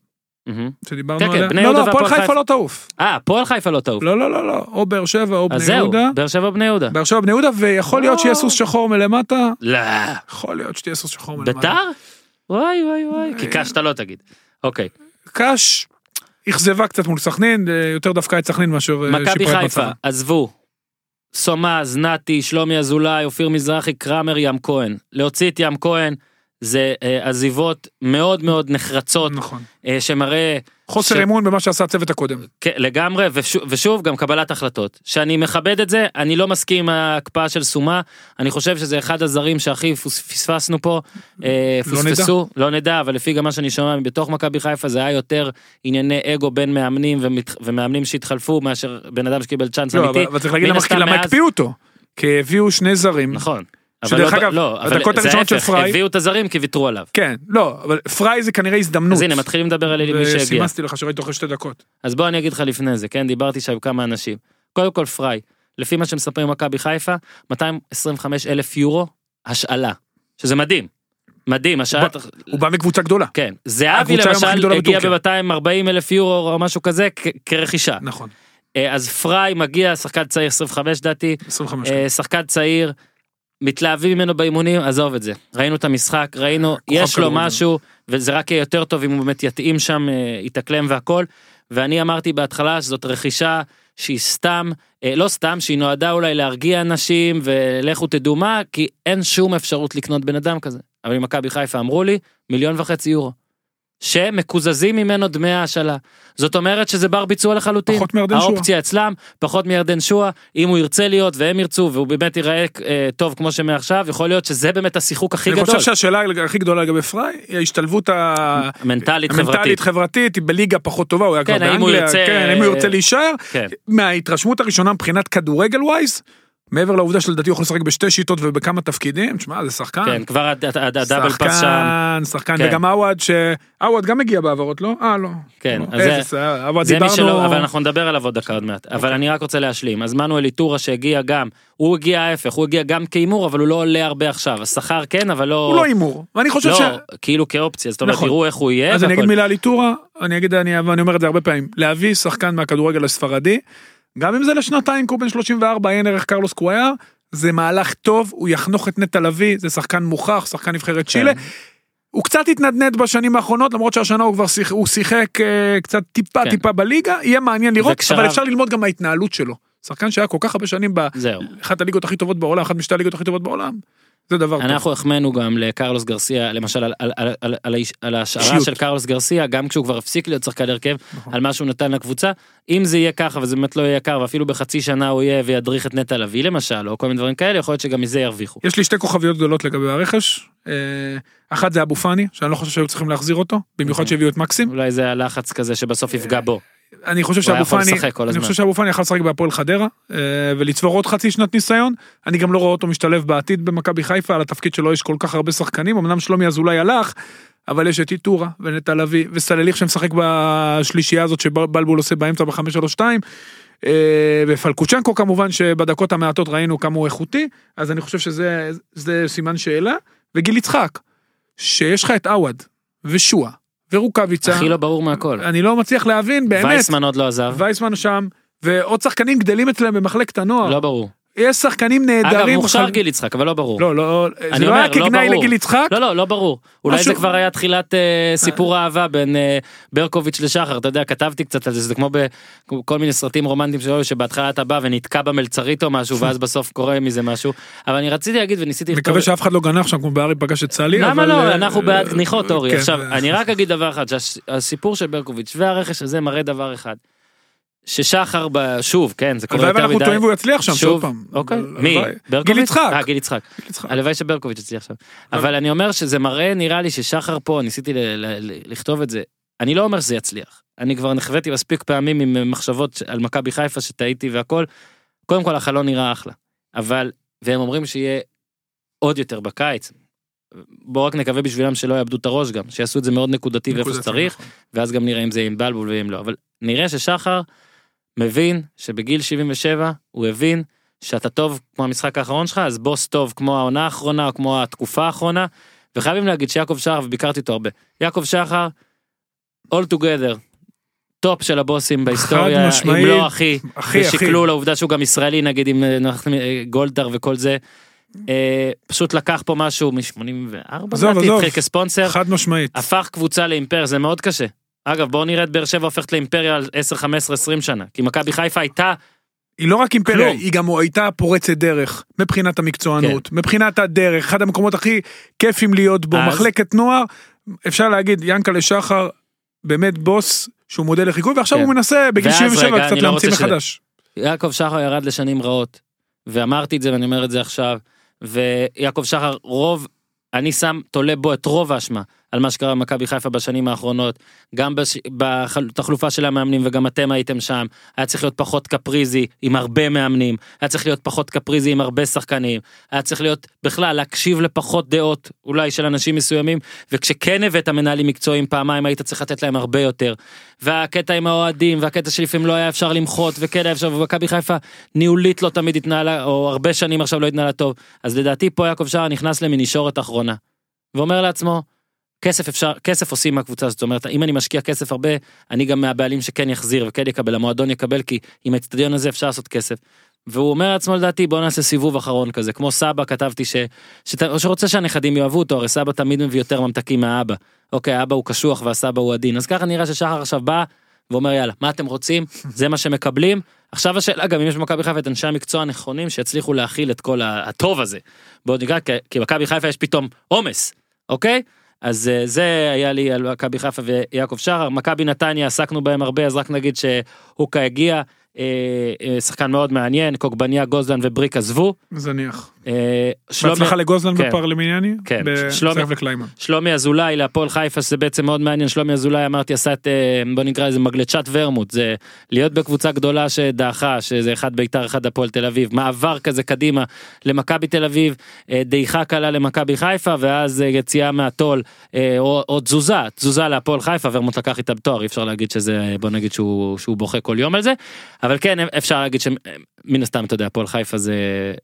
שדיברנו כן, כן, עליה. בני לא, לא, הפועל חיפה. לא תעוף. אה, הפועל חיפה לא תעוף. לא, לא, לא, לא, או באר שבע או אז בני זהו, יהודה. באר שבע בני יהודה. באר שבע בני יהודה, ויכול להיות או. שיהיה סוס שחור מלמטה. לא. יכול להיות שתהיה סוס שחור מלמטה. ביתר? וואי וואי וואי, אה. כי קש אתה לא תגיד. אוקיי. קאש אכזבה קצת מול סכנין, אה, יותר דווקא את סכנין מאשר אה, מכבי חיפה. עזבו. סומז, נתי, שלומי אזולאי, אופיר מזרחי, קרמר, ים כהן. להוציא את ים כהן זה אה, עזיבות מאוד מאוד נחרצות, נכון. אה, שמראה חוסר ש- אמון במה שעשה הצוות הקודם. כן, לגמרי, ושוב, ושוב גם קבלת החלטות. שאני מכבד את זה, אני לא מסכים עם ההקפאה של סומה, אני חושב שזה אחד הזרים שהכי פוס- פספסנו פה, אה, לא נדע. פוספסו, לא נדע, אבל לפי גם מה שאני שומע בתוך מכבי חיפה זה היה יותר ענייני אגו בין מאמנים ומת, ומאמנים שהתחלפו מאשר בן אדם שקיבל צ'אנס לא, אמיתי. אבל אבל צריך להגיד למה הקפיאו אותו. כי הביאו שני זרים. נכון. אבל שדרך לא, אגב, לא, הדקות הראשונות של פריי- הביאו את הזרים כי ויתרו עליו. כן, לא, אבל פריי זה כנראה הזדמנות. אז הנה מתחילים לדבר על מי שהגיע. וסימסתי לך שראיתי אחרי שתי דקות. אז בוא אני אגיד לך לפני זה, כן? דיברתי שהיו כמה אנשים. קודם כל פריי, לפי מה שמספרים מכבי חיפה, 225 אלף יורו השאלה, שזה מדהים. מדהים, השאלה... הוא בא מקבוצה גדולה. כן, זהבי למשל הגיע בטורקיה. ב-240 אלף יורו או משהו כזה כרכישה. נכון, אה, אז פריי מגיע, שחקן צעיר 25 דעתי, 25. אה, שחקן צעיר, מתלהבים ממנו באימונים, עזוב את זה. ראינו את המשחק, ראינו, יש לו. משהו, וזה רק יהיה יותר טוב אם הוא באמת יתאים שם, אה, יתאקלם והכל. ואני אמרתי בהתחלה שזאת רכישה שהיא סתם, אה, לא סתם, שהיא נועדה אולי להרגיע אנשים ולכו תדעו מה, כי אין שום אפשרות לקנות בן אדם כזה. אבל מכבי חיפה אמרו לי, מיליון וחצי יורו. שמקוזזים ממנו דמי ההשאלה. זאת אומרת שזה בר ביצוע לחלוטין. פחות מירדן שועה. האופציה אצלם, פחות מירדן שועה, אם הוא ירצה להיות והם ירצו והוא באמת ייראה אה, טוב כמו שמעכשיו, יכול להיות שזה באמת השיחוק הכי אני גדול. חושב שהשאלה הכי גדולה לגבי פריי היא ההשתלבות ה- מנטלית חברתית. המנטלית חברתית היא בליגה פחות טובה הוא היה כן, כבר באנגליה ירצה- כן אם הוא ירצה להישאר כן. מההתרשמות הראשונה מבחינת כדורגל ווייז מעבר לעובדה שלדעתי הוא יכול לשחק בשתי שיטות ובכמה תפקידים תשמע זה שחקן כן, כבר הד- הד- הד- הדאבל פס שם. שחקן שחקן כן. וגם עווד שעווד גם מגיע בהעברות לא אה לא כן, לא, אז זה- מי שלא, אבל אנחנו נדבר עליו עוד דקה עוד מעט. אבל אני רק רוצה להשלים. אז מנואל איטורה שהגיע גם, הוא הגיע ההפך, הוא הגיע גם כהימור, אבל הוא לא עולה הרבה עכשיו. השכר כן, אבל לא... הוא לא הימור ואני חושב ש... לא, כאילו כאופציה, זאת אומרת, נכון. תראו איך הוא יהיה. אז אני אגיד. מילה על איטורה, אני אגיד, אני אומר את זה הרבה פעמים, להביא שחקן מהכדורגל הספרדי, גם אם זה לשנתיים, כי הוא בן 34, אין ערך קרלוס קוויאר, זה מהלך טוב, הוא יחנוך את נטע לביא, זה שחקן מוכח, שחקן נבחרת צ'ילה. הוא קצת התנדנד בשנים האחרונות, למרות שהשנה הוא כבר שיח, הוא שיחק אה, קצת טיפה כן. טיפה בליגה, יהיה מעניין לראות, וקשריו- אבל אפשר ללמוד גם מההתנהלות שלו. שחקן שהיה כל כך הרבה שנים. באחת הליגות הכי טובות בעולם, אחת משתי הליגות הכי טובות בעולם, זה דבר טוב. אנחנו החמאנו גם לקרלוס גרסיה, למשל על, על, על, על, על, ההשערה אישיות. של קרלוס גרסיה, גם כשהוא כבר הפסיק להיות שחקן הרכב, על מה שהוא נתן לקבוצה. אם זה יהיה ככה וזה באמת לא יהיה יקר, ואפילו בחצי שנה הוא יהיה וידריך את נטע לביא למשל, או כל מיני דברים כאלה, יכול להיות שגם מזה ירוויחו. יש לי שתי כוכביות גדולות לגבי הרכש. אה, אחת זה אבו פאני, שאני לא חושב שהיו צריכים להחזיר אותו, במיוחד אוקיי. שהביאו את מקסים. אולי זה הלחץ כזה שבסוף יפגע בו. אני חושב שאבו פאני, אני. חושב שאבו פאני יכול לשחק בהפועל חדרה, אה, ולצבור עוד חצי שנת ניסיון. אני גם לא רואה אותו משתלב בעתיד במכבי חיפה, על התפקיד שלו יש כל כך הרבה שחקנים, אמנם שלומי אזולאי הלך, אבל יש את איטורה ונטע לביא וסלליך שמשחק בשלישייה הזאת שבלבול עושה באמצע בחמש שלוש שתיים. אה, ופלקוצ'נקו כמובן שבדקות המעטות ראינו כמה הוא איכותי, אז אני חושב שזה זה סימן שאלה. וגיל יצחק, שיש לך את עווד ושועה ורוקאביצה, הכי לא ברור מהכל. אני לא מצליח להבין באמת, וייסמן עוד לא עזב, וייסמן שם, ועוד שחקנים גדלים אצלם במחלקת הנוער. לא ברור. יש שחקנים נהדרים. אגב, מוכשר גיל יצחק, אבל לא ברור. לא, לא, אני זה לא היה לא כגנאי. לגיל יצחק. לא, לא, לא ברור. אולי זה כבר היה תחילת אה, סיפור אהבה בין אה, ברקוביץ' לשחר, אתה יודע, כתבתי קצת על זה, זה כמו בכל מיני סרטים רומנטיים שהיו, שבהתחלה אתה בא ונתקע במלצרית או משהו, ואז בסוף קורה מזה משהו. אבל אני רציתי להגיד וניסיתי. מקווה שאף אחד לא גנח שם כמו בארי פגש את סלי. למה לא? אה, אנחנו בעד גניחות, אורי. כן, עכשיו, אה, אני רק אגיד דבר אחד, שהסיפור של ברקוביץ' והרכש הזה מראה דבר אחד. ששחר, ב- שוב, כן, זה קורה הלוואי יותר ואנחנו מדי. טועים והוא יצליח שם, שוב, פעם. אוקיי, מי? הלוואי. ברקוביץ'? גיל יצחק. אה, גיל יצחק. הלוואי שברקוביץ' יצליח עכשיו. אבל אני אומר שזה מראה, נראה לי ששחר פה, ניסיתי לכתוב את זה. אני לא אומר שזה יצליח. אני כבר נחוויתי מספיק פעמים עם מחשבות על מכבי חיפה שטעיתי והכל. קודם כל החלון נראה אחלה. אבל, והם אומרים שיהיה עוד יותר בקיץ. בואו רק נקווה בשבילם שלא יאבדו את הראש גם, שיעשו את זה מאוד נקודתי ואיפה שצריך, נכון. ואז גם נראה אם זה עם בלבול ואם לא. אבל נראה ששחר מבין שבגיל 77 הוא הבין שאתה טוב כמו המשחק האחרון שלך, אז בוס טוב כמו העונה האחרונה או כמו התקופה האחרונה. וחייבים להגיד שיעקב שחר, וביקרתי אותו הרבה, יעקב שחר, all together, top של הבוסים בהיסטוריה, חד משמעית. לא הכי, אחי, אחי. ושקלול העובדה שהוא גם ישראלי נגיד עם אנחנו- אה, גולדהר וכל זה. אה, פשוט לקח פה משהו מ-84, עזוב, עזוב. התחיל כספונסר, חד משמעית. הפך קבוצה לאימפריה, זה מאוד קשה. אגב, בואו נראה את באר שבע הופכת לאימפריה על 10, 15, 20 שנה. כי מכבי חיפה הייתה, היא לא רק אימפריה, כלום. היא גם הייתה פורצת דרך, מבחינת המקצוענות, כן. מבחינת הדרך, אחד המקומות הכי כיפים להיות בו, אז- מחלקת נוער, אפשר להגיד, ינקלה שחר, באמת בוס שהוא מודל לחיקוי, ועכשיו כן. הוא מנסה בגיל ואז 77 רגע, קצת לא להמציא מחדש. יעקב שחר ירד לשנים רעות. ואמרתי את זה ואני אומר את זה עכשיו. ויעקב שחר, רוב, אני שם, תולה בו את רוב האשמה על מה שקרה במכבי חיפה בשנים האחרונות. גם בש... בתחלופה של המאמנים וגם אתם הייתם שם. היה צריך להיות פחות קפריזי עם הרבה מאמנים. היה צריך להיות פחות קפריזי עם הרבה שחקנים. היה צריך להיות בכלל להקשיב לפחות דעות אולי של אנשים מסוימים. וכשכן הבאת מנהלים מקצועיים פעמיים היית צריך לתת להם הרבה יותר. והקטע עם האוהדים והקטע שלפעמים לא היה אפשר למחות וכן היה אפשר ומכבי חיפה ניהולית לא תמיד התנהלה או הרבה שנים עכשיו לא התנהלה טוב אז לדעתי פה יעקב שחר נכנס למין ישורת אחרונה. ואומר לעצמו כסף אפשר כסף עושים מהקבוצה זאת אומרת אם אני משקיע כסף הרבה אני גם מהבעלים שכן יחזיר וכן יקבל המועדון יקבל כי עם האצטדיון הזה אפשר לעשות כסף. והוא אומר לעצמו לדעתי בוא נעשה סיבוב אחרון כזה כמו סבא כתבתי ש... שת... שרוצה שהנכדים יאהבו אותו הרי סבא תמיד מביא יותר ממתקים מהאבא. אוקיי האבא הוא קשוח והסבא הוא עדין אז ככה נראה ששחר עכשיו בא ואומר יאללה מה אתם רוצים זה מה שמקבלים עכשיו השאלה גם אם יש במכבי חיפה את אנשי המקצוע הנכונים שיצליחו להכיל את כל הטוב הזה. בוא נקרא כי- כי מכבי חיפה יש פתאום עומס אוקיי אז אה, זה היה לי על מכבי חיפה ויעקב שחר, מכבי נתניה עסקנו בהם הרבה, אז רק נגיד שהוקה הגיע, שחקן מאוד מעניין, קוגבניה, גוזלן ובריק עזבו. זניח. אה, שלומי- בהצלחה לגוזלן כן. בפרלמיניאני. כן, שלומי- אזולאי להפועל חיפה שזה בעצם מאוד מעניין שלומי אזולאי אמרתי עשה את אה, בוא נקרא לזה מגלצ'ת ורמוט זה להיות בקבוצה גדולה שדעכה שזה אחד בית"ר אחד הפועל תל אביב מעבר כזה קדימה למכבי תל אביב אה, דעיכה קלה למכבי חיפה ואז אה, יציאה מהטול אה, או, או תזוזה תזוזה להפועל חיפה ורמוט לקח איתה בתואר אי אפשר להגיד שזה בוא נגיד שהוא שהוא בוכה כל יום על זה אבל כן אפשר להגיד שמן הסתם אתה יודע הפועל חיפה זה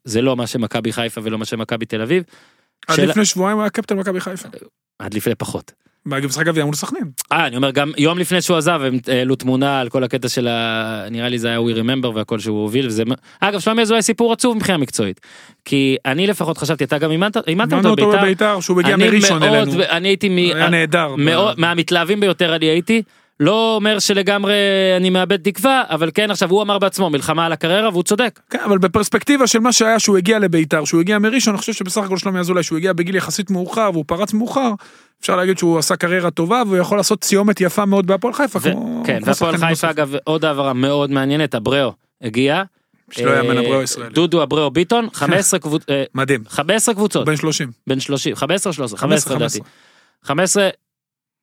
זה לא מה שמכבי חיפה ולא מה שמכבי תל אביב. עד שאלה- לפני שבועיים היה קפטן מכבי חיפה. עד לפני פחות. במשחק גביע מול סכנין. אה אני אומר גם יום לפני שהוא עזב הם העלו תמונה על כל הקטע של ה... נראה לי זה היה We Remember והכל שהוא הוביל וזה אגב שלומי אזולאי סיפור עצוב מבחינה מקצועית כי אני לפחות חשבתי אתה גם אימנת אותו בבית"ר שהוא אני מראשון אלינו. אני הייתי מ... היה נהדר. מהמתלהבים ביותר אני הייתי לא אומר שלגמרי אני מאבד תקווה אבל כן עכשיו הוא אמר בעצמו מלחמה על הקריירה והוא צודק כן, אבל בפרספקטיבה של מה שהיה שהוא הגיע לביתר, שהוא הגיע מראשון, אני חושב שבסך הכל שלומי אזולאי, שהוא הגיע בגיל יחסית מאוחר והוא פרץ מאוחר, אפשר להגיד שהוא עשה קריירה טובה והוא יכול לעשות סיומת יפה מאוד בהפועל חיפה. ו- כמו- כן והפועל חיפה. אגב עוד העברה מאוד מעניינת אבראו הגיע. שלא יאמן אה, אבראו ישראלי. דודו אבראו ביטון 15 קבוצות מדהים. 15 קבוצות בן 30. בין 30 15 13 15 15, לדעתי 15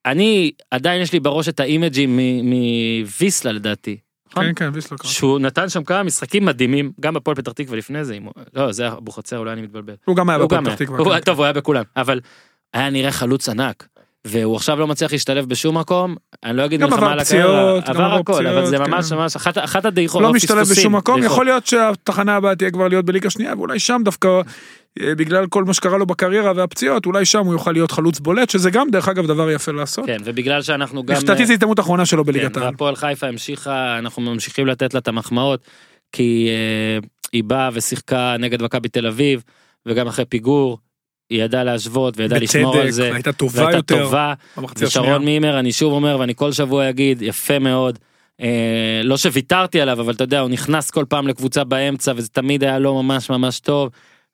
אני עדיין יש לי בראש את האימג'ים מוויסלה לדעתי. נכון? כן, כן, ויסלר קרה. שהוא נתן שם כמה משחקים מדהימים גם בפועל פתח תקווה לפני זה לא זה אבוחצירא אולי אני מתבלבל. הוא גם היה בפועל פתח. תקווה. כן, טוב הוא היה בכולם אבל היה נראה חלוץ ענק. והוא עכשיו לא מצליח להשתלב בשום מקום אני לא אגיד מלחמה על הקריירה פציעות, גם עבר הכל אבל זה פציעות, ממש כן. ממש אחת אחת הדעיכות לא משתלב בשום מקום, דעיכות. יכול להיות שהתחנה הבאה תהיה כבר להיות בליגה שנייה, ואולי שם דווקא, בגלל כל מה שקרה לו בקריירה והפציעות, אולי שם הוא יוכל להיות חלוץ בולט, שזה גם דרך אגב דבר יפה לעשות. כן ובגלל שאנחנו גם לדעתי זו הזדמנות אחרונה שלו כן, בליגת העל. והפועל חיפה המשיכה אנחנו ממשיכים לתת לה את המחמאות כי אה, היא באה ושיחקה נגד מכבי תל אביב וגם אחרי פיגור היא ידעה להשוות וידעה לשמור על זה. והייתה טובה והייתה יותר. טובה. ושרון מימר אני שוב אומר ואני כל שבוע אגיד יפה מאוד. אה, לא שוויתרתי עליו אבל אתה יודע הוא נכנס כל פעם לקבוצה באמצע וזה תמיד היה לא ממש ממש טוב.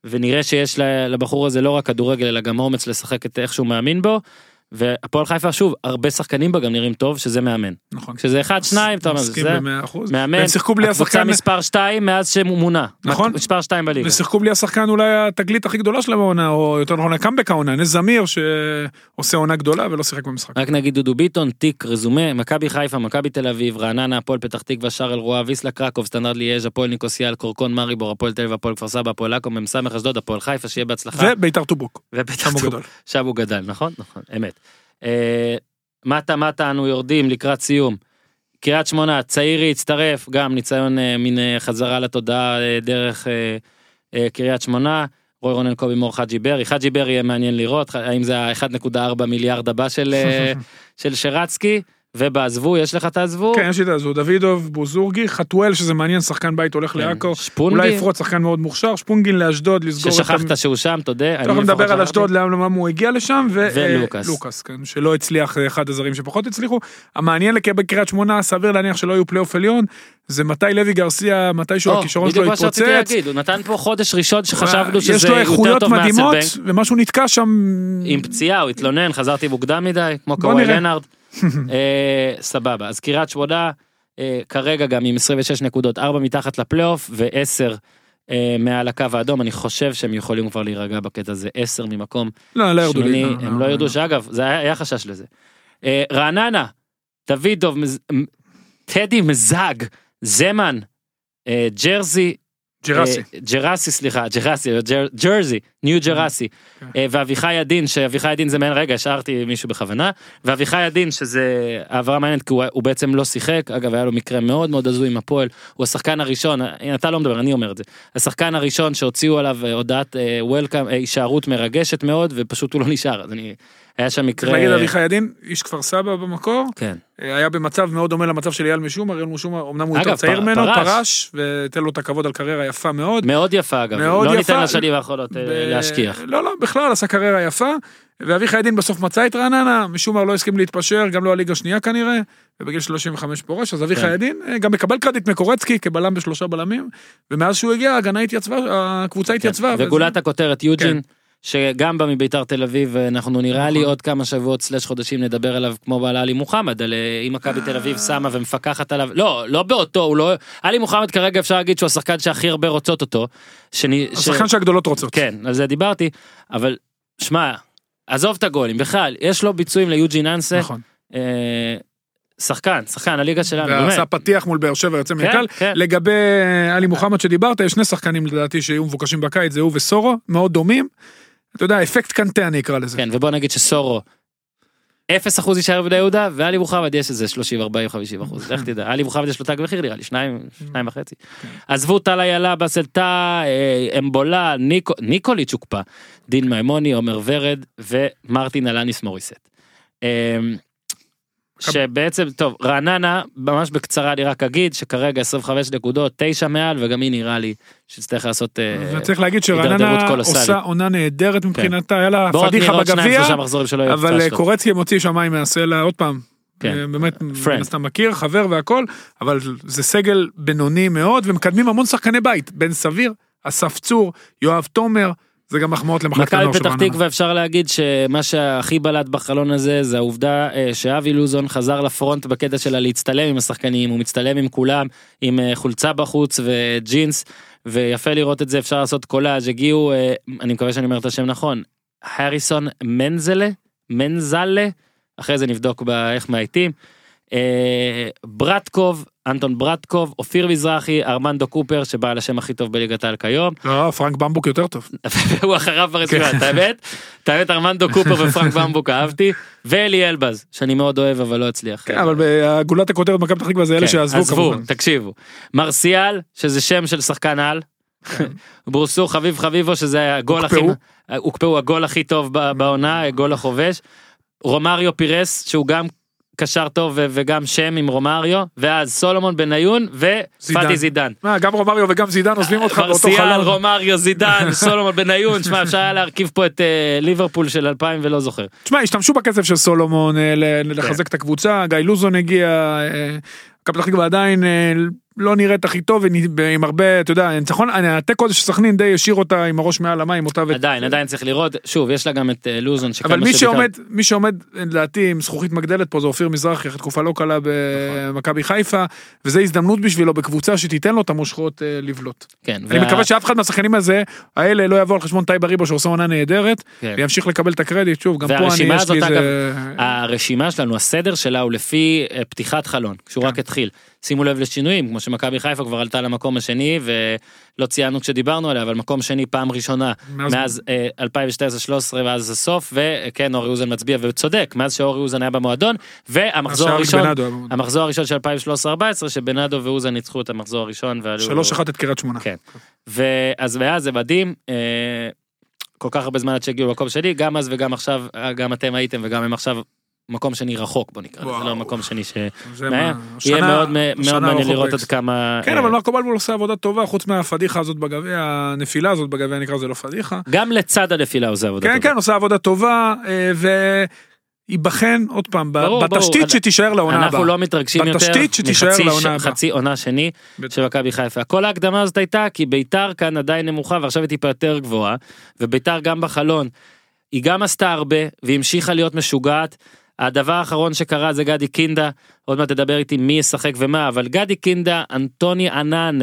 ונראה שיש לבחור הזה לא רק כדורגל אלא גם אומץ לשחק את איך שהוא מאמין בו. והפועל חיפה שוב הרבה שחקנים בה גם נראים טוב שזה מאמן. נכון. כשזה אחד שניים אתה אומר זה. מאמן והם שיחקו בלי הקבוצה השחקן, מספר 2 מאז שהוא מונה. נכון. מספר 2 בליגה. ושיחקו בלי השחקן אולי התגלית הכי גדולה שלהם העונה, או יותר נכון הקאמבק העונה, נס זמיר שעושה עונה גדולה ולא שיחק במשחק. רק נגיד דודו ביטון תיק רזומה מכבי חיפה מכבי תל אביב רעננה הפועל פתח תקווה שער אלרואה ויסלה קרקוב סטנדרט ליאז' הפועל ניקוסיה קורקון מריבור הפועל תל אביב הפועל כפר סבא הפועל עכו מ"ס אשדוד הפועל חיפה שיהיה בהצלחה. וביתר טובוק. תקווה. גדול. שם הוא גדל נכון נכון אמת. אה, מטה מטה אנו יורדים לקראת סיום. קריית שמונה צעירי הצטרף גם ניסיון אה, מין אה, חזרה לתודעה דרך קריית שמונה. רוי רונן קובי מור חאג'י ברי חאג'י ברי יהיה מעניין לראות האם זה ה-1.4 מיליארד הבא של של שרצקי ובעזבו יש לך את העזבו. כן, יש לי את זה, דוידוב, בוזורגי, חתואל, שזה מעניין, שחקן בית הולך כן, לעכו. אולי שפונגי יפרוץ שחקן מאוד מוכשר, שפונגין לאשדוד, לסגור את... ששכחת שהוא שם תודה. אנחנו נדבר על. אשדוד, למה הוא הגיע לשם, ולוקאס. ולוקאס, כן, שלא הצליח, אה, אחד הזרים שפחות הצליחו. המעניין לגבי קריית שמונה, סביר להניח שלא יהיו פלייאוף עליון, זה מתי לוי גרסיה, מתי שהוא הכישרון בדיוק שלו מה שרציתי. להגיד, הוא נתן פה חודש ראשון שחשבנו יש שזה לו יותר טוב מאסלבנק. ומשהו נתקע שם. עם פציעה הוא התלונן חזרתי מוקדם מדי כמו קוואי. לנארד. אה, סבבה אז קריית שמונה אה, כרגע גם עם 26 נקודות 4 מתחת לפלייאוף ו10 מעל הקו האדום אני חושב שהם יכולים כבר להירגע בקטע הזה 10 ממקום לא, לא ירדו לי. הם לא ירדו שאגב זה היה חשש לזה. אה, רעננה דוידוב טדי מזג זמן אה, ג'רזי ג'רסי. אה, ג'רסי סליחה ג'רסי ג'ר- ג'רזי ניו ג'רסי. כן. אה, ואביחי הדין שאביחי הדין זה מעין רגע השארתי מישהו בכוונה. ואביחי הדין שזה העברה מעניינת כי הוא, הוא בעצם לא שיחק. אגב היה לו מקרה מאוד מאוד הזוי עם הפועל. הוא השחקן הראשון אתה לא מדבר אני אומר את זה. השחקן הראשון שהוציאו עליו אה, הודעת וולקאם הישארות מרגשת מאוד ופשוט הוא לא נשאר אז אני היה שם מקרה להגיד אביחי ידין, איש כפר סבא במקור, כן אה, היה במצב מאוד דומה למצב של אייל משומר, אייל משומר אמנם הוא יותר אגב, צעיר פר- ממנו, פרש. פרש, ותן לו את הכבוד על קריירה יפה מאוד. מאוד יפה אגב מאוד לא יפה. ניתן לשנים האחרונות אה, ב- להשכיח לא, לא, בכלל עשה קריירה יפה, ואביחי ידין בסוף מצא את רעננה, משום מה לא הסכים להתפשר, גם לא הליגה השנייה כנראה, ובגיל 35 פורש, אז אביחי כן. ידין אה, גם מקבל קרדיט מקורצקי כבלם בשלושה בלמים, ומאז שהוא הגיע ההגנה התייצבה, הקבוצה התייצבה. וזה- כן. וגולת הכותרת יוג'ין שגם בא מביתר תל אביב, אנחנו נראה לי נכון. עוד כמה שבועות סלש חודשים נדבר עליו כמו על עלי מוחמד, על אה, אם מכבי תל אביב שמה ומפקחת עליו, לא, לא באותו, הוא לא, עלי מוחמד כרגע אפשר להגיד שהוא השחקן שהכי הרבה רוצות אותו. שאני, ש- השחקן שהגדולות רוצות. כן, על זה דיברתי, אבל שמע, עזוב את הגולים, בכלל, יש לו ביצועים ליוג'ין אנסה, נכון. אה, שחקן, שחקן, הליגה שלנו, באמת. ועשה פתיח מול באר שבע יוצא מן כן, הכלל. כן. לגבי עלי מוחמד שדיברת, יש שני שחקנים לדעתי שיהיו מבוקשים בקיץ, זה הוא וסורו, מאוד דומים. אתה יודע, אפקט קנטה אני אקרא לזה. כן, ובוא נגיד שסורו, 0 אחוז יישאר בבני יהודה, ואלי מוחמד יש איזה 30, 40, 50 אחוז, לך תדע, עלי מוחמד יש לו תג מחיר נראה לי, שניים, שניים וחצי. עזבו טל איילה, באסל טאה, אה, אמבולה, ניקו- ניקוליץ' הוקפא, דין מימוני, עומר ורד ומרטין אלניס מוריסט. אה, שבעצם, טוב, רעננה, ממש בקצרה אני רק אגיד שכרגע 25 נקודות, 9 מעל, וגם היא נראה לי שתצטרך לעשות... אה, וצריך להגיד שרעננה. עושה עונה נהדרת מבחינתה, היה לה פדיחה בגביע, אבל פשטות. קורצקי מוציא שמיים מהסלע עוד פעם. כן. אה, באמת. מן הסתם מכיר, חבר והכל, אבל זה סגל בינוני מאוד, ומקדמים המון שחקני בית, בן סביר, אסף צור, יואב תומר, זה גם מחמאות למחלקת מכבי הנוער של פתח רעננה. תקווה אפשר להגיד שמה שהכי בלט בחלון הזה זה העובדה אה, שאבי לוזון חזר לפרונט בקטע שלה להצטלם עם השחקנים הוא מצטלם עם כולם עם אה, חולצה בחוץ וג'ינס ויפה לראות את זה אפשר לעשות קולאז' הגיעו אה, אני מקווה שאני אומר את השם נכון הריסון מנזלה מנזלה אחרי זה נבדוק איך מאייתים. אה, ברטקוב אנטון ברטקוב אופיר מזרחי ארמנדו קופר שבעל השם הכי טוב בליגת העל כיום לא, פרנק במבוק יותר טוב. והוא אחריו ברשימה, את האמת? את האמת ארמנדו קופר ופרנק במבוק אהבתי, ואלי אלבז, שאני מאוד אוהב אבל לא הצליח. כן, אבל בגולת הכותרת במכבי פתח תקווה זה אלה כן, שעזבו עזבו, כמובן. תקשיבו. מרסיאל, שזה שם של שחקן על. ברוסו חביב חביבו, שזה הגול הכי... הוקפאו. הוקפאו הגול הכי טוב בעונה, גול החובש. רומריו פירס, שהוא גם קשר טוב וגם שם עם רומריו, ואז סולומון בניון ופאטי זידן. מה, גם רומריו וגם זידן עוזבים אותך באותו מרסיאל, חלון. רומריו, זידן, סולומון בניון, שמע אפשר היה להרכיב פה את אה, ליברפול של 2000 ולא זוכר. תשמע, השתמשו בכסף של סולומון אה, ל- לחזק את הקבוצה, גיא לוזון הגיע, אה, מכבי פתח תקווה עדיין אה, לא נראית הכי טוב, עם הרבה, אתה יודע, ניצחון, התיקו הזה של סכנין די השאיר אותה עם הראש מעל המים, אותה. עדיין, עדיין צריך לראות, שוב, יש לה גם את אה, לוזון שכמה אבל מי שעומד, מי שעומד לדעתי עם זכוכית מגדלת פה זה אופיר מזרחי, אחרי תקופה לא קלה במכבי חיפה, וזו הזדמנות בשבילו בקבוצה שתיתן לו את המושכות אה, לבלוט. כן, אני וה- מקווה שאף אחד מהשחקנים הזה, האלה לא יבוא על חשבון טייבה ריבו שעושה עונה נהדרת, כן. וימשיך לקבל את הקרדיט, שוב, גם פה אני, יש לי. הרשימה שלנו, הסדר שלה הוא לפי אה, פתיחת חלון, כשהוא כן. רק התחיל. שימו לב לשינויים, כמו שמכבי חיפה כבר עלתה למקום השני, ולא ציינו כשדיברנו עליה, אבל מקום שני פעם ראשונה, מאז- מאז אה, 2012-2013 ואז הסוף, וכן, אורי אוזן מצביע וצודק, מאז שאורי אוזן היה במועדון, והמחזור הראשון. המחזור הראשון של 2013-2014, שבנאדו ואוזן ניצחו את המחזור הראשון. שלוש אחת את קריית שמונה. כן. ואז ואז זה מדהים, אה, כל כך הרבה זמן עד שהגיעו למקום שני, גם אז וגם עכשיו, אה, גם אתם הייתם וגם הם עכשיו מקום שני רחוק בוא נקרא, לזה. לא מקום שני ש... זה מה, מה, יהיה השנה- מאוד מאוד השנה מעניין לראות. עד כמה... כן, אה, אבל מרקו בלבול עושה עבודה טובה, חוץ מהפדיחה הזאת בגביע, הנפילה הזאת בגביע, נקרא לזה לא פדיחה. גם לצד הנפילה עושה עבודה כן, טובה. כן, עושה עבודה טובה, אה, וייבחן עוד פעם, ברור, ברור. בתשתית שתישאר לעונה הבאה. אנחנו לא מתרגשים יותר מחצי ש-. חצי עונה שני. של מכבי חיפה. כל ההקדמה הזאת הייתה כי ביתר כאן עדיין נמוכה ועכשיו היא טיפה יותר גבוהה וביתר גם בחלון. היא גם עשתה הרבה והמשיכה להיות משוגעת. הדבר האחרון שקרה זה גדי קינדה עוד מעט תדבר איתי מי ישחק ומה אבל גדי קינדה אנטוני ענן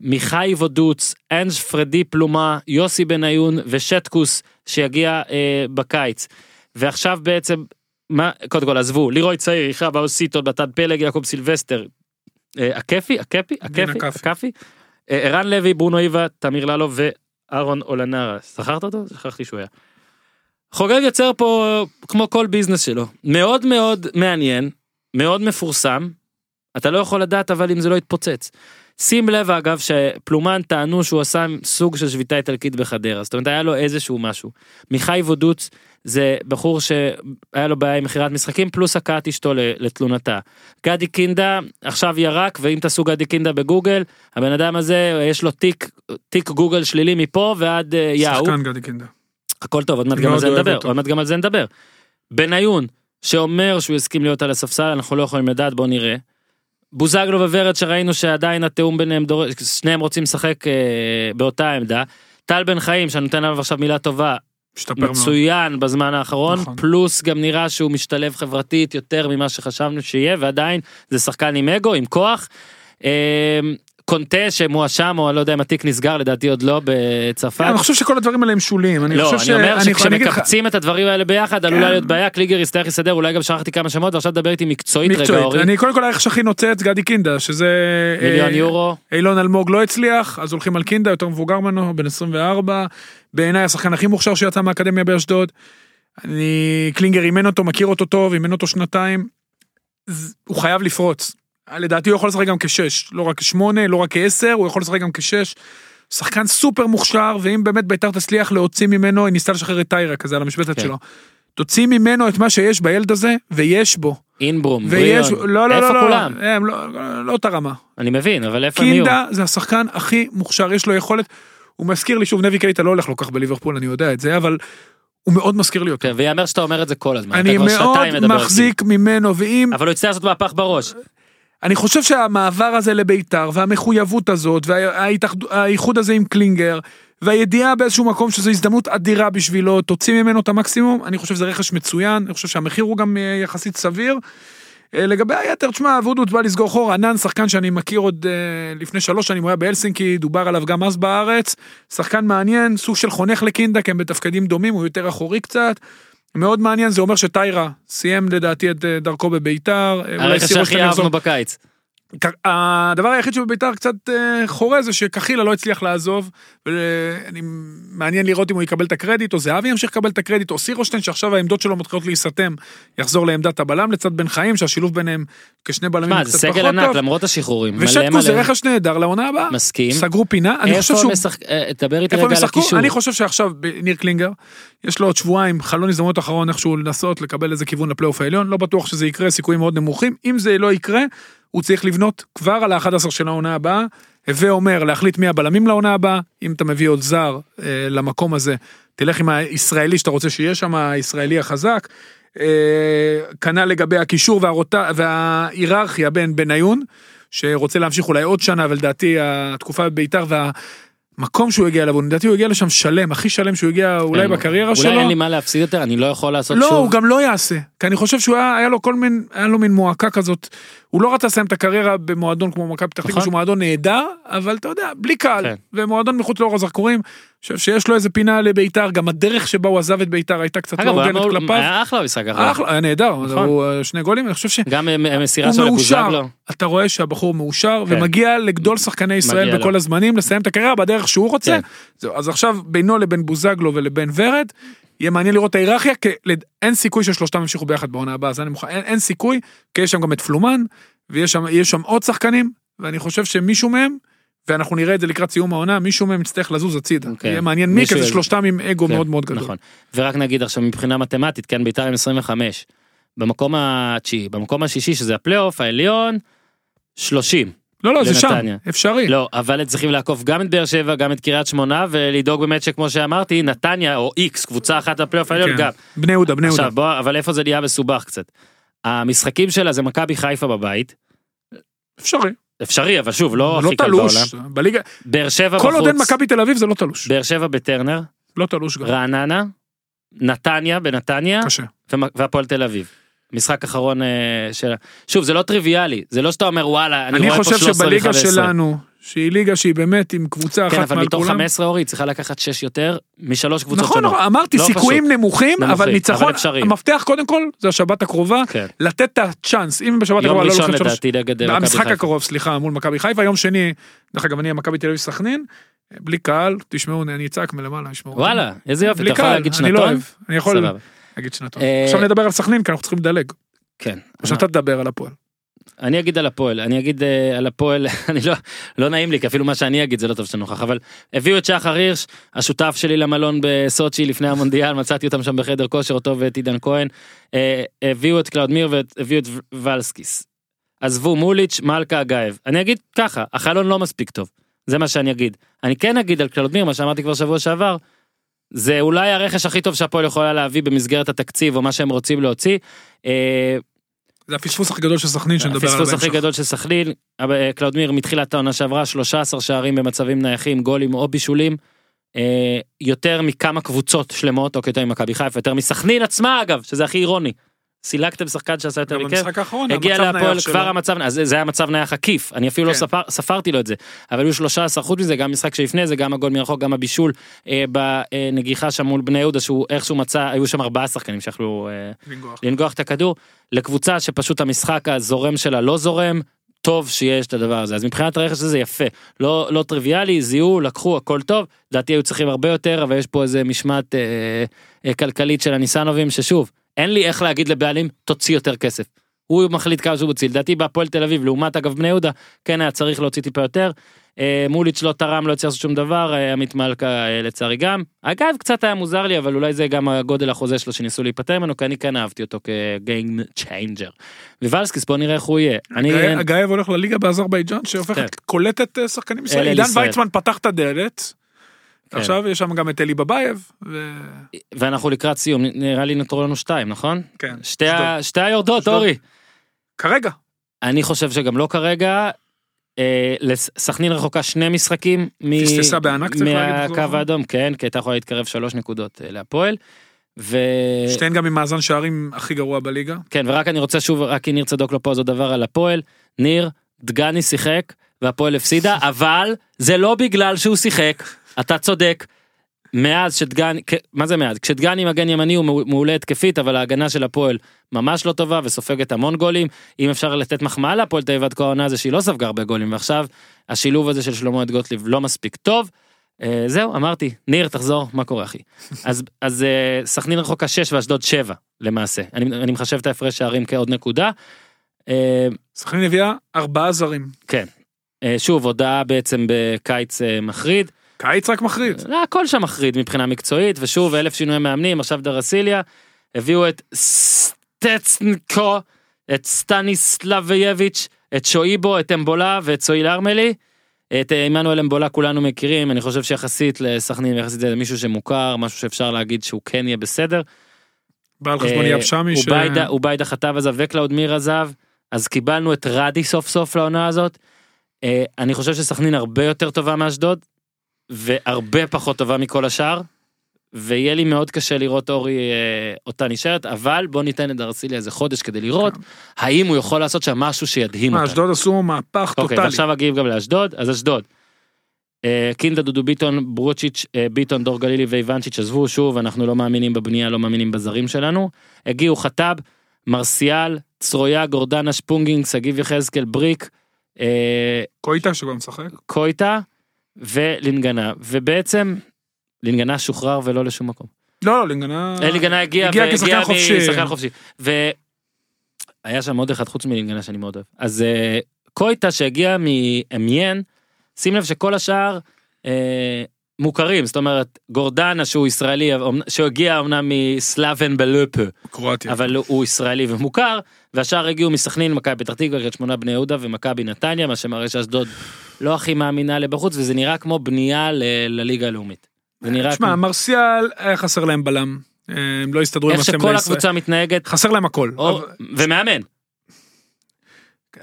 מיכאי וודוץ אנג' פרדי פלומה יוסי בניון ושטקוס שיגיע אה, בקיץ. ועכשיו בעצם מה קודם כל עזבו לירוי צעיר יחיה באו סיטון מתן פלג יעקב סילבסטר. אה, דין הקפי הקפי. הקפי. אה, ערן לוי ברונו איבה תמיר ללו ואהרון אולנרה זכרת אותו? שכחתי שהוא היה. חוגג יוצר פה כמו כל business שלו מאוד מאוד מעניין מאוד מפורסם. אתה לא יכול לדעת אבל אם זה לא יתפוצץ. שים לב אגב שפלומן טענו שהוא עשה סוג של שביתה איטלקית בחדרה זאת אומרת היה לו איזשהו משהו. מיכאי וודוץ זה בחור שהיה לו בעיה עם מכירת משחקים פלוס הכאת אשתו לתלונתה. גדי קינדה עכשיו ירק ואם תעשו גדי קינדה בגוגל הבן אדם הזה יש לו תיק תיק גוגל שלילי מפה ועד אה, יאו. שחקן גדי קינדה. הכל טוב עוד מעט גם על זה נדבר. עוד מעט גם על זה נדבר. בניון שאומר שהוא הסכים להיות על הספסל אנחנו לא יכולים לדעת בוא נראה. בוזגלו וורד שראינו שעדיין התיאום ביניהם דורש שניהם רוצים לשחק אה, באותה עמדה. טל בן חיים שאני נותן עליו עכשיו מילה טובה משתפר מאוד. מצוין בזמן האחרון, נכון. פלוס גם נראה שהוא משתלב חברתית יותר ממה שחשבנו שיהיה, ועדיין זה שחקן עם אגו, עם כוח. אה, קונטה שמואשם, או אני לא יודע אם התיק נסגר, לדעתי עוד לא בצרפת. אני חושב שכל הדברים האלה הם שוליים. אני לא, אני אומר שכשמקבצים את הדברים האלה ביחד עלולה כן. להיות בעיה, קליגר יצטרך לסדר, אולי גם שכחתי כמה שמות, ועכשיו תדבר איתי מקצועית רגע. אורי. אני קודם כל הערך שהכי נוצץ גדי קינדה, שזה... מיליון אה, יורו. אילון אלמוג לא הצליח, אז הולכים על קינדה, יותר מבוגר ממנו, בן 24. בעיניי השחקן הכי מוכשר שיצא מהאקדמיה באשדוד. אני, קלינגר אימן אותו, מכיר אותו טוב, אימן אותו שנתיים. הוא חייב לפרוץ. לדעתי הוא יכול לשחק גם כשש, לא רק כשמונה, לא רק כעשר, הוא יכול לשחק גם כשש. שחקן סופר מוכשר, ואם באמת בית"ר תצליח להוציא ממנו, היא ניסתה לשחרר את טיירה כזה על המשבצת כן. שלו. תוציא ממנו את מה שיש בילד הזה, ויש בו. אינברום, ויש, בריאון. לא, לא, איפה לא, לא, כולם? הם לא, לא, לא אותה רמה. אני מבין, אבל איפה הם יהיו? קינדה זה השחקן הכי מוכשר, יש לו יכולת, הוא מזכיר לי, שוב, נבי קייטה לא הולך לו כך בליברפול, אני יודע את זה, אבל הוא מאוד מזכיר לי אותו. כן, ויאמר שאתה אומר את זה כל הזמן. אני מאוד מחזיק ממנו, ואם. אבל הוא יצטרך לעשות מהפך בראש. אני חושב שהמעבר הזה לביתר, והמחויבות הזאת, והאיחוד הזה עם קלינגר, והידיעה באיזשהו מקום שזו הזדמנות אדירה בשבילו, תוציא ממנו את המקסימום, אני חושב שזה רכש מצוין, אני חושב שהמחיר הוא גם אה, יחסית סביר. אה, לגבי היתר, תשמע, וודוט בא לסגור חור, ענן שחקן שאני מכיר עוד אה, לפני שלוש שנים, הוא היה בהלסינקי, דובר עליו גם אז בארץ, שחקן מעניין, סוג של חונך לקינדה, כי הם בתפקידים דומים, הוא יותר אחורי קצת. מאוד מעניין, זה אומר שטיירה סיים לדעתי את אה, דרכו בביתר. אה, הרכש שהכי יחזור. אהבנו בקיץ. הדבר היחיד שבביתר קצת אה, חורה זה שקחילה לא הצליח לעזוב, ואני מעניין לראות אם הוא יקבל את הקרדיט, או זהבי ימשיך לקבל את הקרדיט, או סירושטיין שעכשיו העמדות שלו מתחילות להיסתם, יחזור לעמדת הבלם לצד בן חיים, שהשילוב ביניהם כשני בלמים מה, הוא זה קצת סגל פחות ענק טוב. למרות השחרורים. ושטקו זה. רכש נהדר לעונה הבאה. מסכים. סגרו פינה, אני חושב שהוא... הם משחק... אה, דבר איתי רגע על? הקישור. אני חושב שעכשיו ניר קלינגר, יש לו עוד שבועיים חלון הזדמנות אחרון איכשהו לנסות לקבל איזה כיוון לפלייאוף העליון, לא בטוח שזה יקרה, סיכויים מאוד נמוכים. אם זה לא יקרה, הוא צריך לבנות כבר על ה-11 של העונה הבאה. הווה אומר להחליט מי הבלמים לעונה הבאה, אם אתה מביא עוד זר אה, למקום הזה, תלך עם הישראלי שאתה רוצה שיהיה שם, הישראלי החזק. אה, כנ"ל לגבי הקישור והרוטה, וההיררכיה בין בניון, שרוצה להמשיך אולי עוד שנה, ולדעתי התקופה בביתר והמקום שהוא הגיע אליו, לדעתי הוא הגיע לשם שלם, הכי שלם שהוא הגיע אולי כן. בקריירה שלו. אולי אין לי מה להפסיד יותר, אני לא יכול לעשות לא, שוב. הוא גם לא יעשה. כי אני חושב שהוא היה, היה לו כל מין, היה לו מין מועקה כזאת. הוא לא רצה לסיים את הקריירה במועדון כמו מכבי פתח תקווה, נכון. שהוא מועדון נהדר, אבל אתה יודע, בלי קהל. כן. ומועדון מחוץ לאור הזרקורים, חושב שיש לו איזה פינה לביתר, גם הדרך שבה הוא עזב את ביתר הייתה קצת לא הוגנת כלפיו. היה אחלה האחרון. אחלה, היה נהדר, נכון. הוא אה, שני גולים, אני חושב ש... גם אה, מסירה מאושר, לבוזגלו. אתה רואה שהבחור מאושר כן. ומגיע לגדול שחקני ישראל בכל. הזמנים לסיים את הקריירה בדרך שהוא רוצה. כן. זהו, אז עכשיו בינו לבין בוזגלו ולבין ורד, יהיה מעניין לראות את ההיררכיה, כי אין סיכוי ששלושתם ימשיכו ביחד בעונה הבאה, אז אני מוכן, אין, אין סיכוי, כי יש שם גם את פלומן, ויש שם, שם עוד שחקנים, ואני חושב שמישהו מהם, ואנחנו נראה את זה לקראת סיום העונה, מישהו מהם יצטרך לזוז הצידה. כן. יהיה מעניין מי, מישהו כי זה יז- שלושתם עם אגו כן, מאוד מאוד גדול. נכון. ורק נגיד עכשיו מבחינה מתמטית, כן, בית"ר עם 25. במקום התשיעי, במקום השישי שזה הפלייאוף העליון, 30. לא, לא, זה שם, לנתניה. אפשרי. לא, אבל צריכים לעקוף גם את באר שבע, גם את קריית שמונה, ולדאוג באמת שכמו שאמרתי, נתניה או איקס, קבוצה אחת לפלייאוף העליון כן. גם. בני יהודה, בני יהודה. עכשיו בוא, אבל איפה זה נהיה מסובך קצת. המשחקים שלה זה מכבי חיפה בבית, אפשרי. אפשרי, אבל שוב, לא לא הכי קל בעולם. תלוש. בליגה, באר שבע כל עוד אין בחוץ, מכבי תל אביב זה לא תלוש. באר שבע בטרנר, לא תלוש גם. רעננה, נתניה בנתניה, קשה. והפועל תל אביב. משחק אחרון אה, של... שוב, זה לא טריוויאלי, זה לא שאתה אומר וואלה, אני, אני רואה פה חושב 13 שבליגה מ-15. שלנו, שהיא ליגה שהיא באמת עם קבוצה כן, אחת אבל מעל מתוך כולם. 15 אורי, צריכה לקחת 6 יותר משלוש קבוצות נכון, שונות. נכון, אמרתי לא סיכויים פשוט. נמוכים, אבל נמוכים, ניצחון, אבל אפשריים. המפתח קודם כל זה השבת הקרובה, כן. לתת את הצ'אנס, אם בשבת יום הקרובה לא ראשון לוקחים שלוש, לדעתי נגד אה, המשחק. הקרוב, סליחה, מול מכבי חיפה, יום שני, דרך אגב, אני מכבי תל אביב סכנין, בלי קהל, תשמעו, אני אצעק מלמעלה, ישמעו. וואלה, איזה יופי, אתה יכול קהל, להגיד אני לא שנתון? אוהב, אני יכול. להגיד שנתון. אה, עכשיו נדבר על סכנין, כי אנחנו צריכים לדלג, כן. או שאתה תדבר על הפועל. אני אגיד על הפועל, אני אגיד אה, על הפועל, אני לא, לא נעים לי, כי אפילו מה שאני אגיד זה לא טוב שאתה נוכח, אבל הביאו את שחר הירש, השותף שלי למלון בסוצ'י לפני המונדיאל, מצאתי אותם שם בחדר כושר, אותו ואת עידן כהן, אה, הביאו את קלאודמיר והביאו את ולסקיס. עזבו מוליץ', מלכה, אגייב. אני אגיד ככה, החלון לא מספיק טוב, זה מה שאני אגיד. אני כן אגיד על קלאודמיר, מה שאמרתי כבר שבוע שעבר, זה אולי הרכש הכי טוב שהפועל יכולה להביא במסגרת התקציב או מה שהם רוצים להוציא. זה הפספוס הכי גדול של סכנין שנדבר עליו הפספוס הכי. גדול של סכנין, אה, קלאודמיר מתחילת העונה שעברה 13 שערים במצבים נייחים, גולים או בישולים. אה, יותר מכמה קבוצות שלמות, או יותר ממכבי חיפה, יותר מסכנין עצמה אגב, שזה הכי אירוני. סילקתם שחקן שעשה יותר מכם, האחרון, הגיע להפועל. כבר המצב, אז זה- היה מצב נייח עקיף, אני אפילו לא כן. ספר, ספרתי לו את זה, אבל היו 13 חוץ מזה, גם משחק שלפני זה, גם הגול מרחוק, גם הבישול אה, בנגיחה שם מול בני יהודה, שהוא איכשהו מצא, היו שם ארבעה שחקנים שיכלו אה, לנגוח. לנגוח את הכדור, לקבוצה שפשוט המשחק הזורם שלה לא זורם, טוב שיש את הדבר הזה, אז מבחינת הרכש הזה יפה, לא, לא טריוויאלי, זיהו, לקחו, הכל טוב, לדעתי היו צריכים הרבה יותר, אבל יש פה איזה משמעת אה, אה, כלכלית של הניסנובים, ששוב, אין לי איך להגיד לבעלים, תוציא יותר כסף. הוא מחליט כמה שהוא מוציא, לדעתי בהפועל תל אביב, לעומת אגב בני יהודה, כן היה צריך להוציא טיפה יותר. אה, מוליץ' לא תרם, לא הצליח לעשות שום דבר, אה, עמית מלכה אה, לצערי גם. אגב, קצת היה מוזר לי, אבל אולי זה גם הגודל החוזה שלו שניסו להיפטר ממנו, כי אני כן אהבתי אותו כ game changer. ווולסקיס, בוא נראה איך הוא יהיה. אני... אגייב הולך לליגה באזרבייג'אן כן. שהופכת קולטת אה, שחקנים ישראלים. אל עידן ישראל. ויצמן פתח את הדלת. כן. עכשיו יש שם גם את אלי בבייב. ו- ואנחנו לקראת סיום, נראה לי נותרו לנו שתיים, נכון? כן. שתי. ה... שתי היורדות, אשדוד. אורי. כרגע. אני חושב שגם לא כרגע. אה, סכנין רחוקה שני משחקים מ... פספסה בענק, צריך להגיד, מהקו בחזור. האדום, כן, כי הייתה יכולה להתקרב שלוש נקודות אה, להפועל. ו... שתיהן גם עם מאזן שערים הכי גרוע בליגה. כן, ורק אני רוצה שוב, רק כי ניר צדוק לא פה, אז עוד דבר על הפועל. ניר, דגני שיחק, והפועל הפסידה, אבל זה לא בגלל שהוא שיחק, אתה צודק. מאז שדגני, מה זה מאז? כשדגני מגן ימני הוא מעו- מעולה התקפית, אבל ההגנה של הפועל ממש לא טובה וסופגת המון גולים. אם אפשר לתת מחמאה להפועל תל אביב עד כה העונה זה שהיא לא ספגה הרבה גולים, ועכשיו השילוב הזה של שלמה את גוטליב לא מספיק טוב. אה, זהו, אמרתי, ניר תחזור, מה קורה אחי? אז, אז אה, סכנין רחוקה 6 ואשדוד 7 למעשה. אני, אני מחשב את ההפרש שערים כעוד נקודה. אה, סכנין הביאה ארבעה זרים. כן. אה, שוב, הודעה בעצם בקיץ אה, מחריד. קיץ רק מחריד. לא, הכל שם מחריד מבחינה מקצועית, ושוב, אלף שינויי מאמנים, עכשיו דרסיליה. הביאו את סטצנקו, את סטניסלבייביץ', את שויבו, את אמבולה ואת סויל ארמלי. את אה, עמנואל אמבולה כולנו מכירים, אני חושב שיחסית לסכנין, יחסית למישהו שמוכר, משהו שאפשר להגיד שהוא כן יהיה בסדר. בא על חשבון אה, יאב שמי. ש- אוביידה חתך עזב וקלאודמיר עזב, אז קיבלנו את רדי סוף סוף לעונה הזאת. אה, אני חושב שסכנין הרבה יותר טובה מאשדוד, והרבה פחות טובה מכל השאר, ויהיה לי מאוד קשה לראות אורי אה, אותה נשארת, אבל בוא ניתן לדרסיליה איזה חודש כדי לראות האם הוא יכול לעשות שם משהו שידהים אותנו. אשדוד עשו מהפך אוקיי, טוטאלי. ועכשיו אגיב גם לאשדוד, אז אשדוד. אה, kind of דודו ביטון, ברוצ'יץ', אה, ביטון, דור גלילי ואיוונצ'יץ' עזבו שוב, אנחנו לא מאמינים בבנייה, לא מאמינים בזרים שלנו. הגיעו חטב, מרסיאל, צרויה, גורדנה, שפונגינג, שגיב יחזקאל, בריק, אה, קויטה שכבר משחק. קויטה ולינגנה, ובעצם לינגנה שוחרר ולא לשום מקום. לא, לא, לינגנה... אה, לינגנה הגיע, הגיע כשחקן חופשי. חופשי. והיה שם עוד אחד חוץ מלינגנה שאני מאוד אוהב. אז אה, קויטה שהגיע מאמיין, שים לב שכל השאר אה, מוכרים, זאת אומרת גורדנה שהוא ישראלי, שהגיע אמנם מסלאבן בלופה, קרואטיה. אבל הוא ישראלי ומוכר, והשאר הגיעו מסכנין, מכבי פתח תקווה, קריית שמונה, בני יהודה ומכבי נתניה, מה שמראה שאשדוד לא הכי מאמינה לבחוץ, וזה נראה כמו בנייה לליגה הלאומית. זה נראה תשמע, כמו... מרסיאל היה חסר להם בלם. אה, הם לא הסתדרו עם איך הסמל שכל הישראל. הקבוצה מתנהגת, חסר להם הכל. ומאמן.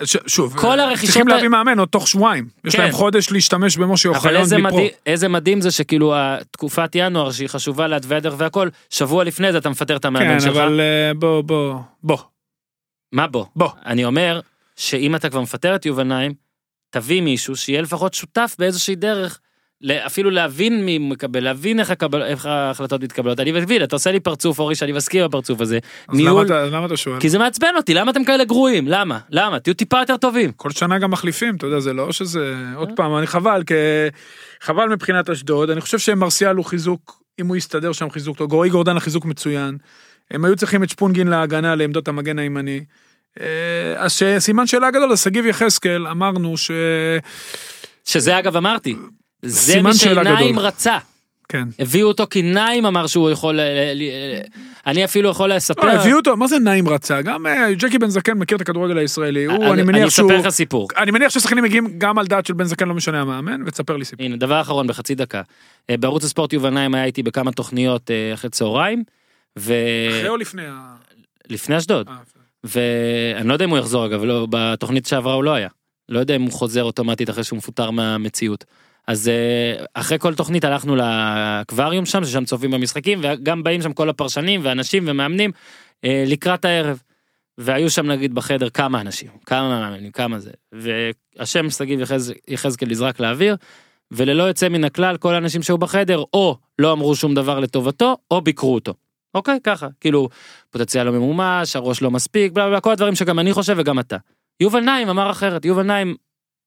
ש- שוב, כל אה, הרכישות צריכים להביא מאמן עוד תוך שבועיים. יש כן. להם חודש להשתמש במשה אבל אוחיון מפרו. מדהים, איזה מדהים זה שכאילו התקופת ינואר שהיא חשובה להתוויה דרך והכל, שבוע לפני זה אתה מפטר את המאמן כן, שלך. אבל אה, בוא, בוא, בוא. מה בוא? בוא. אני אומר שאם אתה כבר מפטר את יובניים, תביא מישהו שיהיה לפחות שותף באיזושהי דרך, אפילו להבין מי מקבל, להבין איך, הקבל, איך ההחלטות מתקבלות. אני מבין, אתה עושה לי פרצוף, אורי, שאני מסכים בפרצוף הזה. אז למה ניהול, אתה- למה אתה שואל? כי זה מעצבן אותי, למה אתם כאלה גרועים? למה? למה? תהיו טיפה יותר טובים. כל שנה גם מחליפים, אתה יודע, זה לא שזה... עוד אה. פעם, אני חבל, כי... חבל מבחינת אשדוד, אני חושב שמרסיאל הוא חיזוק, אם הוא יסתדר שם חיזוק טוב, גורי גורדן החיזוק מצוין. הם היו צריכים את שפונגין להגנה לעמדות המגן הימני. אה, אז שסימן שאלה גדול, אז שגיב יחזקאל, אמרנו ש... שזה אגב אמרתי, זה שאלה שנעים. רצה. כן. הביאו אותו כי נעים אמר שהוא יכול, ל- ל- ל- אני אפילו יכול לספר. לא, הביאו אותו, מה זה נעים רצה? גם אה, ג'קי בן זקן מכיר את הכדורגל הישראלי, הוא, אני מניח שהוא... אני אספר לך סיפור. אני מניח ששחקנים מגיעים גם על דעת של בן זקן, לא משנה המאמן, ותספר לי סיפור. הנה, דבר אחרון בחצי דקה. אה, בערוץ הספורט יובניים היה איתי בכמה תוכניות אה, אחרי צהריים, אחרי או לפני ה... ולפני אשדוד. אה, ואני לא יודע אם הוא יחזור אגב, לא, בתוכנית שעברה הוא לא היה. לא יודע אם הוא חוזר אוטומטית אחרי שהוא מפוטר מהמציאות. אז אה, אחרי כל תוכנית הלכנו לאקווריום שם, ששם צופים במשחקים, וגם באים שם כל הפרשנים ואנשים ומאמנים אה, לקראת הערב. והיו שם נגיד בחדר כמה אנשים, כמה מאמנים, כמה זה. והשם שגיב יחז- יחזקאל נזרק לאוויר, וללא יוצא מן הכלל כל האנשים שהיו בחדר או לא אמרו שום דבר לטובתו, או ביקרו אותו. אוקיי, ככה, כאילו, פוטנציאל לא ממומש, הראש לא מספיק, בלה בלה, כל הדברים שגם אני חושב וגם אתה. יובל נעים אמר אחרת, יובל נעים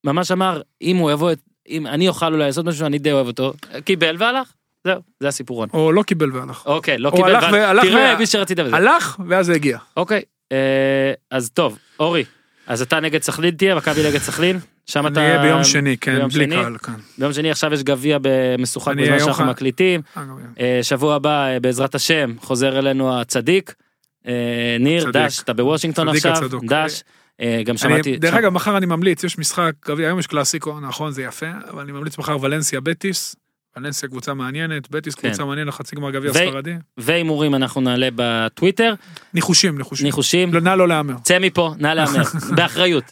ממש אמר, אם הוא יבוא, את- אם אני אוכל אולי לעשות משהו שאני די אוהב אותו, קיבל והלך, זהו, זה הסיפורון. או לא קיבל והלך. אוקיי, לא קיבל, והלך תראה, מי שרצית וזה. הלך ואז זה הגיע. אוקיי, אה, אז טוב, אורי, אז אתה נגד סכלין תהיה, מכבי נגד סכלין, שם אתה... אני אהיה ביום שני, כן, בלי? קהל כאן. ביום שני עכשיו יש גביע במשוחק בזמן שאנחנו מקליטים, אה. אה, שבוע הבא בעזרת השם חוזר אלינו הצדיק, ניר. דש, אתה בוושינגטון עכשיו. דש, גם אני- שמעתי, דרך אגב, מחר אני ממליץ, יש משחק, היום יש קלאסיקו, נכון, זה יפה, אבל אני ממליץ מחר ולנסיה בטיס. ולנסיה קבוצה מעניינת, בטיס כן. קבוצה מעניינת, חצי גמר גביע ספרדי. והימורים אנחנו נעלה בטוויטר, ניחושים, ניחושים. ניחושים, לא, נא לא להמר. צא מפה, נא להמר, באחריות,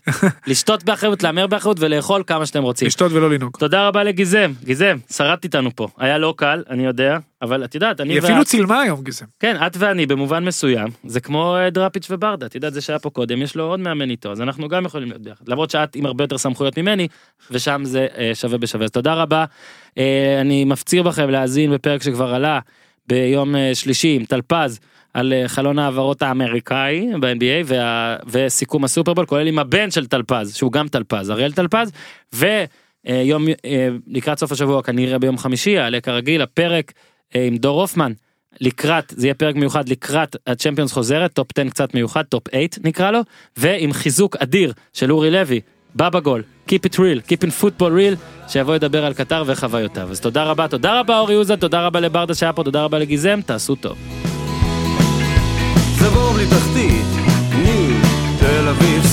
לשתות באחריות, להמר באחריות ולאכול כמה שאתם רוצים. לשתות ולא לנהוג. תודה רבה לגיזם, גיזם, שרדת איתנו פה, היה לא קל, אני יודע, אבל את יודעת, אני היא ואת, אפילו צילמה היום, גיזם. כן, את ואני במובן מסוים, זה כמו אה, דראפיץ' וברדה, את יודעת, זה שהיה פה קודם, יש לו עוד מאמן איתו, אז אנחנו גם יכולים להיות ביחד, למרות שאת עם הרבה יותר סמכויות ממני, ושם זה אה, שווה בשווה, אז תודה רבה, אני מפציר בכם להאזין בפרק שכבר עלה ביום אה, שלישי עם טלפז. על אה, חלון ההעברות האמריקאי ב-NBA וה... וסיכום הסופרבול כולל עם הבן של טלפז שהוא גם טלפז אריאל טלפז ויום אה, לקראת סוף השבוע כנראה ביום חמישי יעלה כרגיל הפרק אה, עם דור הופמן לקראת זה יהיה פרק מיוחד לקראת הצ'מפיונס חוזרת טופ 10 קצת מיוחד טופ 8 נקרא לו ועם חיזוק אדיר של אורי לוי בבא גול, Keep it real, Keep in football real, שיבוא לדבר על קטר וחוויותיו. אז תודה רבה, תודה רבה אורי אוזן, תודה רבה לברדה שהיה פה, תודה רבה לגיזם, תעשו טוב. תל אביב